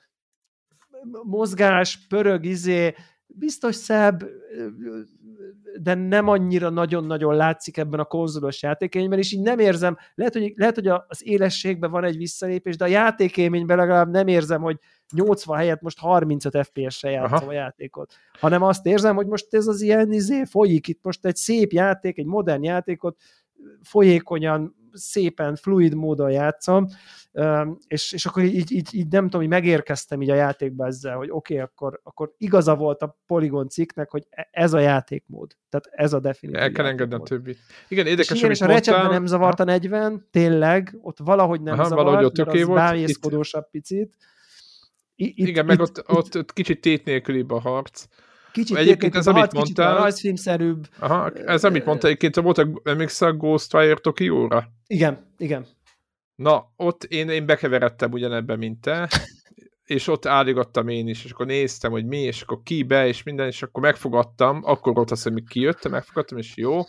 mozgás, pörög, izé, biztos szebb, de nem annyira nagyon-nagyon látszik ebben a konzolos játékélményben, és így nem érzem, lehet, hogy, lehet, hogy az élességben van egy visszalépés, de a játékélményben legalább nem érzem, hogy 80 helyett most 35 FPS-re játszom Aha. a játékot, hanem azt érzem, hogy most ez az ilyen izé folyik, itt most egy szép játék, egy modern játékot folyékonyan szépen, fluid módon játszom, és, és akkor így, így, így nem tudom, hogy megérkeztem így a játékba ezzel, hogy oké, okay, akkor, akkor igaza volt a Polygon cikknek, hogy e, ez a játékmód. Tehát ez a definitív El kell engedni a többit. Igen, érdekes, és, igen, és a recsetben nem zavart a 40, tényleg, ott valahogy nem Aha, zavart, valahogy ott mert az bámészkodósabb picit. Itt, igen, meg itt, ott, ott, ott kicsit tét nélkülibb a harc. Kicsit egyébként ez, amit mondtál, rajzfilmszerűbb. Aha, ez, amit mondtál, egyébként volt a, emlékszel a Ghostwire Tokyo-ra? Igen, igen. Na, ott én, én bekeveredtem ugyanebben, mint te, és ott álligattam én is, és akkor néztem, hogy mi, és akkor ki be, és minden, és akkor megfogadtam, akkor volt az, hogy kijöttem, megfogadtam, és jó,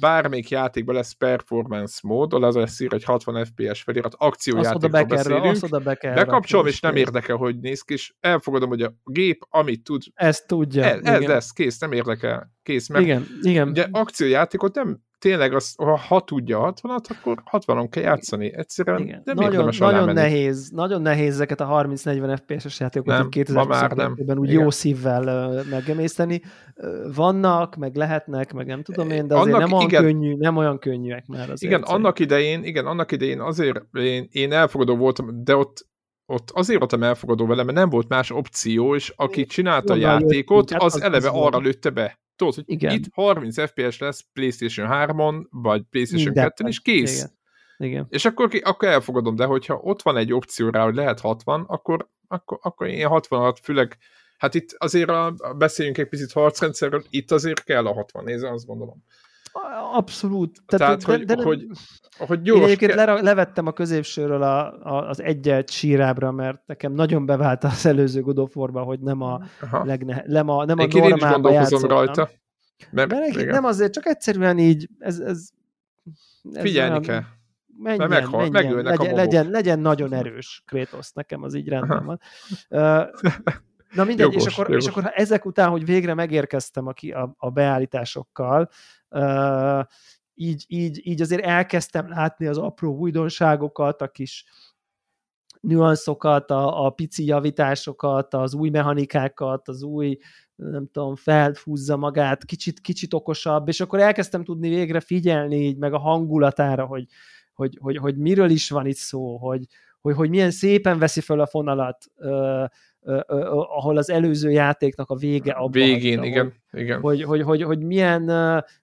bármelyik játékban lesz performance mód, az lesz ír, hogy 60 FPS felirat, akciójátékról beszélünk, bekapcsolom, és nem érdekel, hogy néz ki, és elfogadom, hogy a gép, amit tud, ezt tudja. Ez, ez lesz, kész, nem érdekel, kész. Mert igen, igen. Ugye akciójátékot nem tényleg az, ha, ha tudja 60-at, akkor 60-on kell játszani. Egyszerűen Igen. nem nagyon, nagyon nehéz, nagyon nehéz ezeket a 30-40 FPS-es játékokat 2022-ben úgy Igen. jó szívvel uh, megemészteni. Uh, vannak, meg lehetnek, meg nem tudom én, de azért annak, nem, olyan igen, könnyű, nem olyan könnyűek már azért. Igen, annak idején, igen, annak idején azért én, én elfogadó voltam, de ott ott azért voltam elfogadó vele, mert nem volt más opció, és aki csinálta a játékot, hát az, az eleve az arra lőtte be. Tudod, hogy Igen. itt 30 FPS lesz PlayStation 3-on, vagy PlayStation 2-on, és kész. Igen. Igen. És akkor, akkor elfogadom, de hogyha ott van egy opció rá, hogy lehet 60, akkor, akkor, akkor én 60-at főleg, hát itt azért a, beszéljünk egy picit harcrendszerről, itt azért kell a 60, nézze, azt gondolom. Abszolút. Tehát, Tehát de, hogy, de, hogy, hogy gyors Én egyébként ke- levettem a középsőről a, a, az egyet sírábra, mert nekem nagyon bevált az előző God of War-ba, hogy nem a, legne, nem a, nem a normálba játszottam. rajta. Mert, mert nem azért, csak egyszerűen így, ez, ez, ez Figyelni olyan, kell. Menjen, meghal, menjen, legyen, legyen, legyen nagyon erős Kratos, nekem az így rendben van. Na mindegy, jogos, és, akkor, jogos. és akkor ezek után, hogy végre megérkeztem a, a, a beállításokkal, így, így, így azért elkezdtem látni az apró újdonságokat, a kis nüanszokat, a, a pici javításokat, az új mechanikákat, az új, nem tudom, felhúzza magát, kicsit, kicsit okosabb, és akkor elkezdtem tudni végre figyelni így meg a hangulatára, hogy, hogy, hogy, hogy miről is van itt szó, hogy, hogy, hogy milyen szépen veszi föl a fonalat, ahol az előző játéknak a vége abban Végén, hagyta, igen. Hogy, igen. Hogy, hogy, hogy, hogy milyen,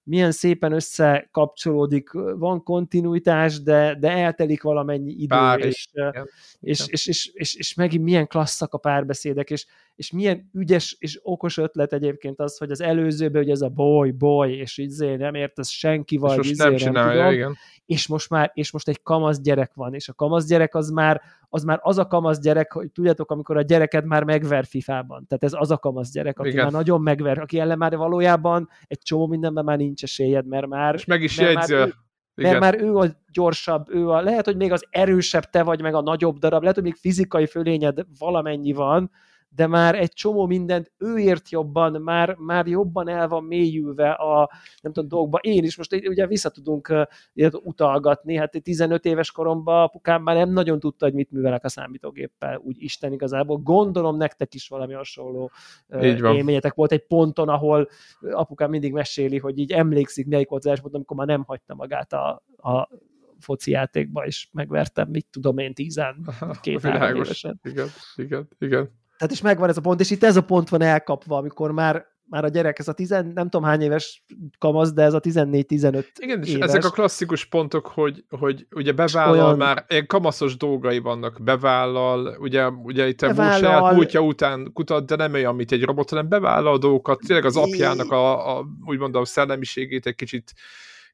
milyen szépen összekapcsolódik, van kontinuitás, de, de eltelik valamennyi idő, Pár, és, igen. És, és, és, és, és megint milyen klasszak a párbeszédek, és, és milyen ügyes és okos ötlet egyébként az, hogy az előzőben, hogy ez a boy, boy, és így zé, nem értesz senki vagy, és most nem csinálja, tudom, igen. És most már, és most egy kamasz gyerek van, és a kamasz gyerek az már az már az a kamasz gyerek, hogy tudjátok, amikor a gyereked már megver FIFA-ban. Tehát ez az a kamasz gyerek, aki Igen. már nagyon megver, aki ellen már valójában egy csomó mindenben már nincs esélyed, mert már... És meg is jegyzi. Már mert már ő a gyorsabb, ő a, lehet, hogy még az erősebb te vagy, meg a nagyobb darab, lehet, hogy még fizikai fölényed valamennyi van, de már egy csomó mindent ő ért jobban, már, már jobban el van mélyülve a nem tudom, dolgokba. Én is most ugye vissza tudunk uh, utalgatni, hát 15 éves koromban apukám már nem nagyon tudta, hogy mit művelek a számítógéppel, úgy Isten igazából. Gondolom nektek is valami hasonló élményetek volt egy ponton, ahol apukám mindig meséli, hogy így emlékszik, melyik volt az pont, amikor már nem hagyta magát a, a foci játékba, és megvertem, mit tudom én, tízen, két-három évesen. Igen, igen, igen. Tehát is megvan ez a pont, és itt ez a pont van elkapva, amikor már már a gyerek, ez a tizen, nem tudom hány éves kamasz, de ez a 14-15 Igen, és éves. ezek a klasszikus pontok, hogy, hogy ugye bevállal olyan... már, ilyen kamaszos dolgai vannak, bevállal, ugye, ugye itt bevállal... a saját múltja után kutat, de nem olyan, mint egy robot, hanem bevállal a dolgokat, tényleg az apjának a, a úgymond a szellemiségét egy kicsit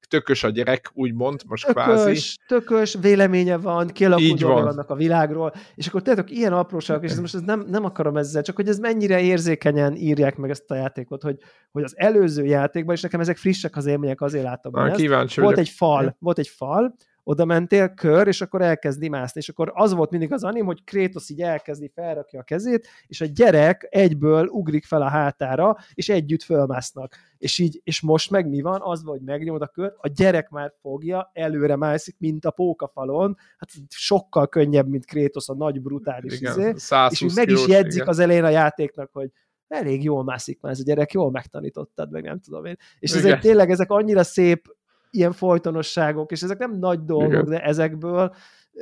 tökös a gyerek, úgymond, most tökös, kvázi. Tökös, véleménye van, kialakult van. vannak a világról, és akkor tudjátok, ilyen apróságok, és ez most ez nem, nem akarom ezzel, csak hogy ez mennyire érzékenyen írják meg ezt a játékot, hogy, hogy az előző játékban, és nekem ezek frissek az élmények, azért látom. Ah, kíváncsi volt egy fal, volt egy fal, oda mentél kör, és akkor elkezdi mászni. És akkor az volt mindig az anim, hogy Kratos így elkezdi, felrakja a kezét, és a gyerek egyből ugrik fel a hátára, és együtt fölmásznak. És így, és most meg mi van? Az, hogy megnyomod a kör, a gyerek már fogja, előre mászik, mint a pókafalon, hát sokkal könnyebb, mint Kratos a nagy brutális igen, izé, és így meg is jegyzik igen. az elején a játéknak, hogy elég jól mászik már ez a gyerek, jól megtanítottad, meg nem tudom én. És ezért tényleg ezek annyira szép ilyen folytonosságok, és ezek nem nagy dolgok, Igen. de ezekből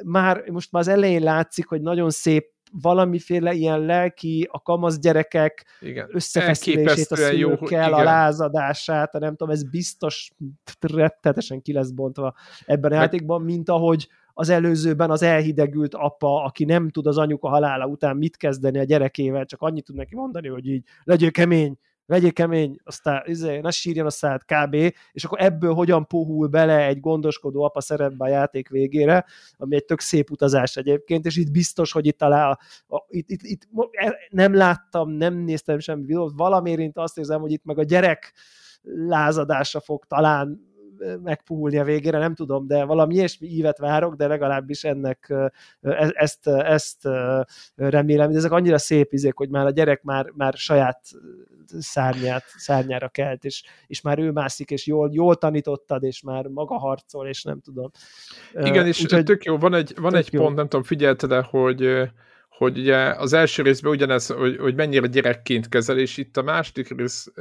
már most már az elején látszik, hogy nagyon szép valamiféle ilyen lelki, a kamasz gyerekek igen. összefeszülését a szülőkkel, a lázadását, a nem tudom, ez biztos rettetesen ki lesz bontva ebben a játékban, mint ahogy az előzőben az elhidegült apa, aki nem tud az anyuka halála után mit kezdeni a gyerekével, csak annyit tud neki mondani, hogy így legyél kemény, legyél kemény, aztán izé, ne sírjon a szád, kb. És akkor ebből hogyan puhul bele egy gondoskodó apa szerepbe a játék végére, ami egy tök szép utazás egyébként, és itt biztos, hogy itt talán a, a, itt, itt, itt, e, nem láttam, nem néztem semmi videót, valamiért azt érzem, hogy itt meg a gyerek lázadásra fog talán megpuhulni a végére, nem tudom, de valami ilyesmi ívet várok, de legalábbis ennek e, ezt, ezt remélem, de ezek annyira szép izék, hogy már a gyerek már, már saját szárnyát, szárnyára kelt, és, és már ő mászik, és jól, jól tanítottad, és már maga harcol, és nem tudom. Igen, és Úgyhogy, tök jó, van egy, van egy jó. pont, nem tudom, figyelted -e, hogy hogy ugye az első részben ugyanez, hogy, hogy mennyire gyerekként kezel, és itt a második rész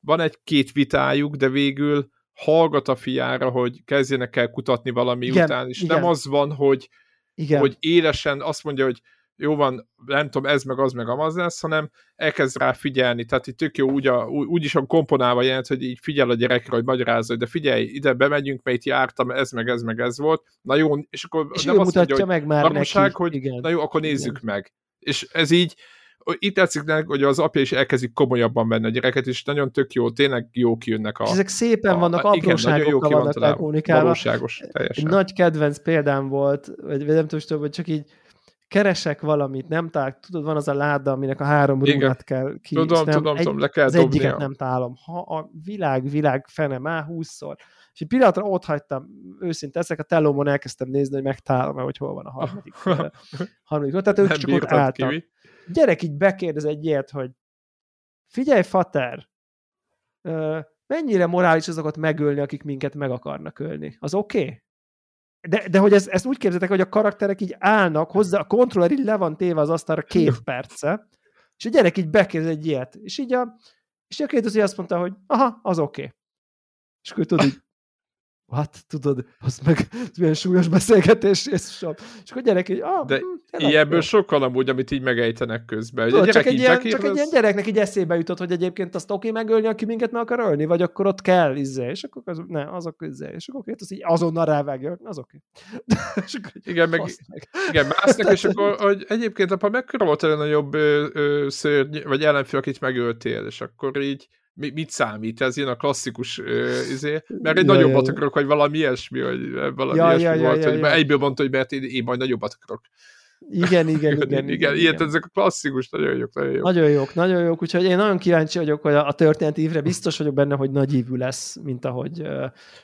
van egy-két vitájuk, de végül hallgat a fiára, hogy kezdjenek el kutatni valami igen, után, és igen. nem az van, hogy, igen. hogy élesen azt mondja, hogy jó van, nem tudom, ez meg az meg amaz lesz, hanem elkezd rá figyelni, tehát itt tök jó úgy, a, úgy is a komponálva jelent, hogy így figyel a gyerekre, hogy magyarázza, hogy de figyelj, ide bemegyünk, mert itt jártam, ez meg ez meg ez volt, na jó, és akkor és nem azt mondja, hogy meg már neki. hogy igen. na jó, akkor nézzük igen. meg. És ez így, itt tetszik neki, hogy az apja is elkezdik komolyabban venni a gyereket, és nagyon tök jó, tényleg jó kijönnek a... És ezek szépen vannak, a, apróságokkal vannak lekommunikálva. Valóságos, teljesen. Nagy kedvenc példám volt, vagy nem tudom, hogy csak így keresek valamit, nem talál, tudod, van az a láda, aminek a három rúgát kell ki. Tudom, nem, tudom, egy, tudom, le kell Az dobni egyiket nem találom. Ha a világ, világ fene már húszszor. És egy pillanatra ott hagytam, őszinte ezek a telómon elkezdtem nézni, hogy megtalálom hogy hol van a harmadik. harmadik. Tehát ők csak ott álltak. Kivi gyerek így bekérdez egy ilyet, hogy figyelj, fater, mennyire morális azokat megölni, akik minket meg akarnak ölni? Az oké? Okay? De, de hogy ez, ezt úgy képzeltek, hogy a karakterek így állnak, hozzá a kontroller így le van téve az asztalra két perce, és a gyerek így bekérdez egy ilyet, és így a, és a kérdező azt mondta, hogy aha, az oké. Okay. És akkor tudod, így, hát tudod, az meg milyen súlyos beszélgetés, és, és akkor gyerek így, ah, De hm, ilyenből sokkal amúgy, amit így megejtenek közben. Tudod, csak, egy ilyen, csak egy ilyen gyereknek így eszébe jutott, hogy egyébként azt oké okay megölni, aki minket meg akar ölni, vagy akkor ott kell, izé, és akkor az, ne, azok izé, és akkor az így azonnal rávágja, az oké. Okay. igen, meg, meg. igen, másznak, és akkor hogy egyébként apa mekkora volt a nagyobb ö, ö, szörny, vagy ellenfél, akit megöltél, és akkor így mit számít? Ez ilyen a klasszikus uh, izé, mert egy ja, nagyobbat ja, akarok, vagy valami ilyesmi, vagy valami ja, ilyesmi ja, volt, ja, hogy ja. egyből mondta, hogy mert én, én majd nagyobbat akarok. Igen, igen, igen. igen, igen ilyet ezek a klasszikus, nagyon jók, nagyon jók. Nagyon jók, nagyon jók, úgyhogy én nagyon kíváncsi vagyok, hogy a, a történet évre biztos vagyok benne, hogy nagyívű lesz, mint ahogy,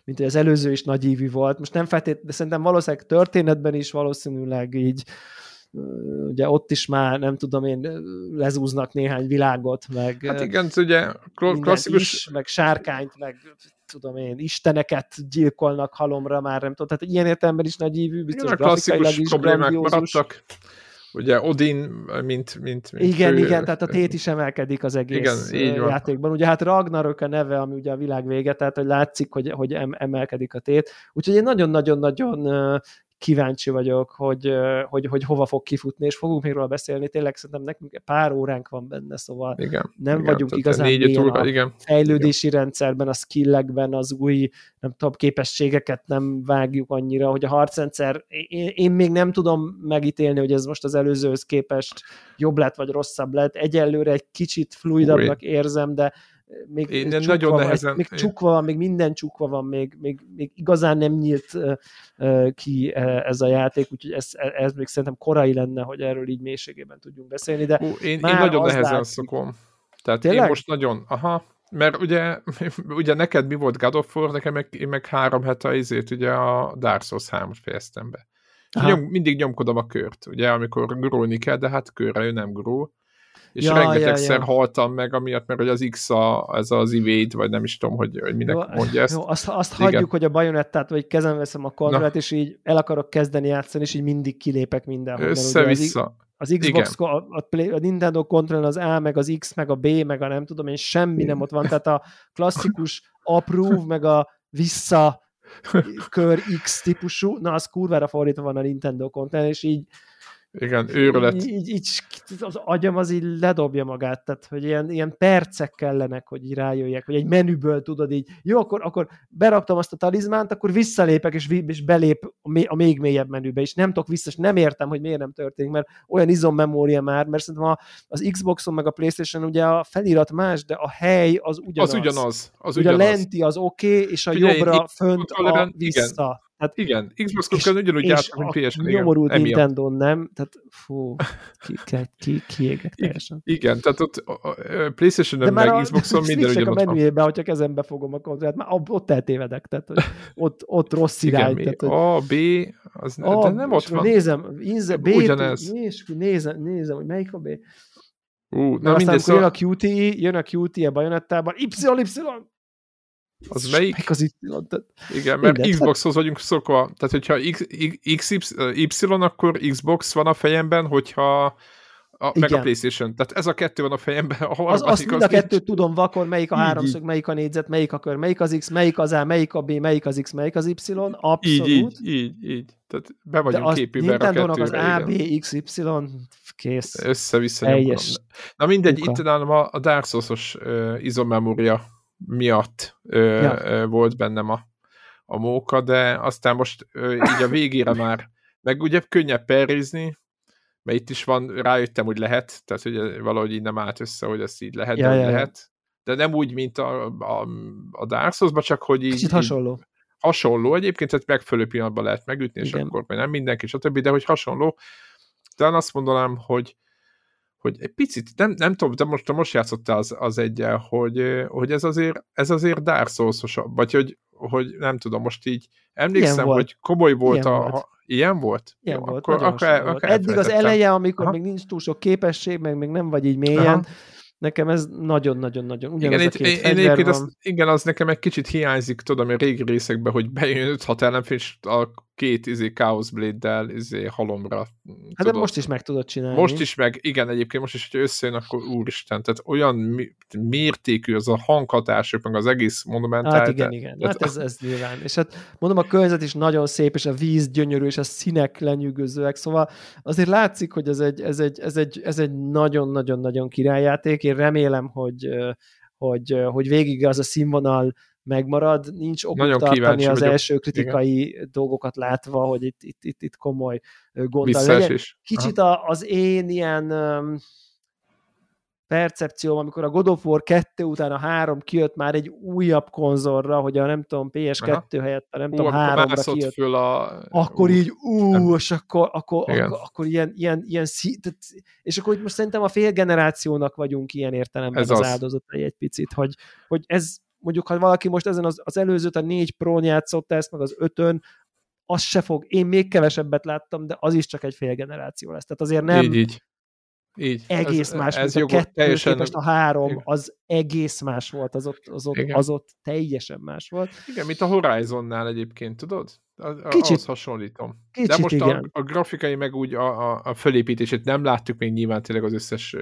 mint ahogy az előző is nagyívű volt. Most nem feltétlenül, de szerintem valószínűleg történetben is valószínűleg így ugye ott is már nem tudom én, lezúznak néhány világot, meg hát igen, ugye klasszikus... Is, meg sárkányt, meg tudom én, isteneket gyilkolnak halomra már, nem tudom, tehát ilyen értelemben is nagy ívű, biztos igen, klasszikus is problémák maradtak. Ugye Odin, mint, mint, mint Igen, fő... igen, tehát a tét is emelkedik az egész igen, így játékban. Ugye hát Ragnarök a neve, ami ugye a világ vége, tehát hogy látszik, hogy, hogy emelkedik a tét. Úgyhogy én nagyon-nagyon-nagyon kíváncsi vagyok, hogy, hogy, hogy hova fog kifutni, és fogunk még róla beszélni. Tényleg szerintem nekünk pár óránk van benne, szóval igen, nem igen, vagyunk igazán négy túl, a igen. fejlődési igen. rendszerben, a skillekben, az új nem tudom, képességeket nem vágjuk annyira, hogy a harcrendszer, én, én még nem tudom megítélni, hogy ez most az előzőhöz képest jobb lett, vagy rosszabb lett. Egyelőre egy kicsit fluidabbnak érzem, de még Én nem nagyon van, nehezen... Még csukva van, még minden csukva van, még, még, még igazán nem nyílt ki ez a játék, úgyhogy ez, ez még szerintem korai lenne, hogy erről így mélységében tudjunk beszélni, de Hú, én, én nagyon nehezen látszik. szokom. Tehát Tényleg? én most nagyon, aha, mert ugye, ugye neked mi volt God of War, nekem meg, én meg három hete izét, ugye a Dark Souls 3 fejeztem be. Nyom, mindig nyomkodom a kört, ugye, amikor gurulni kell, de hát körre ő nem gurul és ja, rengetegszer ja, ja. haltam meg, amiatt, mert hogy az X a, ez az evade, vagy nem is tudom, hogy, hogy minek jó, mondja ezt. Jó, azt, azt hagyjuk, hogy a bajonettát, vagy kezem veszem a kontrollát, és így el akarok kezdeni játszani, és így mindig kilépek mindenhol. Össze-vissza. Az, Xbox, a, a, a Nintendo kontroll az A, meg az X, meg a B, meg a nem tudom én, semmi nem ott van. Tehát a klasszikus approve, meg a vissza kör X típusú, na az kurvára fordítva van a Nintendo konten, és így igen, őrület. Így, így, az agyam az így ledobja magát, tehát hogy ilyen, ilyen percek kellenek, hogy így rájöjjek, hogy egy menüből tudod így, jó, akkor, akkor beraktam azt a talizmánt, akkor visszalépek, és, és belép a még mélyebb menübe, és nem tudok vissza, és nem értem, hogy miért nem történik, mert olyan izommemória már, mert szerintem az Xboxon meg a Playstation ugye a felirat más, de a hely az ugyanaz. Az ugyanaz. Az ugye ugyanaz. a lenti az oké, okay, és a Ugye jobbra fönt a vissza. Igen. Hát, igen, Xbox Controller ugyanúgy játszik, mint ps a nyomorult Nintendo nem, tehát fú, ki, ki, ki teljesen. Igen, tehát ott a, a playstation meg Xboxon minden ugyanott a menüjében, hogyha kezembe fogom a kontrollert, már ott eltévedek, tehát hogy ott, ott rossz irány. Igen, tehát, A, B, az a, de nem ott van. Nézem, inze, B, Ugyanez. Nézem, nézem, hogy melyik a B. Uh, na mindegy, szóval... jön a QTE, jön a QTE bajonettában, Y, Y, az melyik? Melyik az Y? Tehát... Igen, mert Minden. Xboxhoz vagyunk szokva. Tehát, hogyha X, X, Y, akkor Xbox van a fejemben, hogyha a, meg a Playstation. Tehát ez a kettő van a fejemben. A az, azt mind a kettőt tudom vakon, melyik a így, háromszög, így. melyik a négyzet, melyik a kör, melyik az X, melyik az A, melyik a B, melyik az X, melyik az Y. Abszolút. Így, így, így. így. Tehát be vagyunk képűben a kettőre. az A, B, X, Y, kész. Össze-vissza Na mindegy, Uka. itt nálam a, a Dark Souls-os uh, izomemória miatt ö, ja. ö, volt bennem a, a móka, de aztán most ö, így a végére már, meg ugye könnyebb perizni, mert itt is van, rájöttem, hogy lehet, tehát hogy valahogy így nem állt össze, hogy ezt így lehet, ja, de ja, lehet. De nem úgy, mint a, a, a Dark souls csak hogy így... Kicsit hasonló. Így, hasonló egyébként, tehát megfelelő pillanatban lehet megütni, és Igen. akkor nem mindenki, stb., de hogy hasonló. De azt mondanám, hogy hogy egy picit, nem, nem tudom, de most, most játszottál az, az egyel, hogy, hogy ez azért, ez azért Dark souls vagy hogy, hogy nem tudom, most így emlékszem, hogy komoly volt ilyen a... Volt. Ilyen volt? Ilyen Jó, volt, akkor, akkor, akkor, akkor Eddig az eleje, amikor Aha. még nincs túl sok képesség, meg még nem vagy így mélyen, Aha Nekem ez nagyon-nagyon-nagyon igen, itt, a két én, én az, igen, az nekem egy kicsit hiányzik, tudom, a régi részekben, hogy bejön 5-6 ellenfél, és a két izé Chaos Blade-del izé halomra. Hát tudod. de most is meg tudod csinálni. Most is meg, igen, egyébként most is, hogy összejön, akkor úristen, tehát olyan mértékű az a hanghatások, meg az egész monumentál. Hát igen, igen, tehát... hát ez, ez nyilván. És hát mondom, a környezet is nagyon szép, és a víz gyönyörű, és a színek lenyűgözőek, szóval azért látszik, hogy ez egy, ez egy, ez egy, ez egy nagyon-nagyon-nagyon királyjáték. Én remélem, hogy, hogy, hogy végig az a színvonal megmarad, nincs ok tartani az vagyok. első kritikai Igen. dolgokat látva, hogy itt, itt, itt, itt komoly gond legyen. Kicsit a, az én ilyen um, percepcióm, amikor a God of War 2 után a 3 kijött már egy újabb konzolra, hogy a nem tudom, PS2 Aha. helyett a nem ú, tudom, 3-ra kijött. Föl a... Akkor ú, így, ú, és akkor, akkor, akkor, akkor ilyen, ilyen, ilyen szí... és akkor most szerintem a fél generációnak vagyunk ilyen értelemben Ez az, az áldozatai egy picit, hogy, hogy ez mondjuk, ha valaki most ezen az, az előzőt, a négy prón játszott ezt, meg az ötön, az se fog, én még kevesebbet láttam, de az is csak egy fél generáció lesz. Tehát azért nem így, így. Így. egész ez, más, ez mint jogos, a kettő teljesen... képest a három, igen. az egész más volt, az ott, az, ott, az ott teljesen más volt. Igen, mint a Horizonnál egyébként, tudod? A, kicsit, ahhoz hasonlítom. Kicsit, De most igen. A, a grafikai meg úgy a, a, a fölépítését nem láttuk még nyilván tényleg az összes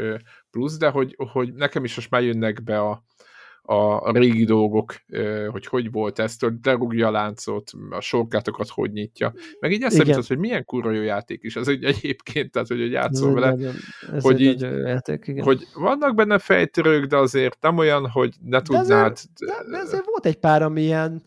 plusz, de hogy, hogy nekem is most már jönnek be a, a, régi dolgok, hogy hogy volt ezt, hogy lerúgja a láncot, a sorkátokat hogy nyitja. Meg így eszembe jutott, hogy milyen kurva jó játék is. Ez egy egyébként, tehát hogy játszol vele, nagyon, ez hogy így, játék, igen. hogy vannak benne fejtörők, de azért nem olyan, hogy ne de tudnád. Azért, de, de azért volt egy pár, ami ilyen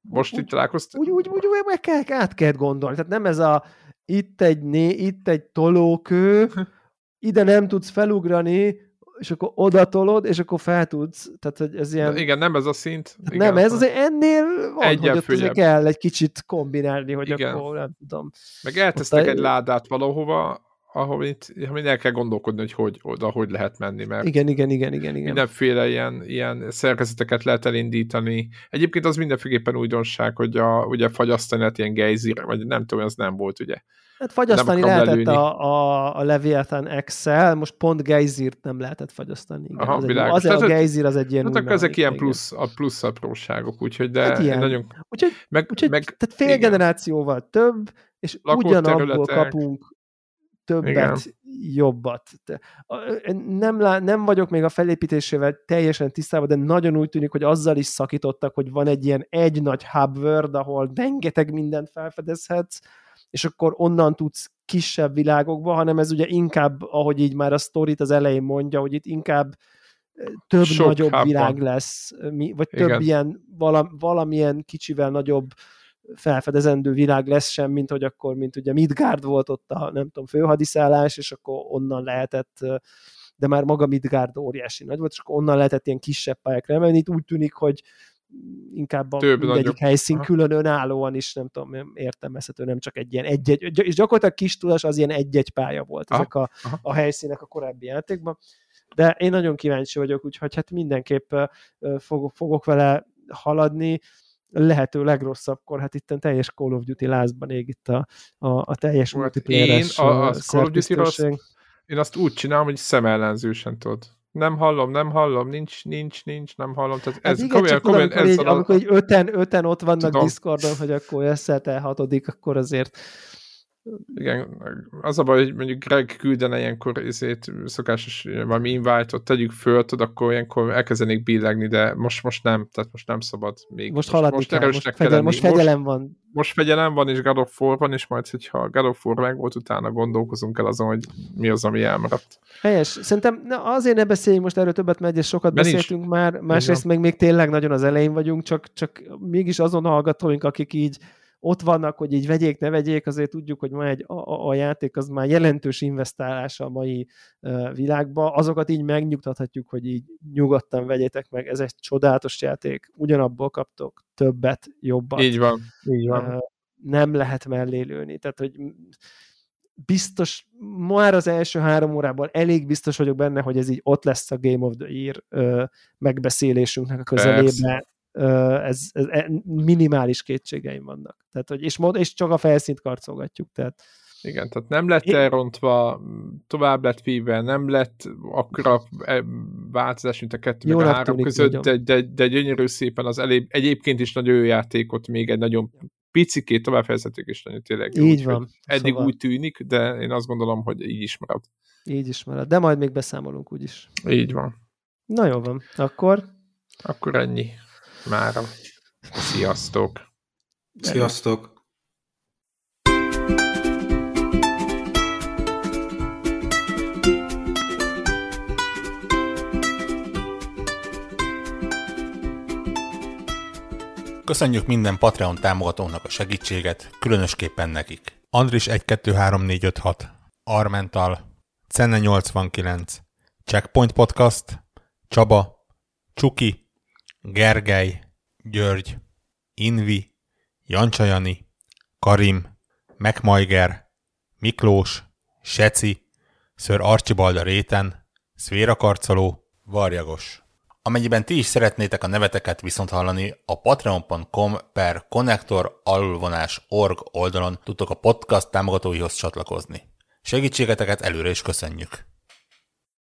most úgy, itt találkoztál? Úgy, úgy, úgy, úgy meg kell, át kell gondolni. Tehát nem ez a itt egy, né, itt egy tolókő, ide nem tudsz felugrani, és akkor odatolod, és akkor fel tudsz, tehát hogy ez ilyen... Igen, nem ez a szint. Igen, nem, ez azért ennél van, Egyen hogy ott kell egy kicsit kombinálni, hogy Igen. akkor nem tudom. Meg eltesznek egy ládát valahova, itt, amit el kell gondolkodni, hogy, hogy oda hogy lehet menni, mert igen, igen, igen, igen, igen. mindenféle ilyen, ilyen szerkezeteket lehet elindítani. Egyébként az mindenféleképpen újdonság, hogy a, ugye fagyasztani lehet ilyen gejzir, vagy nem tudom, az nem volt, ugye. Hát fagyasztani lehetett a, a, a Leviathan Excel, most pont gejzirt nem lehetett fagyasztani. Igen, Aha, az, egy, az tehát, a gejzir az egy ilyen Hát akkor ezek ilyen plusz, a plusz apróságok, úgyhogy de hát ilyen. nagyon... Úgyhogy, meg, úgyhogy meg, tehát fél igen. generációval több, és ugyanabból kapunk többet, Igen. jobbat. Nem, lá, nem vagyok még a felépítésével teljesen tisztában, de nagyon úgy tűnik, hogy azzal is szakítottak, hogy van egy ilyen egy nagy hub world, ahol rengeteg mindent felfedezhetsz, és akkor onnan tudsz kisebb világokba, hanem ez ugye inkább, ahogy így már a sztorit az elején mondja, hogy itt inkább több Sok nagyobb hában. világ lesz, vagy több Igen. ilyen valamilyen kicsivel nagyobb felfedezendő világ lesz sem, mint hogy akkor, mint ugye Midgard volt ott a, nem tudom, főhadiszállás, és akkor onnan lehetett de már maga Midgard óriási nagy volt, és akkor onnan lehetett ilyen kisebb pályákra emelni. Itt úgy tűnik, hogy inkább a Több mindegyik nagyobb. helyszín külön önállóan is, nem tudom, értelmezhető, nem csak egy ilyen egy-egy, és gyakorlatilag kis tudás az ilyen egy-egy pálya volt Aha. ezek a, a helyszínek a korábbi játékban. De én nagyon kíváncsi vagyok, úgyhogy hát mindenképp fogok, fogok vele haladni lehető legrosszabbkor, hát itt teljes Call of Duty lázban ég itt a, a, a teljes hát multiplayeres én a, a Call of Duty azt, én azt úgy csinálom, hogy szemellenzősen tudod. Nem hallom, nem hallom, nincs, nincs, nincs, nem hallom. Tehát hát ez hát igen, komolyan, komolyan, amikor, ez így, a... amikor így öten, öten ott vannak Tudom. Discordon, hogy akkor össze hatodik, akkor azért igen, az a baj, hogy mondjuk Greg küldene ilyenkor ezért szokásos valami invite-ot tegyük föl, tudod, akkor ilyenkor elkezdenék billegni, de most, most nem, tehát most nem szabad még. Most haladni most, kell, most, fegyel, most fegyelem van. Most, most fegyelem van, és God of War van, és majd, hogyha God of War meg volt, utána gondolkozunk el azon, hogy mi az, ami elmaradt. Helyes. Szerintem na, azért ne beszéljünk most erről többet, mert sokat de beszéltünk nincs. már, másrészt meg még tényleg nagyon az elején vagyunk, csak, csak mégis azon hallgatóink, akik így ott vannak, hogy így vegyék, ne vegyék, azért tudjuk, hogy ma egy, a, a játék az már jelentős investálás a mai uh, világba, azokat így megnyugtathatjuk, hogy így nyugodtan vegyétek meg, ez egy csodálatos játék, ugyanabból kaptok többet, jobbat. Így van, így van. Uh, nem lehet mellé lőni, tehát hogy biztos, már az első három órában elég biztos vagyok benne, hogy ez így ott lesz a Game of the Year uh, megbeszélésünknek a közelében ez, ez, ez minimális kétségeim vannak. Tehát, hogy, és, és csak a felszínt karcolgatjuk. Tehát, igen, tehát nem lett elrontva, tovább lett víve, nem lett akkora e, változás, mint a kettő meg a három tűnik, között, de, de, de gyönyörű szépen az elég, egyébként is nagyon jó játékot még egy nagyon picikét továbbfejezhetők is nagyon tényleg jó. Így van. Eddig szóval. úgy tűnik, de én azt gondolom, hogy így is marad. Így is marad, de majd még beszámolunk úgyis. Így van. Na jó van, akkor? Akkor ennyi mára. Sziasztok! Sziasztok! Köszönjük minden Patreon támogatónak a segítséget, különösképpen nekik. Andris 123456, Armental, Cenne 89, Checkpoint Podcast, Csaba, Csuki, Gergely, György, Invi, Jancsajani, Karim, Megmajger, Miklós, Seci, Ször Archibalda Réten, Szvéra Karcoló, Varjagos. Amennyiben ti is szeretnétek a neveteket viszont hallani, a patreon.com per connector org oldalon tudtok a podcast támogatóihoz csatlakozni. Segítségeteket előre is köszönjük!